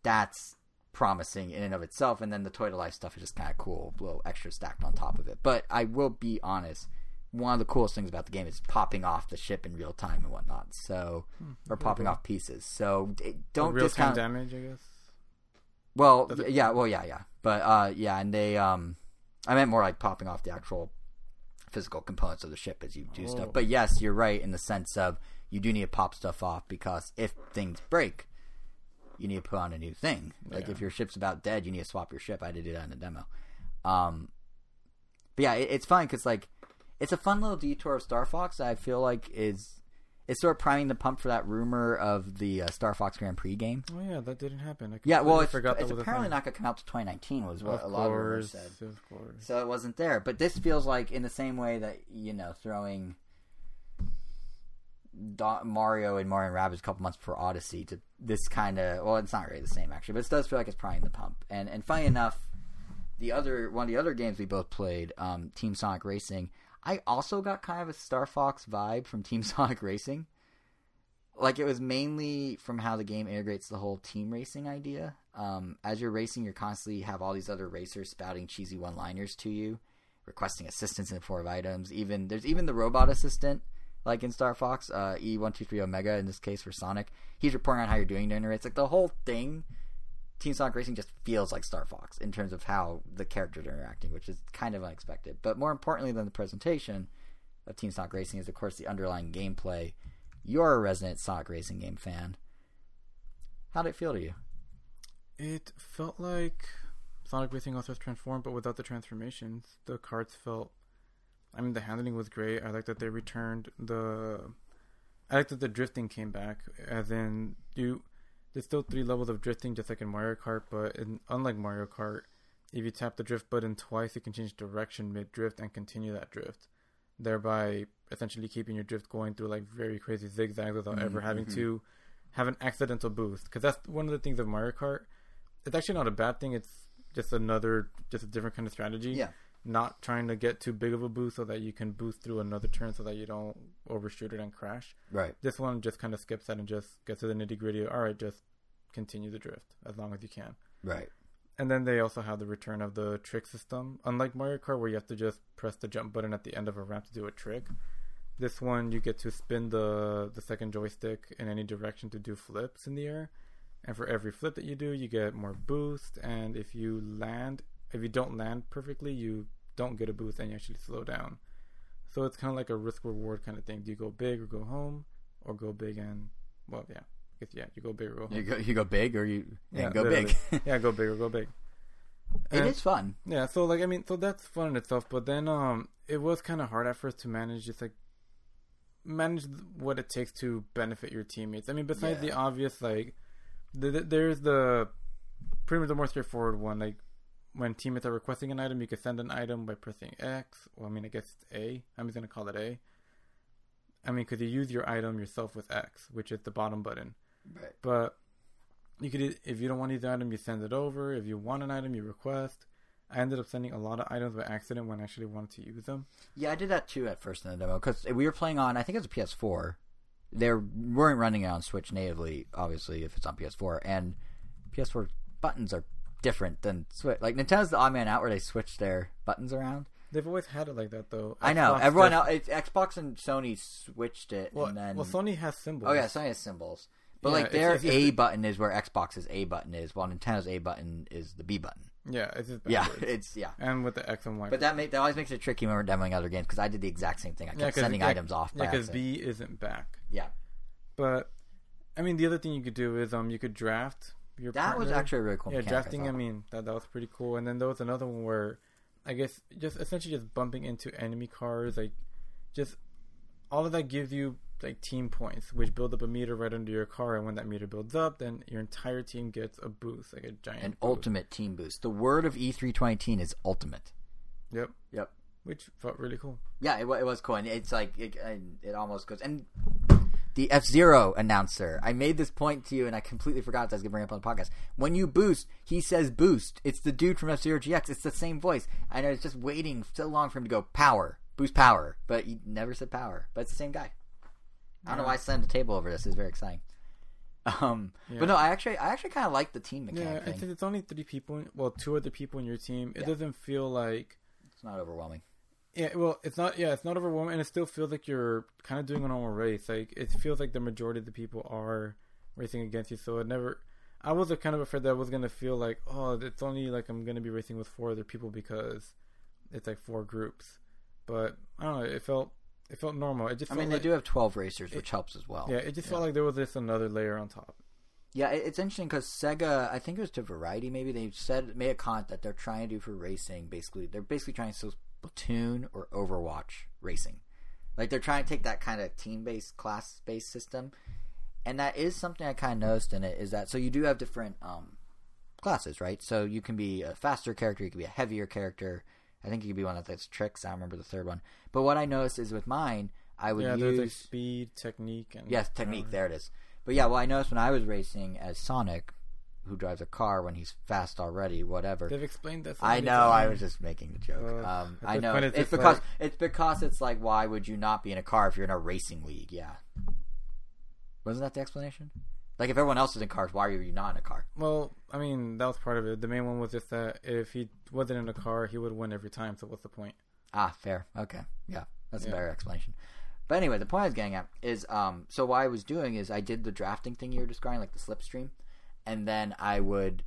that's promising in and of itself. And then the toy to life stuff is just kind of cool, a little extra stacked on top of it. But I will be honest, one of the coolest things about the game is popping off the ship in real time and whatnot. So, or popping off pieces. So don't real time discount. damage, I guess. Well, Does it- yeah, well, yeah, yeah, but uh, yeah, and they, um, I meant more like popping off the actual physical components of the ship as you do Oh. stuff. But yes, you're right in the sense of you do need to pop stuff off because if things break, you need to put on a new thing. Like Yeah. if your ship's about dead, you need to swap your ship. I had to do that in the demo. Um, but yeah, it, it's fun because like it's a fun little detour of Star Fox. that I feel like is it's sort of priming the pump for that rumor of the uh, Star Fox Grand Prix game. Oh yeah, that didn't happen. I Yeah, well, it's, forgot it's apparently not going to come out to 2019 was what Of a lot of rumors said. of course. So it wasn't there. But this feels like in the same way that you know throwing Mario and Mario and Rabbids a couple months before Odyssey to this kind of well, it's not really the same actually, but it does feel like it's priming the pump. And and funny enough, the other one of the other games we both played, um, Team Sonic Racing, I also got kind of a Star Fox vibe from <laughs> Team Sonic Racing. Like it was mainly from how the game integrates the whole team racing idea. Um, as you're racing, you're constantly have all these other racers spouting cheesy one-liners to you, requesting assistance in the form of items. Even there's even the robot assistant, like in Star Fox, uh, E one two three Omega in this case for Sonic. He's reporting on how you're doing during the race. Like the whole thing, Team Sonic Racing just feels like Star Fox in terms of how the characters are interacting, which is kind of unexpected. But more importantly than the presentation of Team Sonic Racing is, of course, the underlying gameplay. You're a resident Sonic Racing game fan. How did it feel to you? It felt like Sonic Racing also has transformed, but without the transformations. The cards felt. I mean, the handling was great. I like that they returned the. I like that the drifting came back, as in you. There's still three levels of drifting, just like in Mario Kart, but in, unlike Mario Kart, if you tap the drift button twice, you can change direction mid drift and continue that drift, thereby essentially keeping your drift going through like very crazy zigzags without ever having Mhm. to have an accidental boost. Because that's one of the things of Mario Kart. It's actually not a bad thing. It's just another, just a different kind of strategy. Yeah. Not trying to get too big of a boost so that you can boost through another turn so that you don't overshoot it and crash. Right. This one just kind of skips that and just gets to the nitty gritty. All right, just continue the drift as long as you can. Right. And then they also have the return of the trick system. Unlike Mario Kart, where you have to just press the jump button at the end of a ramp to do a trick, this one you get to spin the the second joystick in any direction to do flips in the air. and for every flip that you do, you get more boost. And if you land, if you don't land perfectly, you don't get a boost and you actually slow down. So it's kind of like a risk reward kind of thing. Do you go big or go home, or go big and well, yeah, I guess yeah, you go big or go home. You go, you go big or you Yeah, go literally. big. <laughs> yeah, go big or go big. it And- is fun. Yeah, so like I mean, so that's fun in itself. But then um, it was kind of hard at first to manage just like manage what it takes to benefit your teammates. I mean, besides the obvious like, the, the, there's the pretty much the more straightforward one. Like when teammates are requesting an item, you can send an item by pressing X. Well, I mean, I guess it's A. I'm just gonna call it A. I mean, because you use your item yourself with X, which is the bottom button. Right. But you could, if you don't want to use the item, you send it over. If you want an item, you request. I ended up sending a lot of items by accident when I actually wanted to use them. Yeah, I did that too at first in the demo because we were playing on. I think it was a PS4. They weren't running it on Switch natively, obviously, if it's on PS4. And PS4 buttons are different than Switch. Like Nintendo's the odd man out where they switch their buttons around. They've always had it like that, though. I know Xbox everyone else. It's, Xbox and Sony switched it, Well, and then well, Sony has symbols. oh yeah, Sony has symbols. But Yeah, like their it's just- A button is where Xbox's A button is, while Nintendo's A button is the B button. yeah, it's just Yeah, <laughs> it's yeah. and with the X and Y. But that make, that always makes it tricky when we're demoing other games because I did the exact same thing. I kept yeah, sending items off. Yeah, because. B isn't back. yeah, But I mean, the other thing you could do is um, you could draft your. that was actually a really cool. yeah, drafting. I, thought. mean, that that was pretty cool. And then there was another one where, I guess, just essentially just bumping into enemy cars, like, just all of that gives you like team points, which build up a meter right under your car. And when that meter builds up, then your entire team gets a boost, like a giant. an boost. ultimate team boost. The word of E E3 2018 is ultimate. Yep. Yep. Which felt really cool. Yeah, it, it was cool, and it's like it, it almost goes. And the F-Zero announcer, I made this point to you, and I completely forgot that I was gonna bring it up on the podcast. When you boost, he says boost. It's the dude from F-Zero GX. It's the same voice, and I was just waiting so long for him to go power, boost power, but he never said power. But it's the same guy. I don't know why I slammed the table over this. It's very exciting. Um, Yeah. but no, I actually, I actually kind of like the team mechanic and thing. it's only three people, well, two other people in your team, it Yeah. doesn't feel like It's not overwhelming. Yeah, well, it's not. Yeah, it's not overwhelming, and it still feels like you're kind of doing a normal race. Like it feels like the majority of the people are racing against you. So it never. I was kind of afraid that I was gonna feel like, oh, it's only like I'm gonna be racing with four other people because it's like four groups. But I don't know. It felt it felt normal. It just. I mean, like, they do have 12 racers, which helps as well. Yeah, it just Yeah. felt like there was just another layer on top. Yeah, it's interesting because Sega, I think it was to Variety, maybe they said made a comment that they're trying to do for racing. Basically, they're basically trying to Splatoon or Overwatch racing. Like they're trying to take that kind of team based, class based system, and that is something I kind of noticed in it. Is that so? You do have different um, classes, right? So you can be a faster character, you can be a heavier character. I think you can be one of those tricks. I don't remember the third one. But what I noticed is with mine, I would yeah, use there's like speed, technique, and Yes, technique. There it is. But yeah, well, I noticed when I was racing as Sonic, who drives a car when he's fast already, whatever. They've explained that. so I know. I was just making the joke. Uh, um, I know. It's, it's because like- it's because it's like, why would you not be in a car if you're in a racing league? Yeah. Wasn't that the explanation? Like, if everyone else is in cars, why are you not in a car? Well, I mean, that was part of it. The main one was just that if he wasn't in a car, he would win every time. So what's the point? Ah, fair. Okay. Yeah, that's a better explanation. But anyway, the point I was getting at is, um, so what I was doing is I did the drafting thing you were describing, like the slipstream, and then I would,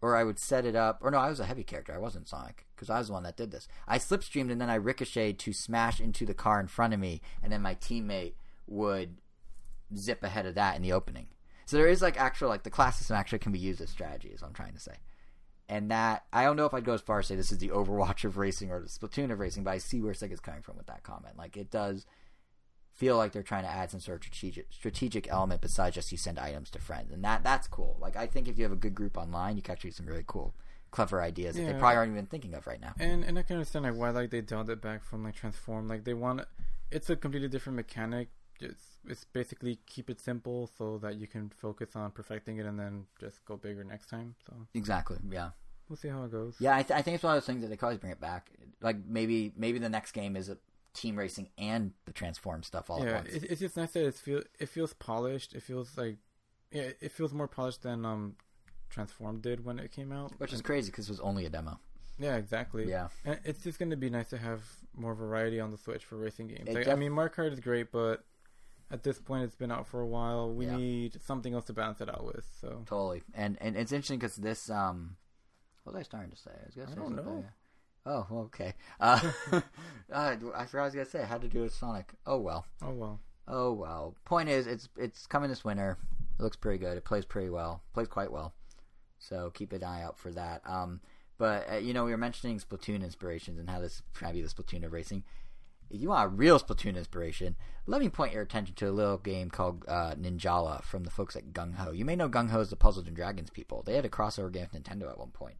or I would set it up, or no, I was a heavy character. I wasn't Sonic because I was the one that did this. I slipstreamed and then I ricocheted to smash into the car in front of me, and then my teammate would zip ahead of that in the opening. So there is like actual like the class system actually can be used as strategy, is what I'm trying to say and that I don't know if I'd go as far as say this is the Overwatch of racing or the Splatoon of racing, but I see where Sega's coming from with that comment. Like it does feel like they're trying to add some sort of strategic strategic element besides just you send items to friends, and that that's cool. Like I think if you have a good group online, you can actually do some really cool, clever ideas that they probably aren't even thinking of right now. And and I can understand like why like they dialed it back from like transform. Like they want it's a completely different mechanic. Just it's basically keep it simple so that you can focus on perfecting it and then just go bigger next time. So Exactly. Yeah. we'll see how it goes. Yeah. I, th- I think it's one of those things that they could always bring it back. Like maybe maybe the next game is a team racing and the transform stuff all at once. It, it's just nice that it feel it feels polished. It feels like yeah, it feels more polished than um Transform did when it came out. which is crazy because it was only a demo. yeah, exactly. Yeah. And it's just going to be nice to have more variety on the Switch for racing games. Like, def- I mean, Mario Kart is great, but at this point it's been out for a while. We Yeah. need something else to balance it out with. So Totally, and and it's interesting because this um, what was I starting to say? I was I don't something. know. Oh, okay. Uh, <laughs> uh, I forgot what I was gonna say. It had to do with Sonic. Oh well. oh well. Oh well. Point is, it's it's coming this winter. It looks pretty good. It plays pretty well. Plays quite well. So keep an eye out for that. Um, but uh, you know, we were mentioning Splatoon inspirations and how this to be the Splatoon of racing. If you want a real Splatoon inspiration, let me point your attention to a little game called uh, Ninjala from the folks at GungHo. You may know GungHo as the Puzzles and Dragons people. They had a crossover game with Nintendo at one point,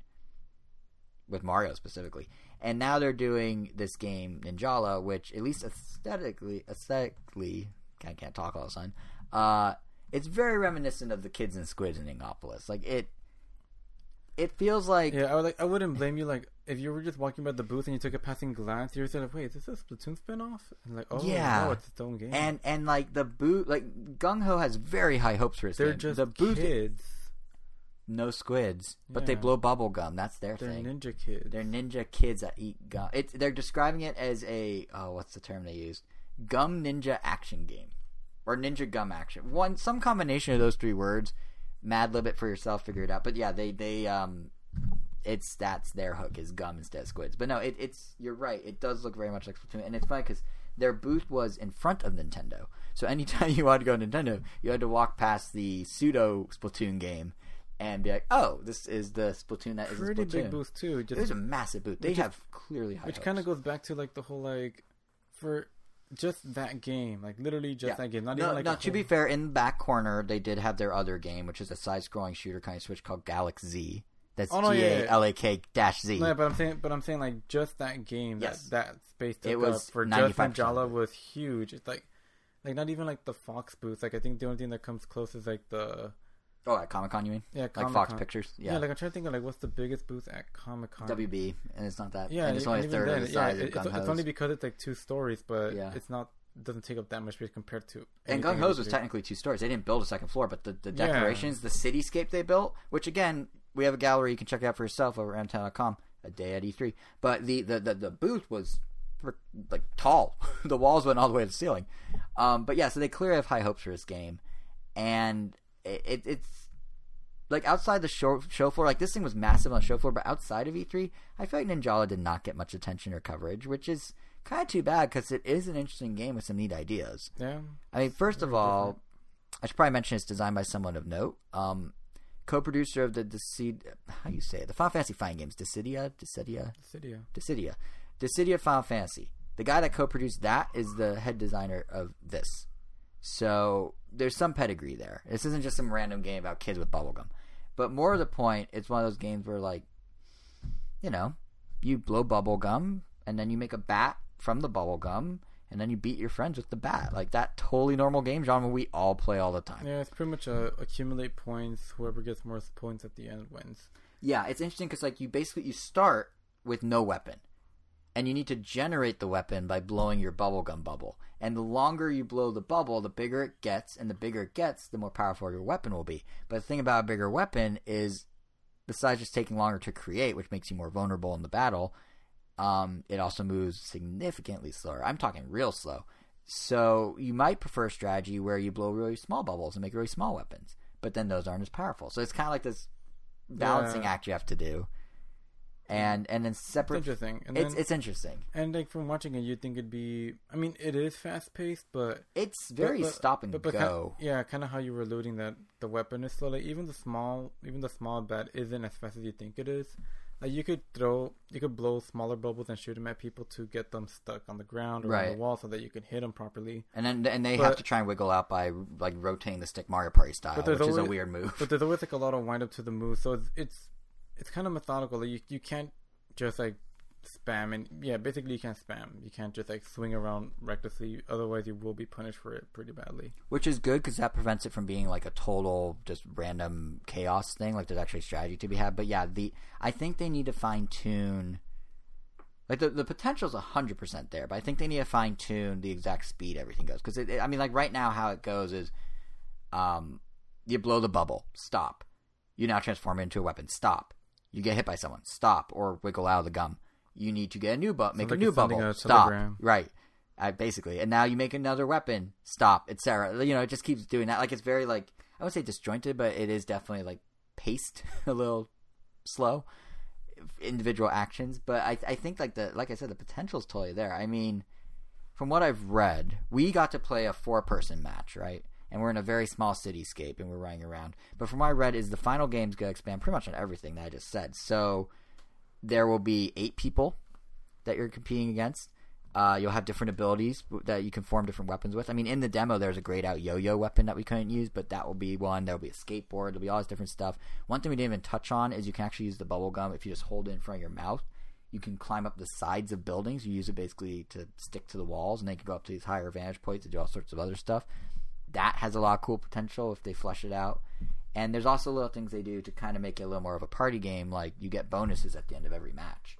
with Mario specifically, and now they're doing this game Ninjala, which at least aesthetically, aesthetically, I can't talk all the time. Uh, it's very reminiscent of the Kids and Squids in Inkopolis. Like it, it feels like Yeah, I would like. I wouldn't blame you. Like, if you were just walking by the booth and you took a passing glance, you were like, "Wait, is this a Splatoon spinoff?" And like, oh, Yeah. no, it's its own game. and and like the boot, like Gung Ho has very high hopes for his they're game. just the booth, kids. No squids, but they Yeah. blow bubble gum. That's their thing. They're thing. ninja kids. They're ninja kids that eat gum. It's they're describing it as a oh, what's the term they used? Gum ninja action game, or ninja gum action. One some combination of those three words. Mad lib it for yourself. Figure it out. But yeah, they they um, it's that's their hook is gum instead of squids. But no, it, it's you're right. It does look very much like Splatoon, and it's funny because their booth was in front of Nintendo. So anytime <laughs> you wanted to go to Nintendo, you had to walk past the pseudo Splatoon game and be like, "Oh, this is the Splatoon that is a pretty Splatoon." big booth too. Just was a massive booth. They Which is- have clearly high which kind of goes back to like the whole like for just that game, like literally just Yeah. that game. Not No, even like no. To be fair, in the back corner, they did have their other game, which is a side-scrolling shooter kind of switch called Galak-Z. That's Oh, no, G A. L A K dash Z. No, but I'm saying, but I'm saying like just that game, Yes. that that space It was up for just it. was huge. It's like, like not even like the Fox booth. Like I think the only thing that comes close is like the Oh, at Comic Con, you mean? yeah Like Fox Pictures? Yeah. Yeah. like I'm trying to think of like what's the biggest booth at Comic Con. WB, and it's not that. Yeah, and it's and only a third then, of the yeah, size it- of it's, Gung it's only because it's like two stories, but Yeah. it's not doesn't take up that much space compared to. And GungHo's was technically two stories. They didn't build a second floor, but the, the Yeah. decorations, the cityscape they built, which again, we have a gallery you can check it out for yourself over at mtown.com a day at E3. But the, the, the, the booth was like tall. <laughs> the walls went all the way to the ceiling. Um, but yeah, so they clearly have high hopes for this game. And it, it, it's like outside the show, show floor, like this thing was massive on the show floor, but outside of E3, I feel like Ninjala did not get much attention or coverage, which is kind of too bad because it is an interesting game with some neat ideas. Yeah, I mean, first of all, different. I should probably mention it's designed by someone of note. Um, co-producer of the Decid, how you say it, the Final Fantasy fighting games, Dissidia, Dissidia, Cydia. Dissidia, Dissidia Final Fantasy. The guy that co-produced that is the head designer of this. So there's some pedigree there. This isn't just some random game about kids with bubblegum. But more to the point, it's one of those games where like, you know, you blow bubblegum and then you make a bat from the bubblegum and then you beat your friends with the bat. Like that totally normal game genre we all play all the time. Yeah, it's pretty much a accumulate points. Whoever gets more points at the end wins. Yeah, it's interesting because like you basically you start with no weapon, and you need to generate the weapon by blowing your bubblegum bubble. And the longer you blow the bubble, the bigger it gets, and the bigger it gets, the more powerful your weapon will be. But the thing about a bigger weapon is, besides just taking longer to create, which makes you more vulnerable in the battle, um, it also moves significantly slower. I'm talking real slow. So you might prefer a strategy where you blow really small bubbles and make really small weapons, but then those aren't as powerful. So it's kind of like this balancing Yeah. act you have to do, and and then It's separate. interesting. And It's then, it's interesting. and like from watching it, you'd think it'd be. I mean, it is fast paced, but It's very but- but- stop and but, go. Kind, yeah, kind of how you were alluding that the weapon is slow. Like even the small, even the small bat isn't as fast as you think it is. Like you could throw, you could blow smaller bubbles and shoot them at people to get them stuck on the ground or on the wall so that you can hit them properly. and then and they but- have to try and wiggle out by like rotating the stick Mario Party style, which there's is a weird move. But there's always like a lot of wind up to the move, so it's it's, it's kind of methodical. You you can't just like spam and yeah, basically you can't spam. You can't just like swing around recklessly. Otherwise, you will be punished for it pretty badly. which is good because that prevents it from being like a total just random chaos thing. Like there's actually strategy to be had. But yeah, the I think they need to fine tune. Like the the potential's hundred percent there, but I think they need to fine tune the exact speed everything goes. Because I mean, like right now, how it goes is, um, you blow the bubble, stop. You now transform into a weapon, stop. You get hit by someone, stop, or wiggle out of the gum. You need to get a new bubble, make a new bubble, stop. Right. I basically, and now you make another weapon, stop, etc. You know, it just keeps doing that. Like it's very like I would say disjointed, but it is definitely like paced <laughs> a little slow individual actions. But I I think like the like I said, the potential's totally there. I mean, from what I've read, we got to play a four person match, right? And we're in a very small cityscape and we're running around. But from what I read is the final game's gonna expand pretty much on everything that I just said. So there will be eight people that you're competing against. Uh, you'll have different abilities that you can form different weapons with. I mean, in the demo, there's a grayed out yo-yo weapon that we couldn't use, but that will be one. There'll be a skateboard. There'll be all this different stuff. One thing we didn't even touch on is you can actually use the bubble gum if you just hold it in front of your mouth. You can climb up the sides of buildings. You use it basically to stick to the walls, and they can go up to these higher vantage points to do all sorts of other stuff. That has a lot of cool potential if they flesh it out. And there's also little things they do to kind of make it a little more of a party game, like you get bonuses at the end of every match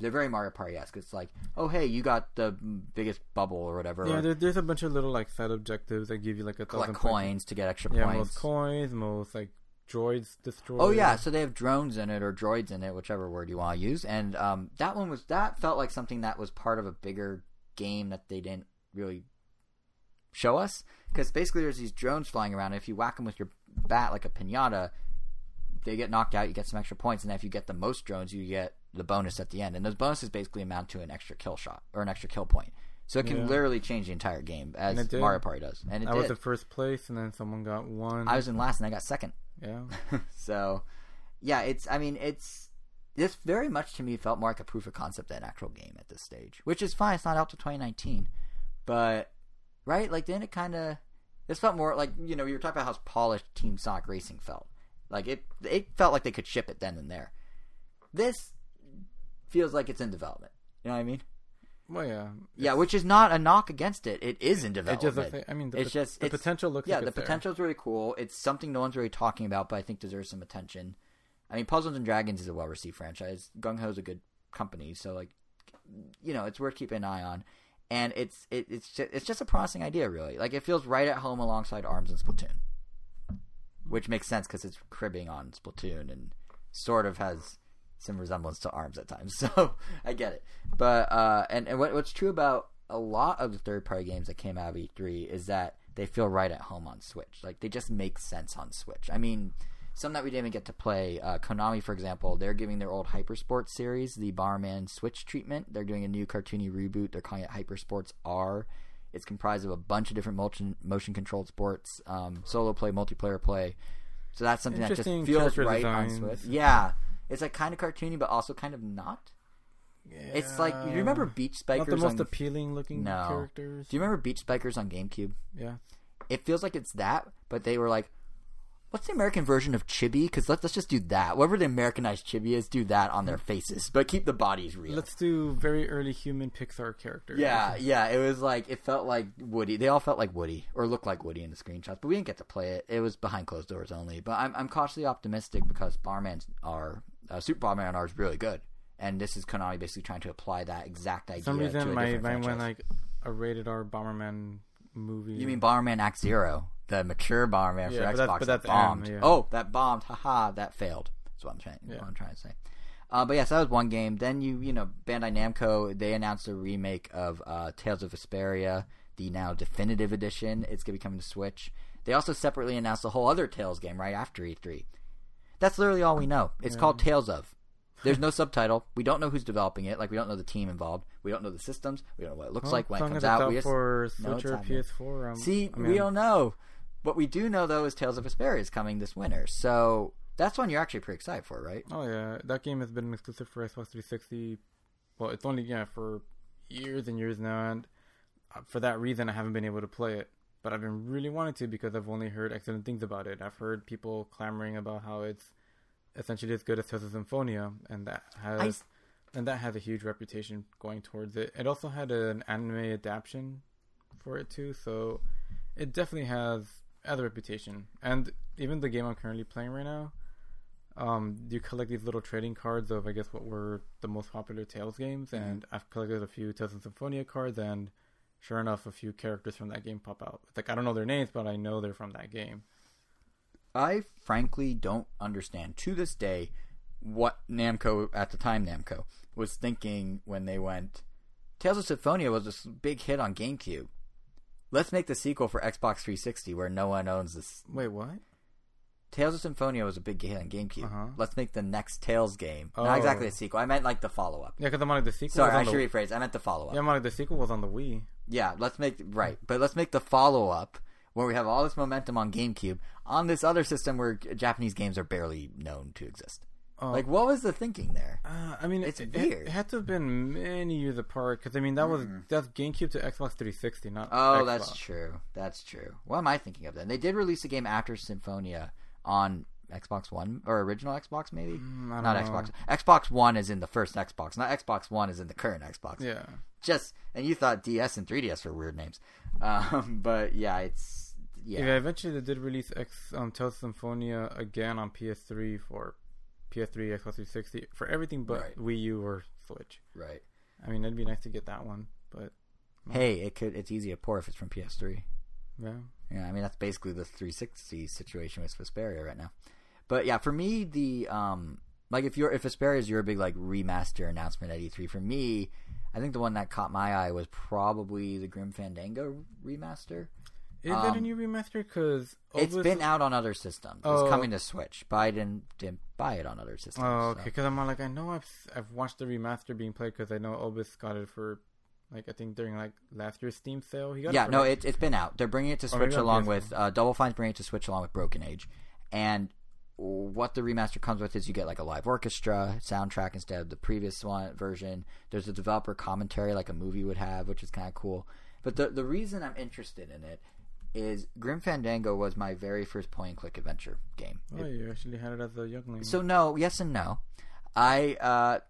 they're very Mario Party esque. It's like, oh hey, you got the biggest bubble or whatever. Yeah, there, there's a bunch of little like side objectives that give you like a thousand coins points. to get extra Yeah, points. most coins, most like droids destroyed. Oh yeah, so they have drones in it or droids in it, whichever word you want to use. And um, that one was that felt like something that was part of a bigger game that they didn't really show us because basically there's these drones flying around. And if you whack them with your bat like a pinata, they get knocked out. You get some extra points, and if you get the most drones, you get the bonus at the end. And those bonuses basically amount to an extra kill shot or an extra kill point. So it can Yeah. literally change the entire game as And it did. Mario Party does. And it I did. was in first place, and then someone got one. I was in last, and I got second. yeah. <laughs> so yeah it's i mean it's this very much to me felt more like a proof of concept than an actual game at this stage which is fine it's not out to 2019 but right? Like then it kind of this felt more like you know you were talking about how polished team sonic racing felt. Like it it felt like they could ship it then and there. This feels like it's in development. You know what i mean? Well, yeah. yeah which is not a knock against it. It is in It development. just I mean, the, it's just the it's- potential looks yeah like the potential is really cool. It's something no one's really talking about but i think deserves some attention. I mean puzzles and dragons is a well-received franchise. GungHo is a good company so like you know it's worth keeping an eye on and it's it, it's just, it's just a promising idea really. Like it feels right at home alongside arms and splatoon. Which makes sense because it's cribbing on splatoon and sort of has some resemblance to arms at times. <laughs> So i get it. But uh and, and what, what's true about a lot of the third party games that came out of e3 is that they feel right at home on switch. Like they just make sense on switch. I mean some that we didn't even get to play uh, konami for example they're giving their old hypersports series the Bomberman switch treatment. They're doing a new cartoony reboot. They're calling it hypersports r. It's comprised of a bunch of different motion motion controlled sports um, solo play multiplayer play. So that's something that just feels right on switch yeah. It's like kind of cartoony but also kind of not. It's like you remember beach spikers not the most on appealing looking No. characters. do you remember beach spikers on gamecube? Yeah. it feels like it's that, but they were like, "What's the American version of chibi? Because let's let's just do that. Whatever the Americanized chibi is, do that on their faces, but keep the bodies real." Let's do very early human Pixar characters. yeah, yeah. It was like it felt like Woody. They all felt like Woody or looked like Woody in the screenshots, but we didn't get to play it. It was behind closed doors only. But I'm I'm cautiously optimistic because Bomberman's are uh, Super Bomberman are is really good, and this is Konami basically trying to apply that exact idea. For some reason, my mind went like a rated R Bomberman movie. You mean Bomberman Act Zero, the mature Bomberman Yeah, for but Xbox but that bombed? Yeah. Oh, that bombed! Haha, that failed. That's what I'm trying. Yeah. What I'm trying to say. Uh, but yes, that was one game. Then you, you know, Bandai Namco they announced a remake of uh, Tales of Vesperia, the now definitive edition. It's gonna be coming to Switch. They also separately announced a whole other Tales game right after E3. That's literally all we know. It's Yeah. called Tales of. There's no <laughs> subtitle. We don't know who's developing it. Like we don't know the team involved. We don't know the systems. We don't know what it looks Well, like when it comes out. We just, for No, Switch it's or. PS4. Um, See, I mean, we don't know. What we do know though is Tales of Vesperia is coming this winter, so that's one you're actually pretty excited for, right? Oh yeah, that game has been exclusive for Xbox 360. Well, it's only yeah for years and years now, and uh, for that reason, I haven't been able to play it. But I've been really wanting to because I've only heard excellent things about it. I've heard people clamoring about how it's essentially as good as Tales of Symphonia, and that has I and that has a huge reputation going towards it. It also had an anime adaptation for it too, so it definitely has has a reputation. And even the game I'm currently playing right now, um, you collect these little trading cards of I guess what were the most popular Tales games, Mm-hmm. and I've collected a few Tales of Symphonia cards, and sure enough, a few characters from that game pop out. It's like I don't know their names, but I know they're from that game. I frankly don't understand to this day what Namco at the time Namco was thinking when they went Tales of Symphonia was this big hit on GameCube. Let's make the sequel for Xbox 360 where no one owns this. Wait, what? Tales of Symphonia was a big hit on GameCube. Uh-huh. Let's make the next Tales game. Oh. Not exactly a sequel. I meant like the follow up. Yeah, because I'm like the sequel. Sorry, was on I the, should rephrase. I meant the follow up. Yeah, I'm like the sequel was on the Wii. Yeah, let's make right, but let's make the follow up where we have all this momentum on GameCube on this other system where Japanese games are barely known to exist. Oh. Like, what was the thinking there? Uh, I mean, It's it, weird. It, had to have been many years apart because I mean that was that's GameCube to Xbox 360, not Oh, Xbox. that's true. That's true. What am I thinking of then? They did release a game after Symphonia on Xbox One or original Xbox, maybe. Mm, not know. Xbox. Xbox One is in the first Xbox. Not Xbox One is in the current Xbox. Yeah, Just and you thought DS and 3DS were weird names, <laughs> um, but yeah, it's yeah. yeah. Eventually, they did release X um, Tales Symphonia again on PS3 for PS3, Xbox 360 for everything but Right. Wii U or Switch. Right. I mean, it'd be nice to get that one, but Hey, it could. It's easy to pour if it's from PS3. yeah. Yeah, I mean that's basically the 360 situation with Vesperia right now. But yeah, for me, the um, like if you're if Vesperia is your big like remaster announcement at E3, for me, I think the one that caught my eye was probably the Grim Fandango remaster. Is that a Um, new remaster? Because It's been out on other systems. It's Oh. coming to Switch, but I didn't didn't buy it on other systems. Oh, okay. Because I'm like, I know I've I've watched the remaster being played because I know Obis got it for, like, I think during like last year's Steam sale. He got Yeah, it no, like- it, it's been out. They're bringing it to Oh, Switch on along with uh, Double Fine's bringing it to Switch along with Broken Age, and what the remaster comes with is you get like a live orchestra soundtrack instead of the previous one version. There's a developer commentary like a movie would have, which is kind of cool. But the the reason I'm interested in it is Grim Fandango was my very first point and click adventure game. Oh, you actually had it as a youngling. So no, yes and no. I uh,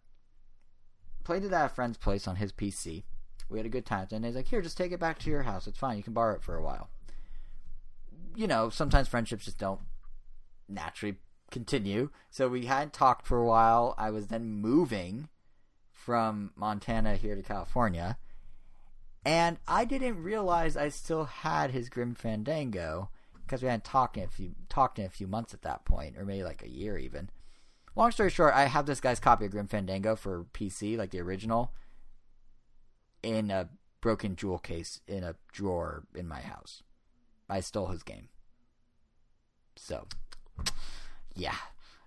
played it at a friend's place on his PC. We had a good time. And he's like, "Here, just take it back to your house. It's fine. You can borrow it for a while." You know, sometimes friendships just don't naturally continue. So we hadn't talked for a while. I was then moving from Montana here to California, and I didn't realize I still had his Grim Fandango because we hadn't talked in a few talked in a few months at that point, or maybe like a year even. Long story short, I have this guy's copy of Grim Fandango for PC, like the original, in a broken jewel case in a drawer in my house. I stole his game. So, yeah.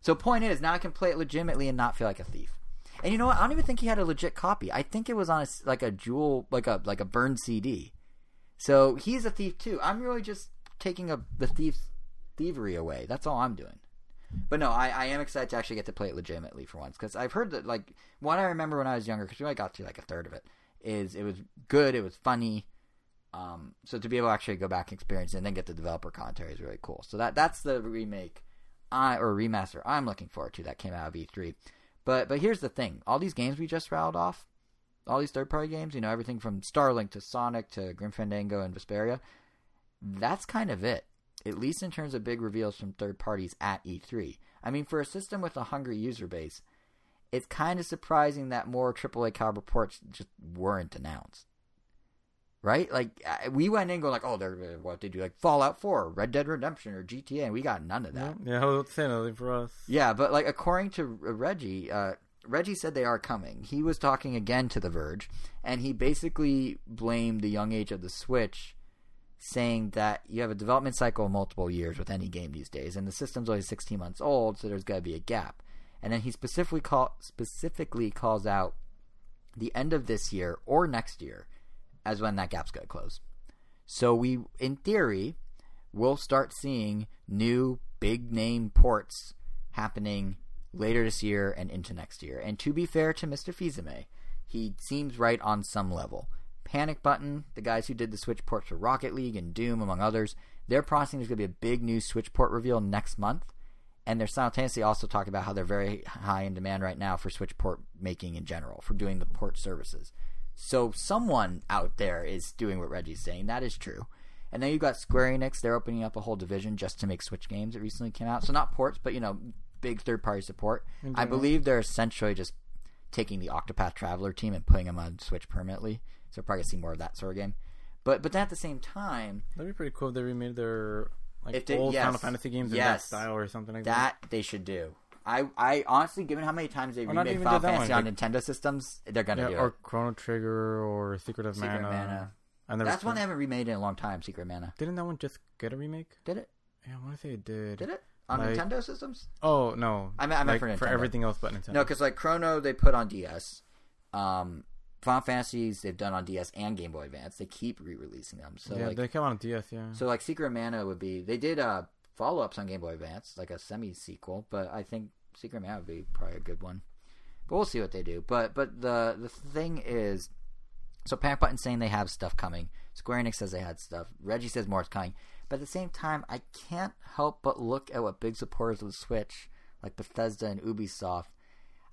So point is, now I can play it legitimately and not feel like a thief. And you know what? I don't even think he had a legit copy. I think it was on a like a jewel, like a like a burned CD. So he's a thief too. I'm really just taking a the thief's thievery away. That's all I'm doing. But no, I, I am excited to actually get to play it legitimately for once because I've heard that like what I remember when I was younger because we only got to like a third of it is it was good, it was funny. Um, so to be able to actually go back and experience it and then get the developer commentary is really cool. So that that's the remake, I or remaster I'm looking forward to that came out of E3. But but here's the thing: all these games we just rattled off, all these third party games, you know, everything from Starlink to Sonic to Grim Fandango and Vesperia, that's kind of it. At least in terms of big reveals from third parties at E3. I mean, for a system with a hungry user base, it's kind of surprising that more AAA caliber ports just weren't announced. Right? Like uh, we went in going like, oh, they're what they do like Fallout 4, Red Dead Redemption, or GTA, and we got none of that. yeah, I was saying nothing for us. Yeah, but like according to uh, Reggie, uh, Reggie said they are coming. He was talking again to The Verge, and he basically blamed the young age of the Switch, saying that you have a development cycle of multiple years with any game these days, and the system's only 16 months old, so there's got to be a gap. And then he specifically call, specifically calls out the end of this year or next year as when that gap's going to close. So we, in theory, will start seeing new big name ports happening later this year and into next year. And to be fair to Mr. Fils-Aimé, he seems right on some level. Panic Button, the guys who did the Switch ports for Rocket League and Doom, among others, they're promising there's going to be a big new Switch port reveal next month. And they're simultaneously also talking about how they're very high in demand right now for Switch port making in general, for doing the port services. So someone out there is doing what Reggie's saying. That is true. And then you've got Square Enix. They're opening up a whole division just to make Switch games. It recently came out. So not ports, but, you know, big third party support. I believe they're essentially just taking the Octopath Traveler team and putting them on Switch permanently. So we're probably gonna see more of that sort of game. But but then at the same time, That'd be pretty cool if they remade their like If they- old yes. Final Fantasy games in that style or something like that. that they should do. I, I honestly, given how many times they Or remade Final Fantasy on Nintendo systems, they're gonna Yeah, do or it. Chrono Trigger or Secret of Secret Mana. Mana. Never That's one they haven't remade in a long time. Secret Mana. Didn't that one just get a remake? Did it? Yeah, I want to say it did. Did it on Like- Nintendo systems? Oh no, I meant, I meant like for Nintendo. everything else but Nintendo. No, because like Chrono, they put on DS. Um, Final Fantasies they've done on DS and Game Boy Advance. They keep re-releasing them. So yeah, like, they came out on DS. Yeah, so like Secret Mana would be. They did uh follow-ups on Game Boy Advance, like a semi-sequel. But I think Secret Man would be probably a good one. But we'll see what they do. But but the the thing is, so Panic Button saying they have stuff coming. Square Enix says they had stuff. Reggie says more is coming. But at the same time, I can't help but look at what big supporters of the Switch, like Bethesda and Ubisoft,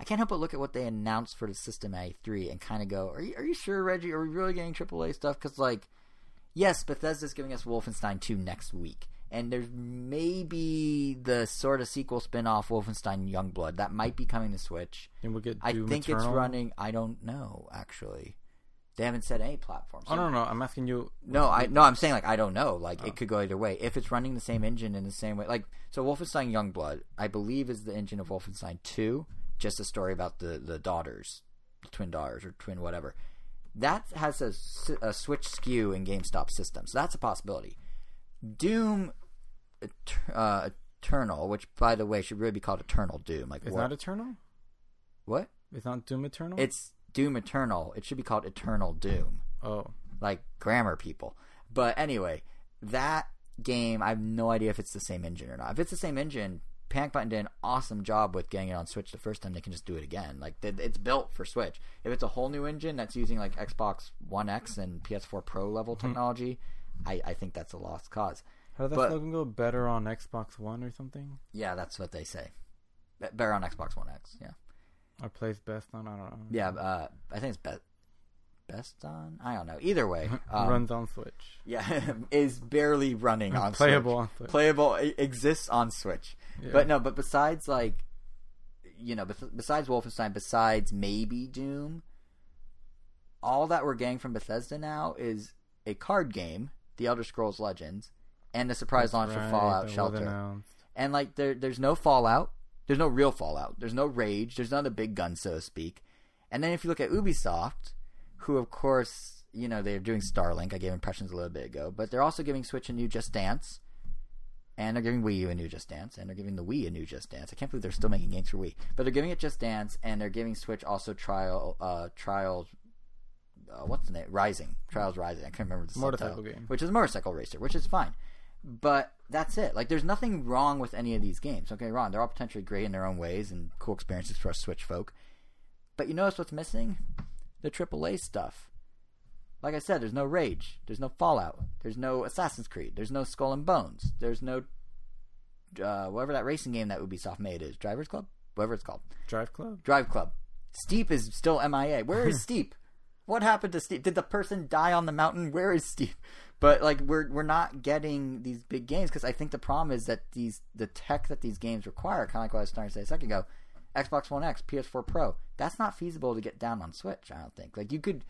I can't help but look at what they announced for the system at E3 and kind of go, are you, are you sure, Reggie? Are we really getting AAA stuff? Because, like, yes, Bethesda's giving us Wolfenstein 2 next week. And there's maybe the sort of sequel spin off Wolfenstein Youngblood that might be coming to Switch. and we'll get. I think Eternal. it's running. I don't know, actually. They haven't said any platforms. Oh no, no, I'm asking you. No, I no, I'm saying like I don't know. Like Oh. it could go either way. If it's running the same engine in the same way, like so, Wolfenstein Youngblood, I believe, is the engine of Wolfenstein Two. Just a story about the the daughters, the twin daughters or twin whatever. That has a, a Switch SKU in GameStop system, so that's a possibility. Doom uh, Eternal, which by the way should really be called Eternal Doom. Like It's what? not Eternal. what? It's not Doom Eternal. It's Doom Eternal. It should be called Eternal Doom. oh, like grammar people. But anyway, that game, I have no idea if it's the same engine or not. If it's the same engine, Panic Button did an awesome job with getting it on Switch the first time. They can just do it again. Like it's built for Switch. If it's a whole new engine that's using like Xbox One X and PS4 Pro level technology, I, I think that's a lost cause. How does that slogan go? Better on Xbox One or something? Yeah, that's what they say. Better on Xbox One X. Yeah, Or plays best on? I don't know. yeah. Uh, I think it's best. Best on? I don't know. Either way, <laughs> um, runs on Switch. Yeah, <laughs> is barely running on Playable Switch. on Switch. Playable exists on Switch. Yeah. But no, but besides like, you know, besides Wolfenstein, besides maybe Doom, all that we're getting from Bethesda now is a card game, The Elder Scrolls Legends, and the surprise That's launch right, of Fallout Shelter. And like, there, there's no Fallout. There's no real Fallout. There's no Rage. There's not a big gun, so to speak. And then if you look at Ubisoft, who of course, you know, they're doing Starlink. I gave impressions a little bit ago, but they're also giving Switch a new Just Dance, and they're giving Wii U a new Just Dance, and they're giving the Wii a new Just Dance. I can't believe they're still making games for Wii, but they're giving it Just Dance, and they're giving Switch also Trial, uh, Trials. Uh, what's the name? Rising. Trials Rising. I can't remember the Motorcycle subtitle. game. Which is a motorcycle racer, which is fine. But that's it. Like, there's nothing wrong with any of these games. Okay, wrong. They're all potentially great in their own ways and cool experiences for us Switch folk. But you notice what's missing? The AAA stuff. Like I said, there's no Rage. There's no Fallout. There's no Assassin's Creed. There's no Skull and Bones. There's no uh, whatever that racing game that Ubisoft made is. Drivers Club? Whatever it's called. Drive Club. Drive Club. Steep is still MIA. Where is <laughs> Steep? What happened to Steep? Did the person die on the mountain? Where is Steep? But like we're we're not getting these big games because I think the problem is that these the tech that these games require, kind of like what I was starting to say a second ago, Xbox One X, PS4 Pro, that's not feasible to get down on Switch. I don't think. Like you could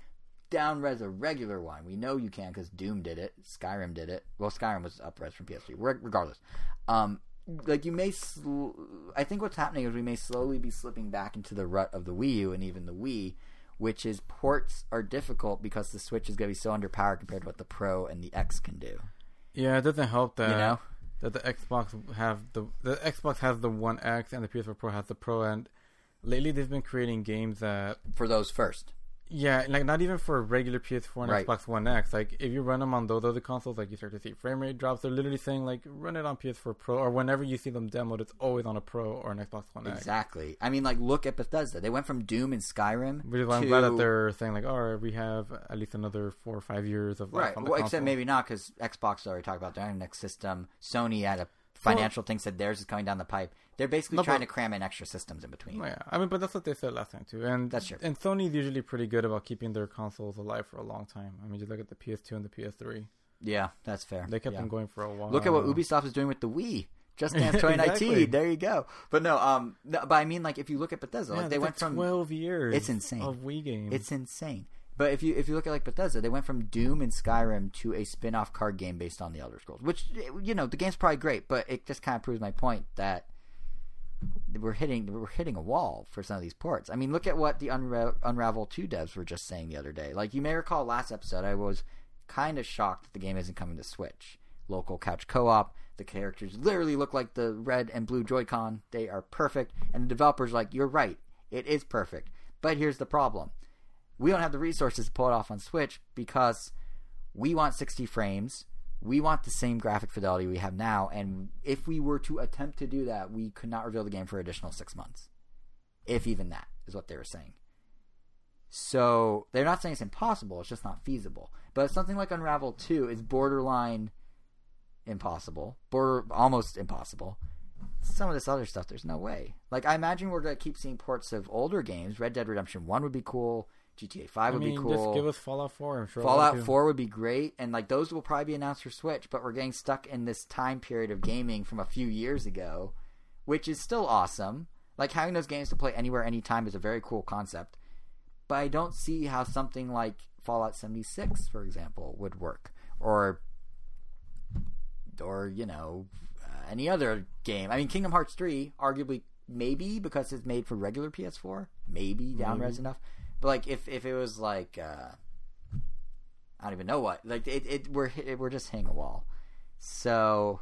down res a regular one. We know you can because Doom did it, Skyrim did it. Well, Skyrim was up res from PS3. Regardless, um, like you may. Sl- I think what's happening is we may slowly be slipping back into the rut of the Wii U and even the Wii, which is ports are difficult because the Switch is going to be so underpowered compared to what the Pro and the X can do. Yeah, it doesn't help that You know? that the Xbox have the the Xbox has the One X and the PS4 Pro has the Pro, and lately they've been creating games that For those first, yeah, like not even for regular PS4 and Right. Xbox One X. Like if you run them on those other consoles, like you start to see frame rate drops. They're literally saying like run it on PS4 Pro, or whenever you see them demoed, it's always on a Pro or an Xbox One X. exactly. I mean, like look at Bethesda. They went from Doom and Skyrim. Which is I'm to- glad that they're saying like, all right, we have at least another four or five years of life Right. on the Well, console. except maybe not because Xbox already talked about their next system. Sony had a financial thing said theirs is coming down the pipe. They're basically No, trying but- to cram in extra systems in between. Yeah, I mean, but that's what they said last time too, and That's true. And Sony's usually pretty good about keeping their consoles alive for a long time. I mean, you look at the PS2 and the PS3; Yeah, that's fair. they kept Yeah. them going for a while. Look at what Ubisoft is doing with the Wii. Just <laughs> Dance 2019. Exactly. There you go. But no, um, no, but I mean, like if you look at Bethesda, Yeah, like they went from twelve years. It's insane. of Wii games. It's insane. But if you if you look at like Bethesda, they went from Doom and Skyrim to a spin-off card game based on the Elder Scrolls, which you know the game's probably great, but it just kind of proves my point that we're hitting we're hitting a wall for some of these ports. I mean, look at what the Unra- Unravel Two devs were just saying the other day. Like you may recall last episode, I was kind of shocked that the game isn't coming to Switch. Local couch co-op. The characters literally look like the red and blue Joy-Con. They are perfect, and the developers like, you're right, it is perfect. But here's the problem: we don't have the resources to pull it off on Switch because we want 60 frames. We want the same graphic fidelity we have now, and if we were to attempt to do that, we could not reveal the game for additional six months, if even that is what they were saying. So they're not saying it's impossible; it's just not feasible. But something like Unravel Two is borderline impossible, border almost impossible. Some of this other stuff, there's no way. Like I imagine we're gonna keep seeing ports of older games. Red Dead Redemption One would be cool. GTA Five I would mean, be cool. just give us Fallout 4. I'm sure Fallout 4 would be great, and like those will probably be announced for Switch. But we're getting stuck in this time period of gaming from a few years ago, which is still awesome. Like having those games to play anywhere, anytime is a very cool concept. But I don't see how something like Fallout 76, for example, would work, or or you know uh, any other game. I mean, Kingdom Hearts 3, arguably maybe because it's made for regular PS4, maybe down res enough. But like if if it was like uh, I don't even know what like it, it we're hit- we're just hitting a wall. So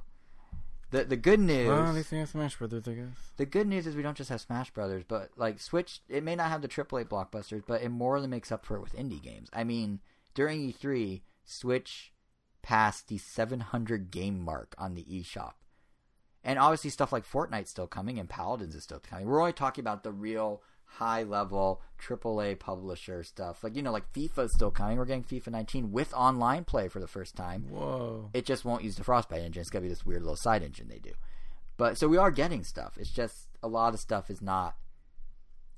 the the good news Well, at least we have Smash Brothers, I guess. the good news is we don't just have Smash Brothers, but like Switch, it may not have the AAA blockbusters, but it more than makes up for it with indie games. I mean, during E3, Switch passed the 700 game mark on the eShop. And obviously, stuff like Fortnite's still coming and Paladins is still coming. We're only talking about the real high level AAA publisher stuff. Like, you know, like FIFA's still coming. We're getting FIFA 19 with online play for the first time. Whoa. It just won't use the Frostbite engine. It's gonna be this weird little side engine they do. But so we are getting stuff. It's just a lot of stuff is not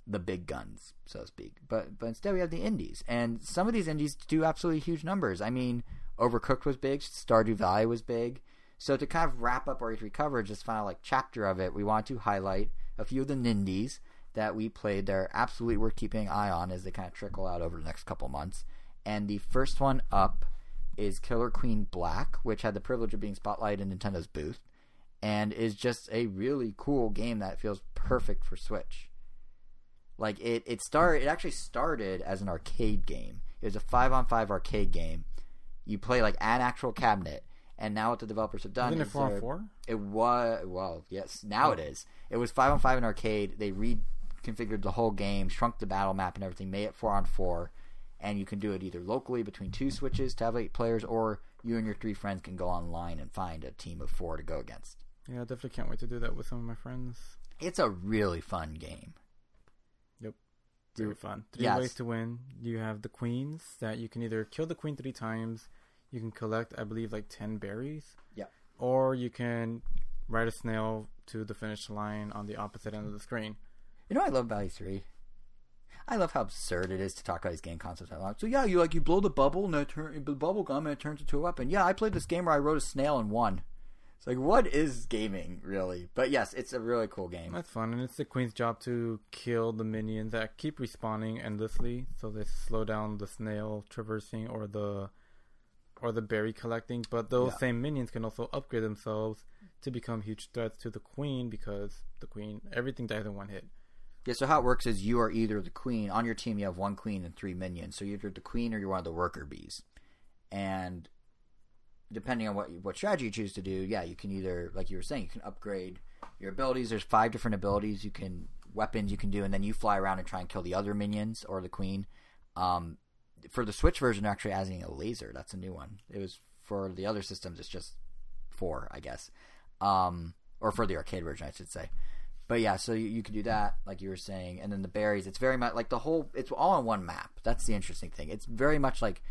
the big guns, so to speak. But but instead we have the indies, and some of these indies do absolutely huge numbers. I mean, Overcooked was big, Stardew Valley was big. So to kind of wrap up our E3 coverage, this final like chapter of it, we want to highlight a few of the nindies that we played. They're absolutely worth keeping an eye on as they kind of trickle out over the next couple months. And the first one up is Killer Queen Black, which had the privilege of being spotlighted in Nintendo's booth, and is just a really cool game that feels perfect for Switch. Like it, it started. It actually started as an arcade game. It was a five-on-five arcade game. You play like an actual cabinet, and now what the developers have done Isn't it is 4 on 4? it was well, yes. Now it is. It was five on five in arcade. They reconfigured the whole game, shrunk the battle map and everything, made it four on four, and you can do it either locally between two switches to have eight players, or you and your three friends can go online and find a team of four to go against. Yeah, I definitely can't wait to do that with some of my friends. It's a really fun game. Yep. Very fun. Three Yes. ways to win. You have the queens that you can either kill the queen three times. You can collect, I believe, like ten berries. Yeah. Or you can ride a snail to the finish line on the opposite end of the screen. You know I love about E3? I love how absurd it is to talk about these game concepts. out loud. So yeah, you like you blow the bubble and it turn the bubble gum and it turns into a weapon. Yeah, I played this game where I rode a snail and won. It's like what is gaming really? But yes, it's a really cool game. That's fun, and it's the queen's job to kill the minions that keep respawning endlessly, so they slow down the snail traversing or the or the berry collecting. But those Yeah. same minions can also upgrade themselves to become huge threats to the queen because the queen everything dies in one hit. Yeah, so how it works is you are either the queen on your team. You have one queen and three minions. So you're either the queen or you're one of the worker bees. And depending on what what strategy you choose to do, yeah, you can either, like you were saying, you can upgrade your abilities. There's five different abilities you can weapons you can do, and then you fly around and try and kill the other minions or the queen. Um, for the Switch version, actually adding a laser. That's a new one. It was for the other systems. It's just four, I guess, um, or for the arcade version, I should say. But yeah, so you, you could do that, like you were saying, and then the berries. It's very much like the whole. It's all on one map. That's the interesting thing. It's very much like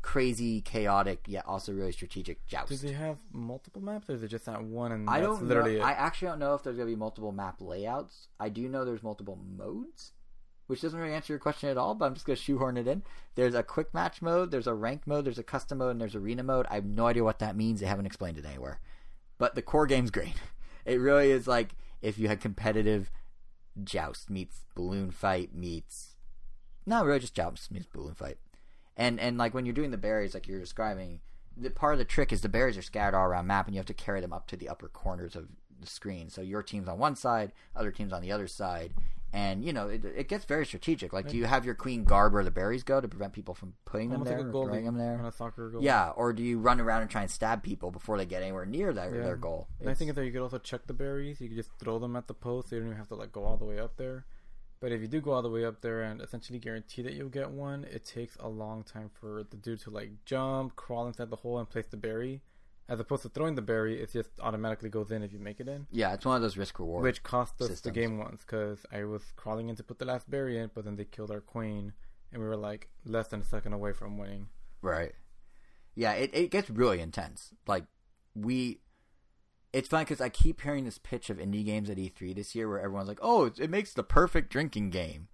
crazy, chaotic, yet also really strategic joust. Do they have multiple maps, or is it just that one? And I that's don't literally know. I actually don't know if there's gonna be multiple map layouts. I do know there's multiple modes, which doesn't really answer your question at all. But I'm just gonna shoehorn it in. There's a quick match mode. There's a rank mode. There's a custom mode, and there's arena mode. I have no idea what that means. They haven't explained it anywhere. But the core game's great. <laughs> It really is like if you had competitive joust meets balloon fight meets no really just joust meets balloon fight and and like when you're doing the berries like you're describing the part of the trick is the berries are scattered all around map and you have to carry them up to the upper corners of the screen. So your team's on one side, other teams on the other side, and you know it, it gets very strategic. Like, do you have your queen guard where the berries go to prevent people from putting them there, like throwing them there? on a soccer goal. Yeah, or do you run around and try and stab people before they get anywhere near their, Yeah. their goal? And I think that you could also check the berries. You could just throw them at the post. So you don't even have to like go all the way up there. But if you do go all the way up there and essentially guarantee that you'll get one, it takes a long time for the dude to like jump, crawl inside the hole, and place the berry. As opposed to throwing the berry, it just automatically goes in if you make it in, yeah, it's one of those risk reward. which cost us systems. the game once because I was crawling in to put the last berry in, but then they killed our queen, and we were like less than a second away from winning. Right. Yeah, it, it gets really intense. Like we, it's funny because I keep hearing this pitch of indie games at E3 this year, where everyone's like, "Oh, it, it makes the perfect drinking game,"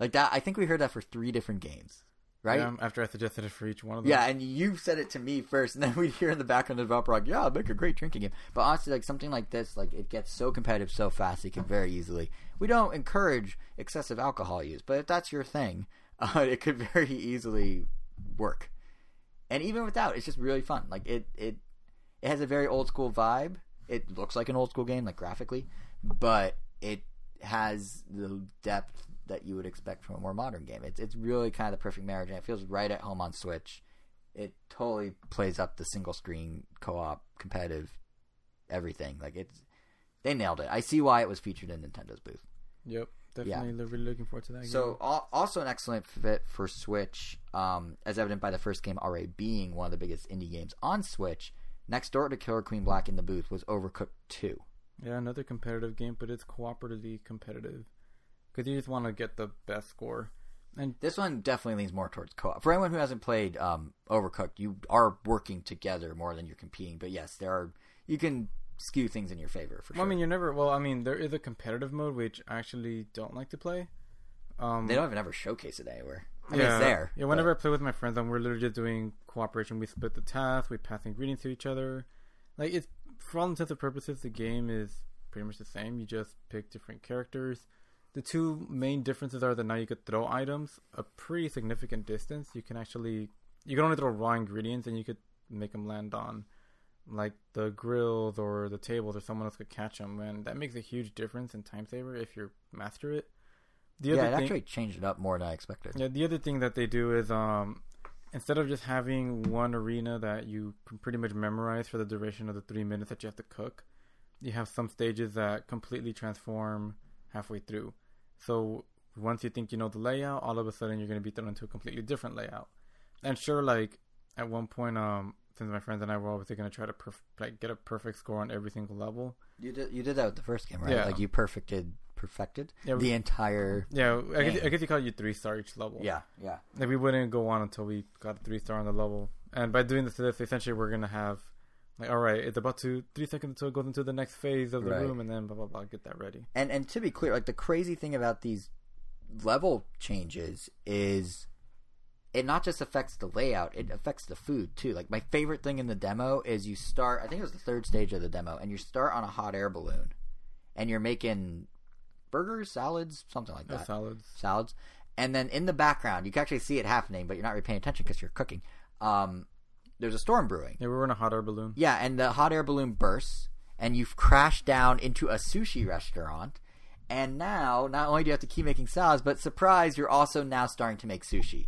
like that. I think we heard that for three different games, right? Yeah, after I suggested it for each one of them. Yeah, and you said it to me first, and then we'd hear in the background the developer like, "Yeah, make a great drinking game." But honestly, like something like this, like it gets so competitive so fast, it can very easily. We don't encourage excessive alcohol use, but if that's your thing, <laughs> uh, it could very easily work. And even without, it's just really fun. Like it, it, it has a very old school vibe. It looks like an old school game, like graphically, but it has the depth that you would expect from a more modern game. It's it's really kind of the perfect marriage, and it feels right at home on Switch. It totally plays up the single screen co op competitive everything. Like it's they nailed it. I see why it was featured in Nintendo's booth. Yep. Definitely lo- really looking forward to that. So game. also an excellent fit for Switch, um, as evident by the first game already being one of the biggest indie games on Switch. Next door to Killer Queen Black in the booth was Overcooked Two. Yeah, another competitive game, but it's cooperatively competitive because you just want to get the best score. And This one definitely leans more towards co-op. For anyone who hasn't played um, Overcooked, you are working together more than you're competing. But yes, there are you can skew things in your favor for sure. I mean, you're never. Well, I mean, there is a competitive mode which I actually don't like to play. Um, they don't even ever showcase it anywhere. I mean, it's there. Yeah, whenever I play with my friends, and we're literally just doing cooperation. We split the task. We pass ingredients to each other. Like it's for all intents and purposes, the game is pretty much the same. You just pick different characters. The two main differences are that now you could throw items a pretty significant distance. You can actually you can only throw raw ingredients, and you could make them land on like the grills or the tables, or someone else could catch them, and that makes a huge difference in time saver if you master it. The yeah, other it thing, actually changed it up more than I expected. yeah, the other thing that they do is um instead of just having one arena that you can pretty much memorize for the duration of the three minutes that you have to cook, you have some stages that completely transform halfway through. So once you think you know the layout, all of a sudden you're going to be thrown into a completely different layout. And sure, like at one point, um, since my friends and I were obviously going to try to perf- like get a perfect score on every single level. You did you did that with the first game, right? Yeah. Like you perfected perfected Yeah, the we- entire. Yeah, I guess, I guess you call it you three star each level. Yeah, yeah. Like we wouldn't go on until we got a three star on the level. And by doing this, this essentially we're gonna have like, all right, it's about to three seconds until it goes into the next phase of the Right. room, and then blah blah blah, get that ready. And and to be clear, like the crazy thing about these level changes is it not just affects the layout, it affects the food too. Like my favorite thing in the demo is you start I think it was the third stage of the demo, and you start on a hot air balloon and you're making burgers, salads, something like that. salads. salads. And then in the background, you can actually see it happening, but you're not really paying attention because you're cooking. Um, there's a storm brewing. Yeah, we were in a hot air balloon. Yeah, and the hot air balloon bursts, and you've crashed down into a sushi restaurant. And now, not only do you have to keep making salads, but surprise, you're also now starting to make sushi.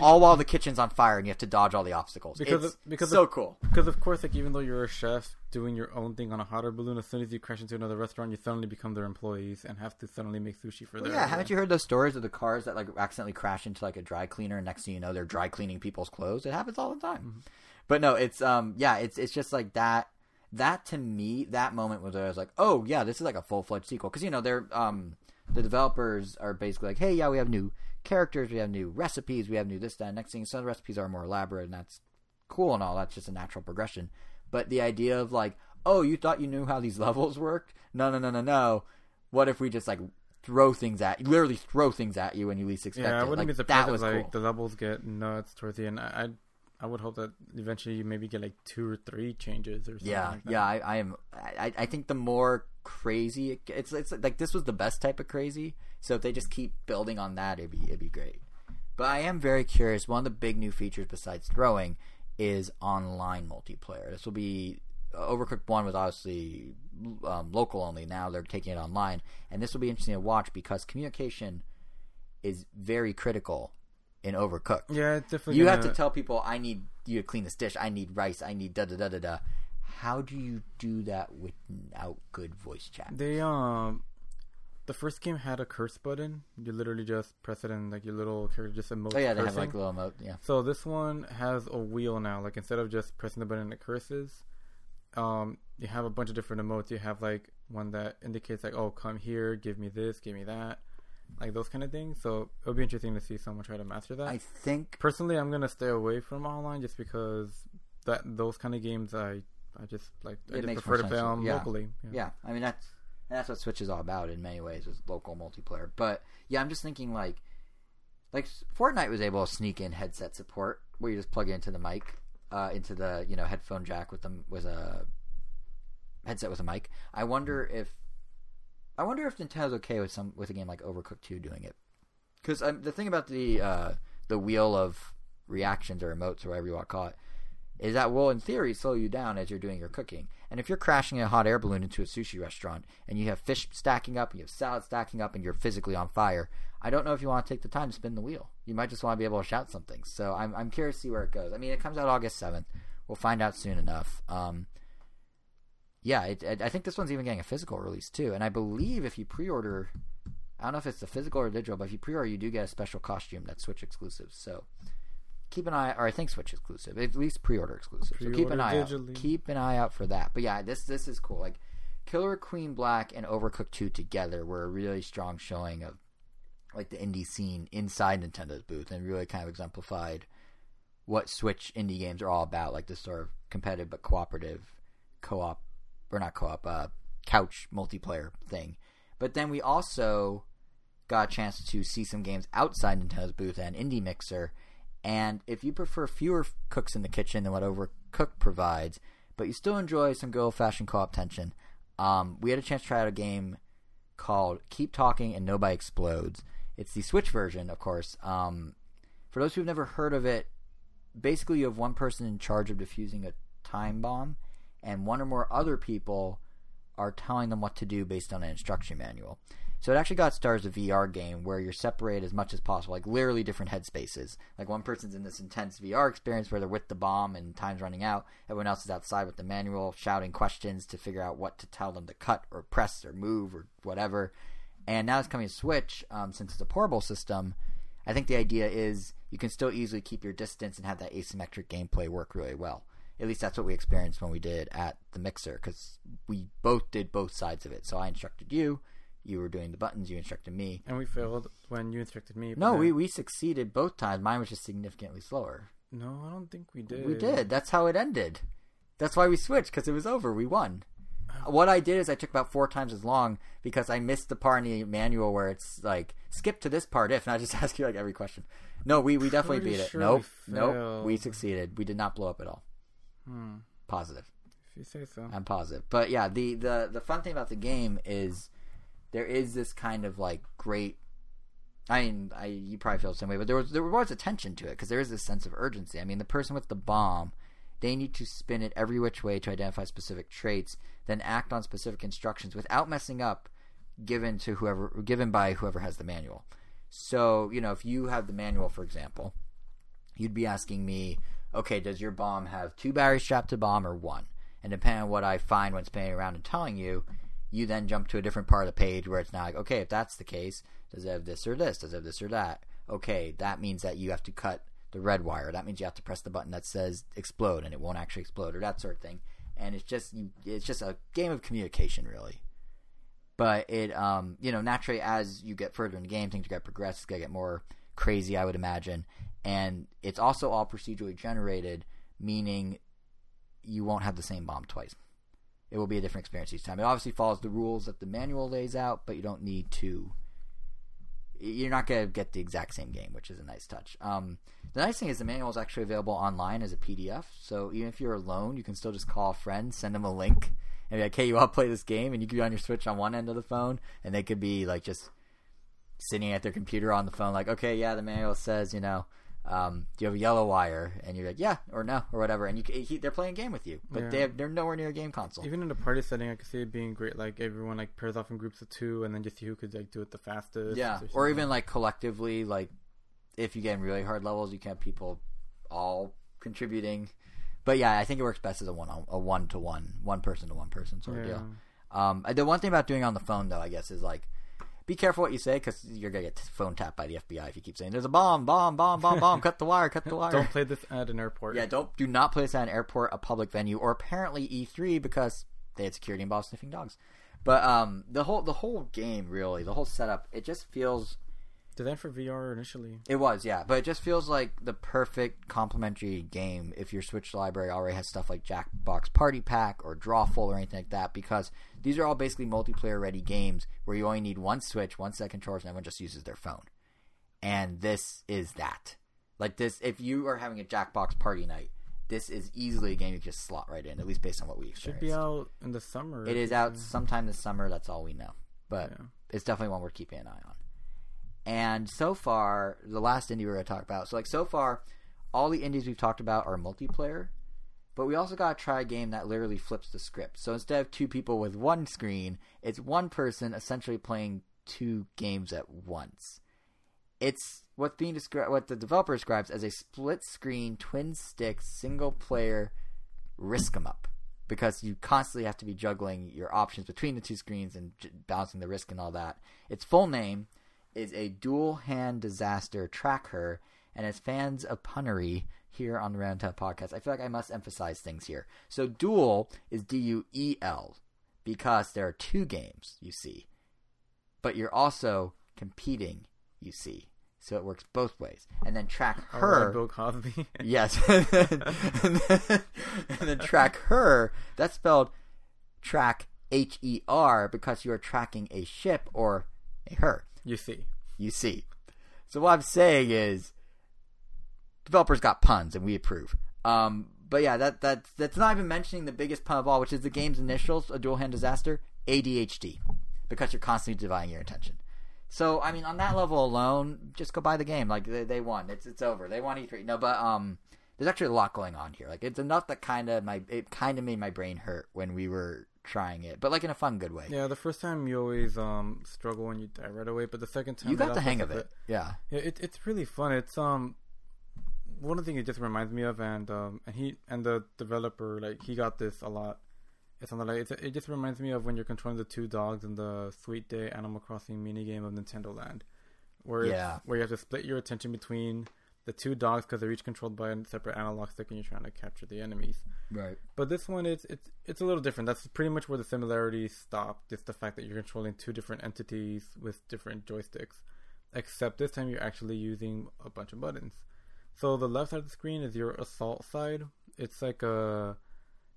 All while the kitchen's on fire and you have to dodge all the obstacles. Because it's of- because so of- cool. Because of course, like even though you're a chef doing your own thing on a hot air balloon, as soon as you crash into another restaurant, you suddenly become their employees and have to suddenly make sushi for Well, their. yeah, haven't you heard those stories of the cars that like accidentally crash into like a dry cleaner, and next thing you know, they're dry cleaning people's clothes? It happens all the time. Mm-hmm. But no, it's um, yeah, it's it's just like that. That to me, that moment was where I was like, oh yeah, this is like a full fledged sequel because you know they're um, the developers are basically like, hey, yeah, we have new characters, we have new recipes, we have new this, that. And next thing, some of the recipes are more elaborate, and that's cool and all. That's just a natural progression. But the idea of like, oh, you thought you knew how these <laughs> levels worked? No, no, no, no, no. What if we just like throw things at you, literally throw things at you when you least expect Yeah, I it? wouldn't Like, be surprised that if like cool. the levels get nuts towards the end. I, I I would hope that eventually you maybe get like two or three changes or something. Yeah, like yeah, I, I am. I, I think the more crazy it, it's, it's like this was the best type of crazy. So if they just keep building on that, it'd be it'd be great. But I am very curious. One of the big new features besides throwing is online multiplayer. This will be Overcooked One was obviously um, local only. Now they're taking it online, and this will be interesting to watch because communication is very critical in Overcooked. Yeah, definitely. You gonna, have to tell people, I need you to clean this dish. I need rice. I need da da da da da. How do you do that without good voice chat? They um, the first game had a curse button. You literally just press it and like your little character just emotes. Oh yeah, they have like little emote. Yeah. So this one has a wheel now. Like instead of just pressing the button and it curses, um, you have a bunch of different emotes. You have like one that indicates like, oh, come here, give me this, give me that, like those kind of things. So it'll be interesting to see someone try to master that. I think Personally, I'm gonna stay away from online just because that those kind of games I I just like I It just prefer to play them Yeah. locally. Yeah, I mean that's and that's what Switch is all about in many ways is local multiplayer. But yeah, I'm just thinking like like Fortnite was able to sneak in headset support where you just plug it into the mic, uh, into the you know headphone jack with them with a headset with a mic. I wonder if I wonder if Nintendo's okay with some with a game like Overcooked 2 doing it. Because um, the thing about the uh, the wheel of reactions or emotes or whatever you want to call it is that will in theory slow you down as you're doing your cooking. And if you're crashing a hot air balloon into a sushi restaurant and you have fish stacking up and you have salad stacking up and you're physically on fire, I don't know if you want to take the time to spin the wheel. You might just want to be able to shout something. So I'm I'm curious to see where it goes. I mean, it comes out August seventh. We'll find out soon enough. Um, yeah, it, it, I think this one's even getting a physical release too. And I believe if you pre-order, I don't know if it's the physical or digital, but if you pre-order, you do get a special costume that's Switch exclusive. So keep an eye, or I think Switch exclusive, at least pre-order exclusive. so keep an Pre-order eye out. Keep an eye out for that. But yeah, this this is cool. Like Killer Queen Black and Overcooked Two together were a really strong showing of like the indie scene inside Nintendo's booth, and really kind of exemplified what Switch indie games are all about, like this sort of competitive but cooperative co-op or not co-op, uh, couch multiplayer thing. But then we also got a chance to see some games outside Nintendo's booth and Indie Mixer. And if you prefer fewer cooks in the kitchen than what Overcooked provides, but you still enjoy some good old-fashioned co-op tension, um, we had a chance to try out a game called Keep Talking and Nobody Explodes. It's the Switch version, of course. Um, for those who've never heard of it, basically you have one person in charge of defusing a time bomb, and one or more other people are telling them what to do based on an instruction manual. So it actually got stars a VR game where you're separated as much as possible, like literally different headspaces. Like one person's in this intense VR experience where they're with the bomb and time's running out. Everyone else is outside with the manual, shouting questions to figure out what to tell them to cut or press or move or whatever. And now it's coming to Switch, um, since it's a portable system. I think the idea is you can still easily keep your distance and have that asymmetric gameplay work really well. At least that's what we experienced when we did at the mixer because we both did both sides of it. So I instructed you, you were doing the buttons, you instructed me. And we failed when you instructed me. No, we, we succeeded both times. Mine was just significantly slower. No, I don't think we did. We did. That's how it ended. That's why we switched because it was over. We won. Oh. What I did is I took about four times as long because I missed the part in the manual where it's like skip to this part if, and I just <laughs> ask you like every question. No, we, we <laughs> definitely Pretty beat it. sure nope, we nope, we succeeded. We did not blow up at all. Hmm. Positive. If you say so. I'm positive. But yeah, the, the the fun thing about the game is there is this kind of like great. I mean, I you probably feel the same way, but there was there was attention to it because there is this sense of urgency. I mean, the person with the bomb, they need to spin it every which way to identify specific traits, then act on specific instructions without messing up, given to whoever given by whoever has the manual. So you know, if you have the manual, for example, you'd be asking me, okay, does your bomb have two batteries strapped to the bomb or one? And depending on what I find when spinning around and telling you, you then jump to a different part of the page where it's now like, okay, if that's the case, does it have this or this? Does it have this or that? Okay, that means that you have to cut the red wire. That means you have to press the button that says explode and it won't actually explode or that sort of thing. And it's just it's just a game of communication, really. But it, um, you know, naturally as you get further in the game, things are gonna progress. It's gonna get more crazy, I would imagine. And it's also all procedurally generated, meaning you won't have the same bomb twice. It will be a different experience each time. It obviously follows the rules that the manual lays out, but you don't need to. You're not going to get the exact same game, which is a nice touch. Um, the nice thing is the manual is actually available online as a PDF. So even if you're alone, you can still just call a friend, send them a link, and be like, "Hey, you want to play this game?" And you could be on your Switch on one end of the phone, and they could be like just sitting at their computer on the phone, like, "Okay, yeah, the manual says, you know, Um, do you have a yellow wire? And you're like, yeah, or no, or whatever. And you he, they're playing a game with you, but Yeah. they have, they're nowhere near a game console. Even in a party setting, I could see it being great. Like everyone like pairs off in groups of two, and then just see who could like do it the fastest. yeah, or something. even like collectively, like if you get in really hard levels, you can have people all contributing. But yeah, I think it works best as a one a one to one, one person to one person sort of deal. Um, the one thing about doing it on the phone though, I guess, is like be careful what you say because you're gonna get phone tapped by the FBI if you keep saying there's a bomb, bomb, bomb, bomb, bomb. cut the wire, cut the wire. Don't play this at an airport. Yeah, don't do not play this at an airport, a public venue, or apparently E3 because they had security involved sniffing dogs. But um, the whole the whole game really, the whole setup, it just feels Designed for VR initially. it was yeah, but it just feels like the perfect complementary game if your Switch library already has stuff like Jackbox Party Pack or Drawful or anything like that because these are all basically multiplayer ready games where you only need one Switch, one set of controllers, and everyone just uses their phone. And this is that. Like this, if you are having a Jackbox Party night, this is easily a game you can just slot right in, at least based on what we Should be out in the summer. It is out sometime this summer. That's all we know, but Yeah. it's definitely one we're keeping an eye on. And so far, the last indie we're going to talk about. So, like so far, all the indies we've talked about are multiplayer, but we also got to try a game that literally flips the script. So instead of two people with one screen, it's one person essentially playing two games at once. It's what's being what the developer describes as a split screen, twin stick, single player risk 'em up because you constantly have to be juggling your options between the two screens and j- balancing the risk and all that. Its full name is a Duel Hand Disaster Trackher, and as fans of punnery here on the Roundtable podcast, I feel like I must emphasize things here. So duel is D U E L because there are two games you see, but you're also competing. You see, so it works both ways. And then track her. right, Bill Cosby. <laughs> Yes. and, <laughs> then, and, then, and then track her, that's spelled track H E R because you are tracking a ship or a her. you see. You see. So what I'm saying is developers got puns and we approve. Um but yeah, that that that's not even mentioning the biggest pun of all, which is the game's initials, a Duel hand disaster, ADHD. Because you're constantly dividing your attention. So I mean, on that level alone, just go buy the game. Like they, they won, it's it's over. They won E3. No, but um, there's actually a lot going on here. Like it's enough that kind of my it kind of made my brain hurt when we were trying it, but like in a fun, good way. Yeah, the first time you always um struggle when you die right away, but the second time you got the hang of bat- it. Yeah. Yeah, it, it's really fun. It's um one of the things it just reminds me of, and um and he and the developer like he got this a lot. It's something like it's, it just reminds me of when you're controlling the two dogs in the Sweet Day Animal Crossing minigame of Nintendo Land, where Yeah. where you have to split your attention between the two dogs because they're each controlled by a separate analog stick, and you're trying to capture the enemies. Right. But this one, it's it's it's a little different. That's pretty much where the similarities stop. Just the fact that you're controlling two different entities with different joysticks. Except this time, you're actually using a bunch of buttons. So the left side of the screen is your assault side. It's like a,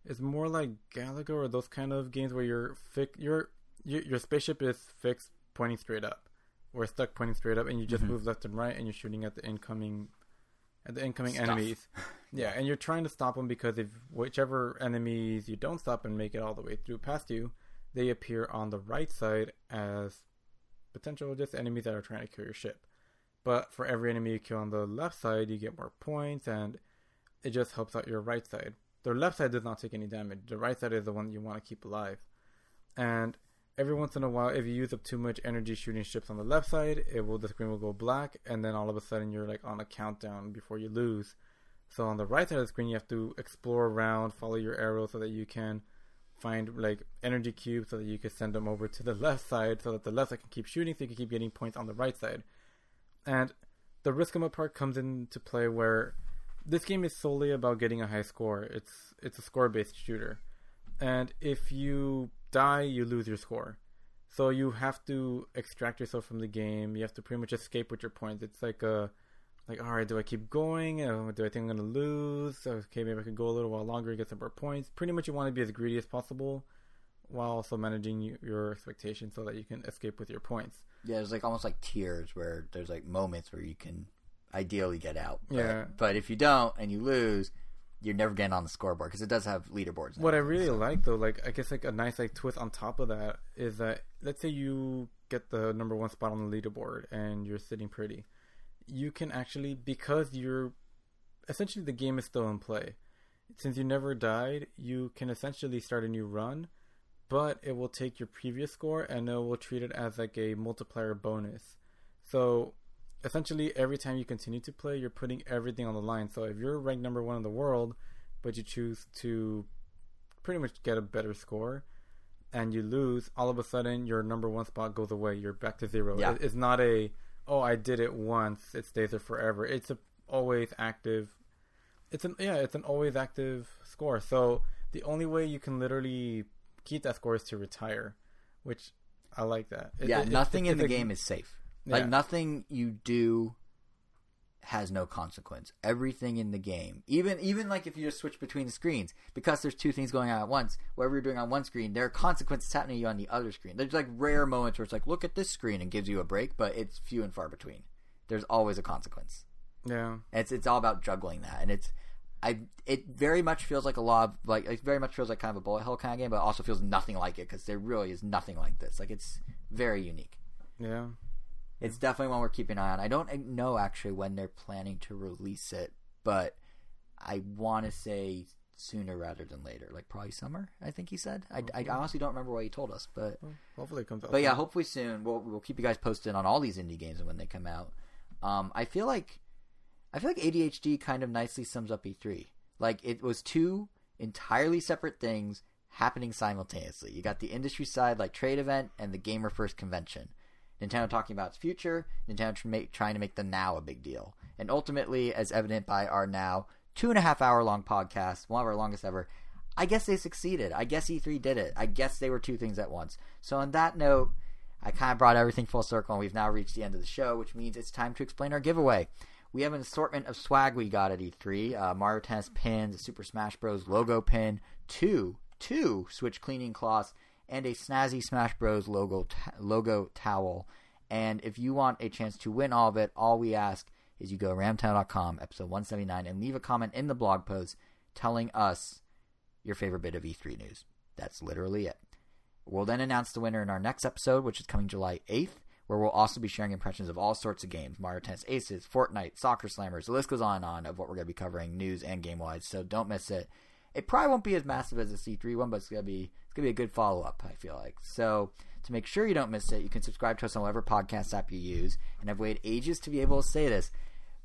it's more like Galaga or those kind of games where you're fi- your your your spaceship is fixed, pointing straight up, or stuck pointing straight up, and you just Mhm. move left and right, and you're shooting at the incoming, at the incoming Stuff. enemies. <laughs> Yeah, and you're trying to stop them because if whichever enemies you don't stop and make it all the way through past you, they appear on the right side as potential just enemies that are trying to kill your ship. But for every enemy you kill on the left side, you get more points, and it just helps out your right side. The left side does not take any damage. The right side is the one you want to keep alive. And every once in a while, if you use up too much energy shooting ships on the left side, it will the screen will go black, and then all of a sudden you're like on a countdown before you lose. So on the right side of the screen, you have to explore around, follow your arrow so that you can find like energy cubes so that you can send them over to the left side so that the left side can keep shooting so you can keep getting points on the right side. And the risk 'em up part comes into play where this game is solely about getting a high score. It's it's a score based shooter. And if you die, you lose your score. So you have to extract yourself from the game. You have to pretty much escape with your points. It's like a like, all right, do I keep going? Uh, do I think I'm gonna lose? Okay, maybe I could go a little while longer and get some more points. Pretty much, you want to be as greedy as possible, while also managing your expectations so that you can escape with your points. Yeah, there's like almost like tiers where there's like moments where you can ideally get out. But, Yeah. But if you don't and you lose, you're never getting on the scoreboard because it does have leaderboards. What I really so- like though, like I guess like a nice like twist on top of that is that let's say you get the number one spot on the leaderboard and you're sitting pretty. you can actually because you're essentially the game is still in play. Since you never died, you can essentially start a new run, but it will take your previous score and it will treat it as like a multiplier bonus. So essentially every time you continue to play, you're putting everything on the line. So if you're ranked number 1 in the world, but you choose to pretty much get a better score and you lose, all of a sudden your number 1 spot goes away. You're back to zero. Yeah. It's not a oh, I did it once, it stays there forever. It's a always active. It's an yeah, it's an always active score. So the only way you can literally keep that score is to retire, which I like that. It- yeah, it- nothing it's in the game is safe. Yeah. Like nothing you do has no consequence. Everything in the game, even even like if you just switch between the screens, because there's two things going on at once. Whatever you're doing on one screen, there are consequences happening to you on the other screen. There's like rare moments where it's like, look at this screen and gives you a break, but it's few and far between. There's always a consequence. Yeah, It's it's all about juggling that, and it's I it very much feels like a lot of like it very much feels like kind of a bullet hell kind of game, but also feels nothing like it because there really is nothing like this. Like it's very unique. yeah. It's definitely one we're keeping an eye on. I don't know actually when they're planning to release it, but I want to say sooner rather than later, like probably summer. I think he said. I, I honestly don't remember what he told us, but Well, hopefully it comes out. but yeah, hopefully soon. We'll we'll keep you guys posted on all these indie games and when they come out. Um, I feel like I feel like ADHD kind of nicely sums up E3. Like it was two entirely separate things happening simultaneously. You got the industry side, like trade event, and the gamer first convention. Nintendo talking about its future, Nintendo trying to make the now a big deal, and ultimately, as evident by our now two and a half hour long podcast, one of our longest ever. I guess they succeeded. I guess E3 did it. I guess they were two things at once. So on that note, I kind of brought everything full circle, and we've now reached the end of the show, which means it's time to explain our giveaway. We have an assortment of swag we got at E3: uh, Mario Tennis pins, Super Smash Bros. logo pin, two two Switch cleaning cloths, and a snazzy Smash Bros. logo t- logo towel. And if you want a chance to win all of it, all we ask is you go to ramtown.com, episode 179, and leave a comment in the blog post telling us your favorite bit of E3 news. That's literally it. We'll then announce the winner in our next episode, which is coming July 8th, where we'll also be sharing impressions of all sorts of games Mario Tennis Aces, Fortnite, Soccer Slammers. The list goes on and on of what we're going to be covering, news and game wise, so don't miss it. It probably won't be as massive as the E3 one, but it's going to be it's going to be a good follow up, I feel like. So, to make sure you don't miss it, you can subscribe to us on whatever podcast app you use. And I've waited ages to be able to say this,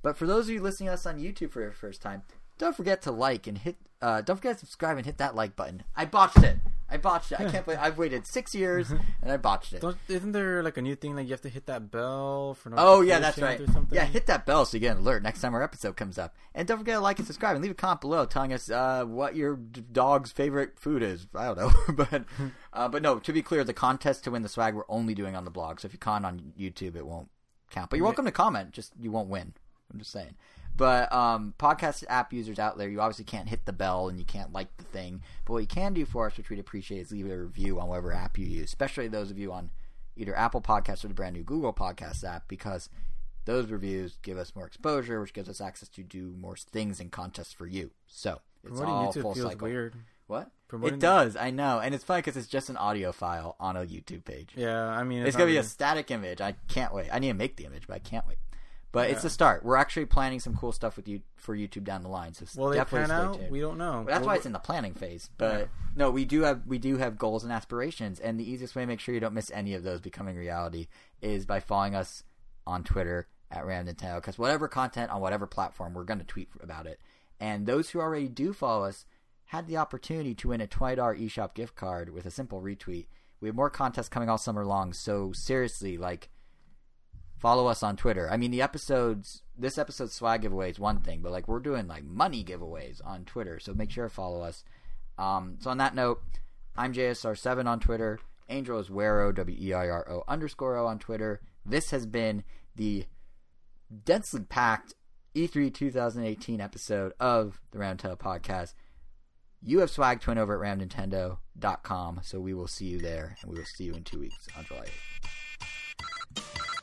but for those of you listening to us on YouTube for the first time, don't forget to like and hit. Uh, don't forget to subscribe and hit that like button. I botched it. I botched it. I can't believe I've waited six <laughs> years and I botched it. Don't, isn't there like a new thing like you have to hit that bell for Oh yeah, that's right. notifications or something? Yeah, hit that bell so you get an alert next time our episode comes up. And don't forget to like and subscribe and leave a comment below telling us uh, what your dog's favorite food is. I don't know, <laughs> but <laughs> uh, but no. To be clear, the contest to win the swag we're only doing on the blog. So if you comment on YouTube, it won't count. But you're welcome to comment. Just you won't win. I'm just saying. But um, podcast app users out there, you obviously can't hit the bell and you can't like the thing. But what you can do for us, which we'd appreciate, is leave a review on whatever app you use, especially those of you on either Apple Podcasts or the brand new Google Podcasts app, because those reviews give us more exposure, which gives us access to do more things and contests for you. So it's Promoting all YouTube full feels cycle. weird. What? Promoting- It does, I know, and it's funny because it's just an audio file on a YouTube page. Yeah, I mean, It's gonna be a static image. I can't wait. I need to make the image, but I can't wait. But it's Yeah. the start. We're actually planning some cool stuff with you for YouTube down the line. So Will they definitely stay out? tuned. We don't know. That's We'll- why it's in the planning phase. But no, we do have we do have goals and aspirations, and the easiest way to make sure you don't miss any of those becoming reality is by following us on Twitter at Ram Nintendo. Because whatever content on whatever platform, we're going to tweet about it. And those who already do follow us had the opportunity to win a twenty dollar eShop gift card with a simple retweet. We have more contests coming all summer long. So seriously, like follow us on Twitter. I mean, the episodes, this episode's swag giveaway is one thing, but like we're doing like money giveaways on Twitter, so make sure to follow us. Um, so on that note, I'm JSR7 on Twitter. Angel is Weiro, W E I R O underscore O on Twitter. This has been the densely packed E E3 2018 episode of the Roundtable Podcast. You have swag twin over at ramnintendo.com, so we will see you there, and we will see you in two weeks on July 8th.